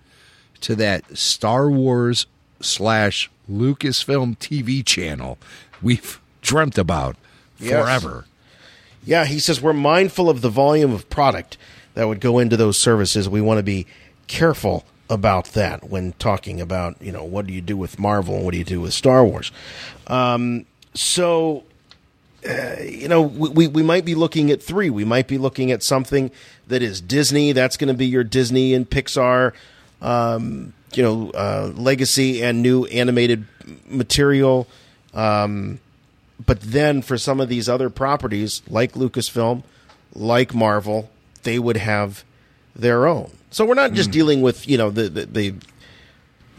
to that Star Wars slash Lucasfilm TV channel we've dreamt about Yes. forever. Yeah, he says we're mindful of the volume of product that would go into those services. We want to be careful about that when talking about you know what do you do with Marvel and what do you do with Star Wars. Um, so uh, you know we we might be looking at three. We might be looking at something that is Disney. That's going to be your Disney and Pixar. Um, you know, uh, legacy and new animated material. Um, but then for some of these other properties, like Lucasfilm, like Marvel, they would have their own. So we're not just Hmm. dealing with you know the, the the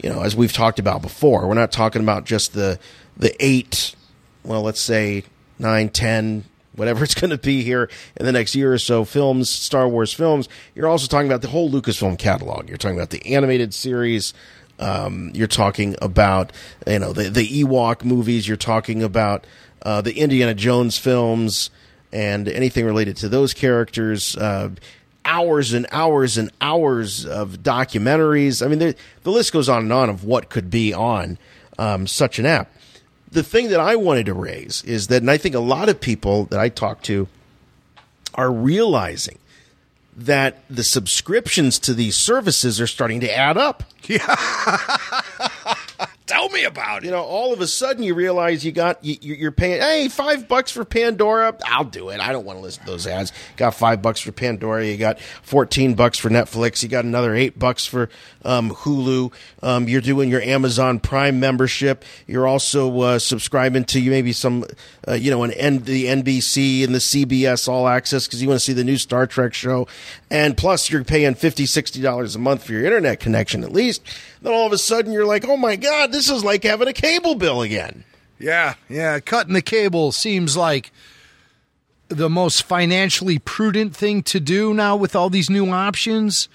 you know as we've talked about before. We're not talking about just the the eight, well, let's say nine, ten, whatever it's going to be here in the next year or so. Films, Star Wars films. You're also talking about the whole Lucasfilm catalog. You're talking about the animated series. Um, you're talking about you know the the Ewok movies. You're talking about uh, the Indiana Jones films and anything related to those characters. Uh, hours and hours and hours of documentaries. I mean, the list goes on and on of what could be on um, such an app. The thing that I wanted to raise is that, and I think a lot of people that I talk to are realizing that the subscriptions to these services are starting to add up. [LAUGHS] Tell me about it. You know, all of a sudden you realize you got you, you- you're paying hey five bucks for Pandora. I'll do it. I don't want to listen to those ads. Got five bucks for Pandora. You got fourteen bucks for Netflix. You got another eight bucks for um, Hulu. Um, you're doing your Amazon Prime membership. You're also uh, subscribing to maybe some uh, you know an N- the NBC and the CBS All Access because you want to see the new Star Trek show. And plus you're paying 50 60 dollars a month for your internet connection at least. Then all of a sudden you're like, oh my god, this is like having a cable bill again. Yeah, yeah. Cutting the cable seems like the most financially prudent thing to do now with all these new options.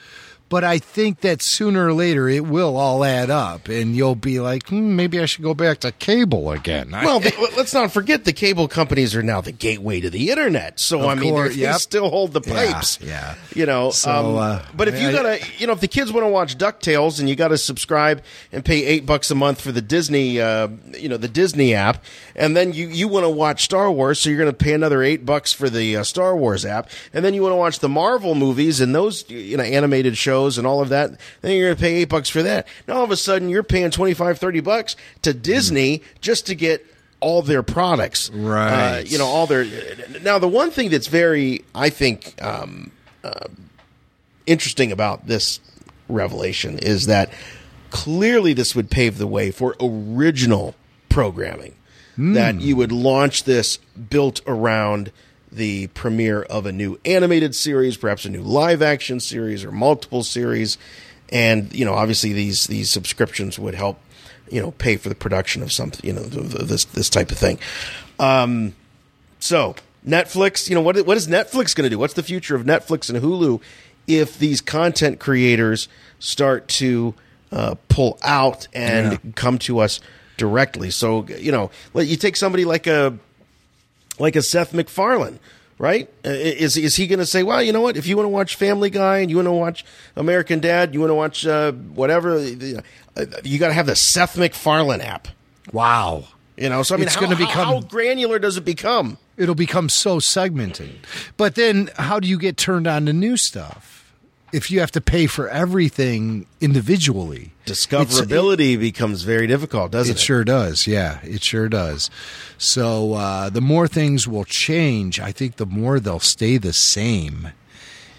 But I think that sooner or later it will all add up, and you'll be like, hmm, maybe I should go back to cable again. [LAUGHS] Well, let's not forget the cable companies are now the gateway to the internet. So I mean, course, they still hold the pipes. yeah. You know. So, um, uh, but if you I- gotta, you know, if the kids want to watch Ducktales and you got to subscribe and pay eight bucks a month for the Disney, uh, you know, the Disney app, and then you you want to watch Star Wars, so you're going to pay another eight bucks for the uh, Star Wars app, and then you want to watch the Marvel movies and those, you know, animated shows and all of that, then you're going to pay eight bucks for that. Now all of a sudden you're paying 25, 30 bucks to Disney just to get all their products, Right. Uh, you know, all their. Now the one thing that's very, I think. Um, uh, interesting about this revelation is that clearly this would pave the way for original programming. That you would launch this built around the premiere of a new animated series, perhaps a new live action series or multiple series, and you know, obviously these these subscriptions would help, you know, pay for the production of something, you know, th- th- this this type of thing. Um, so Netflix, you know, what what is Netflix going to do? What's the future of Netflix and Hulu if these content creators start to uh, pull out and Yeah. come to us directly? So you know, you take somebody like a like a Seth MacFarlane. Right? Uh, Is is he going to say, well, you know what? If you want to watch Family Guy and you want to watch American Dad, you want to watch uh, whatever, uh, you got to have the Seth MacFarlane app. wow. You know, so I mean, It's how, gonna how- become- how granular does it become? It'll become so segmented. But then how do you get turned on to new stuff? If you have to pay for everything individually. discoverability becomes very difficult, doesn't it? it sure does. Yeah, it sure does. So uh, the more things will change, I think the more they'll stay the same.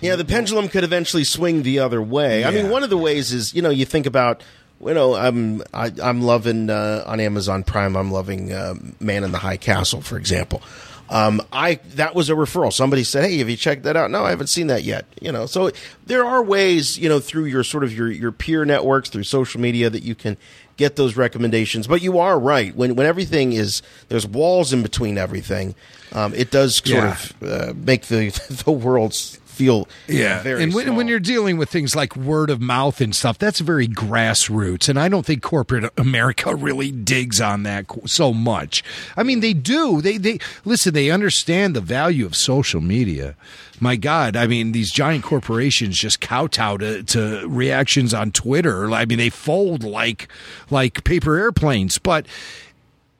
Yeah, the pendulum could eventually swing the other way. I mean, one of the ways is you know you think about you know I'm I, I'm loving uh, on Amazon Prime. I'm loving uh, Man in the High Castle, for example. Um, I that was a referral. Somebody said, "Hey, have you checked that out?" No, I haven't seen that yet. You know, so there are ways you know through your sort of your your peer networks through social media that you can get those recommendations. But you are right when when everything is there's walls in between everything. Um, it does sort Yeah. of uh, make the [LAUGHS] the world feel very and when, when you're dealing with things like word of mouth and stuff, that's very grassroots, and I don't think corporate America [LAUGHS] really digs on that so much. I mean, they do. They they listen. They understand the value of social media. My God, I mean, these giant corporations just kowtow to, to reactions on Twitter. I mean, they fold like like paper airplanes, but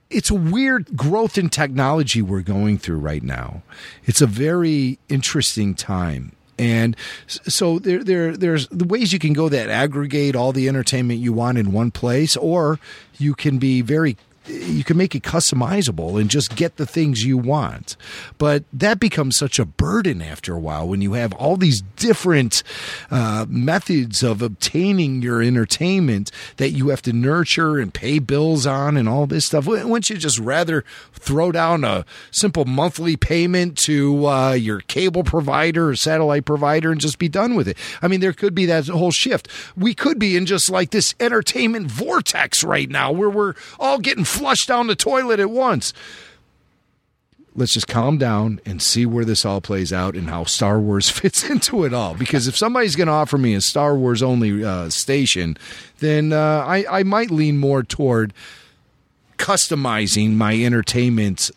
it's a weird growth in technology we're going through right now. It's a very interesting time. And so there, there, there's the ways you can go that aggregate all the entertainment you want in one place, or you can be very you can make it customizable and just get the things you want. But that becomes such a burden after a while when you have all these different uh, methods of obtaining your entertainment that you have to nurture and pay bills on and all this stuff. Wouldn't you just rather throw down a simple monthly payment to uh, your cable provider or satellite provider and just be done with it? I mean, there could be that whole shift. We could be in just like this entertainment vortex right now where we're all getting flushed down the toilet at once. Let's just calm down and see where this all plays out and how Star Wars [LAUGHS] fits into it all. Because if somebody's going to offer me a Star Wars only uh, station, then uh, I, I might lean more toward customizing my entertainment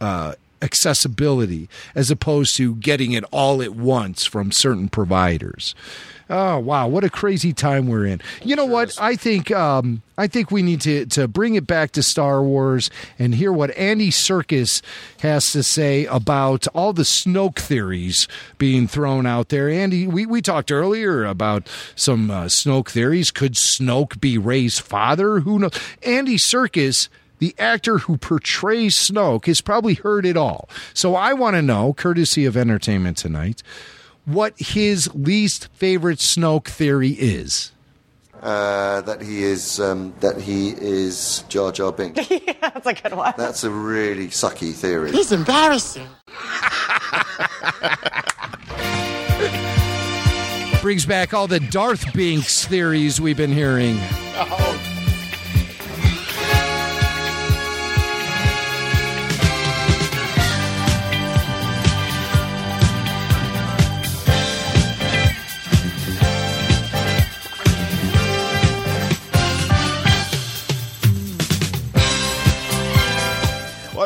uh, accessibility as opposed to getting it all at once from certain providers. Oh wow, what a crazy time we're in. You know what? I think um, I think we need to to bring it back to Star Wars and hear what Andy Serkis has to say about all the Snoke theories being thrown out there. Andy, we, we talked earlier about some uh, Snoke theories. Could Snoke be Rey's father? Who knows? Andy Serkis the actor who portrays Snoke has probably heard it all. So I want to know, courtesy of Entertainment Tonight, what his least favorite Snoke theory is. Uh, that he is um, that he is Jar Jar Binks. [LAUGHS] yeah, that's a good one. That's a really sucky theory. He's embarrassing. [LAUGHS] Brings back all the Darth Binks theories we've been hearing. Well,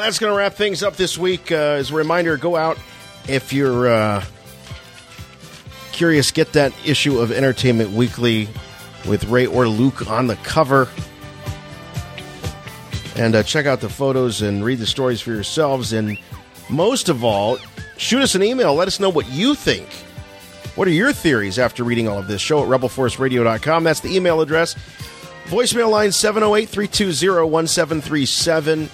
that's going to wrap things up this week. Uh, as a reminder, go out if you're uh, curious. Get that issue of Entertainment Weekly with Rey or Luke on the cover, and uh, check out the photos and read the stories for yourselves. And most of all, shoot us an email. Let us know what you think. What are your theories after reading all of this? Show at rebelforceradio.com. That's the email address. Voicemail line 708 320 1737.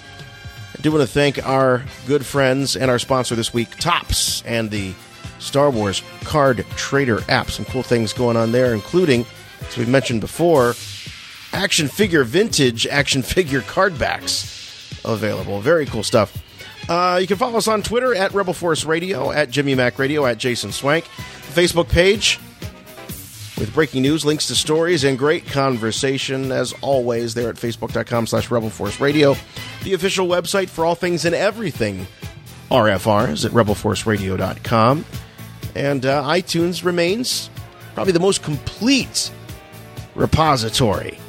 I do want to thank our good friends and our sponsor this week, Topps, and the Star Wars Card Trader app. Some cool things going on there, including, as we mentioned before, action figure vintage action [LAUGHS] figure card backs available. Very cool stuff. Uh, you can follow us on Twitter at Rebel Force Radio, at Jimmy Mac Radio, at Jason Swank. Facebook page with breaking news, links to stories, and great conversation, as always, there at facebook.com slash Rebel Force Radio. The official website for all things and everything RFR is at rebelforceradio.com. And uh, iTunes remains probably the most complete repository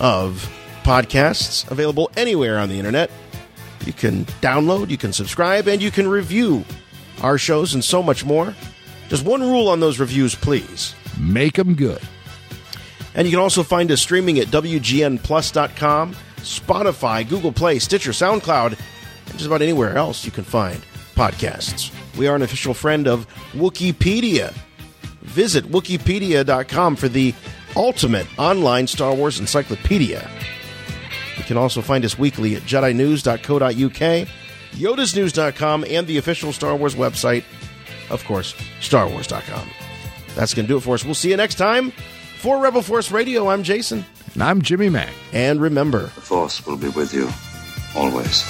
of podcasts available anywhere on the internet. You can download, you can subscribe, and you can review our shows and so much more. Just one rule on those reviews, please. Make them good. And you can also find us streaming at WGNPlus.com, Spotify, Google Play, Stitcher, SoundCloud, and just about anywhere else you can find podcasts. We are an official friend of Wookieepedia. Visit Wookieepedia.com for the ultimate online Star Wars encyclopedia. You can also find us weekly at JediNews.co.uk, YodasNews.com, and the official Star Wars website, of course, StarWars.com. That's going to do it for us. We'll see you next time. For Rebel Force Radio, I'm Jason. And I'm Jimmy Mack. And remember, The Force will be with you always.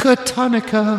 Cantonica.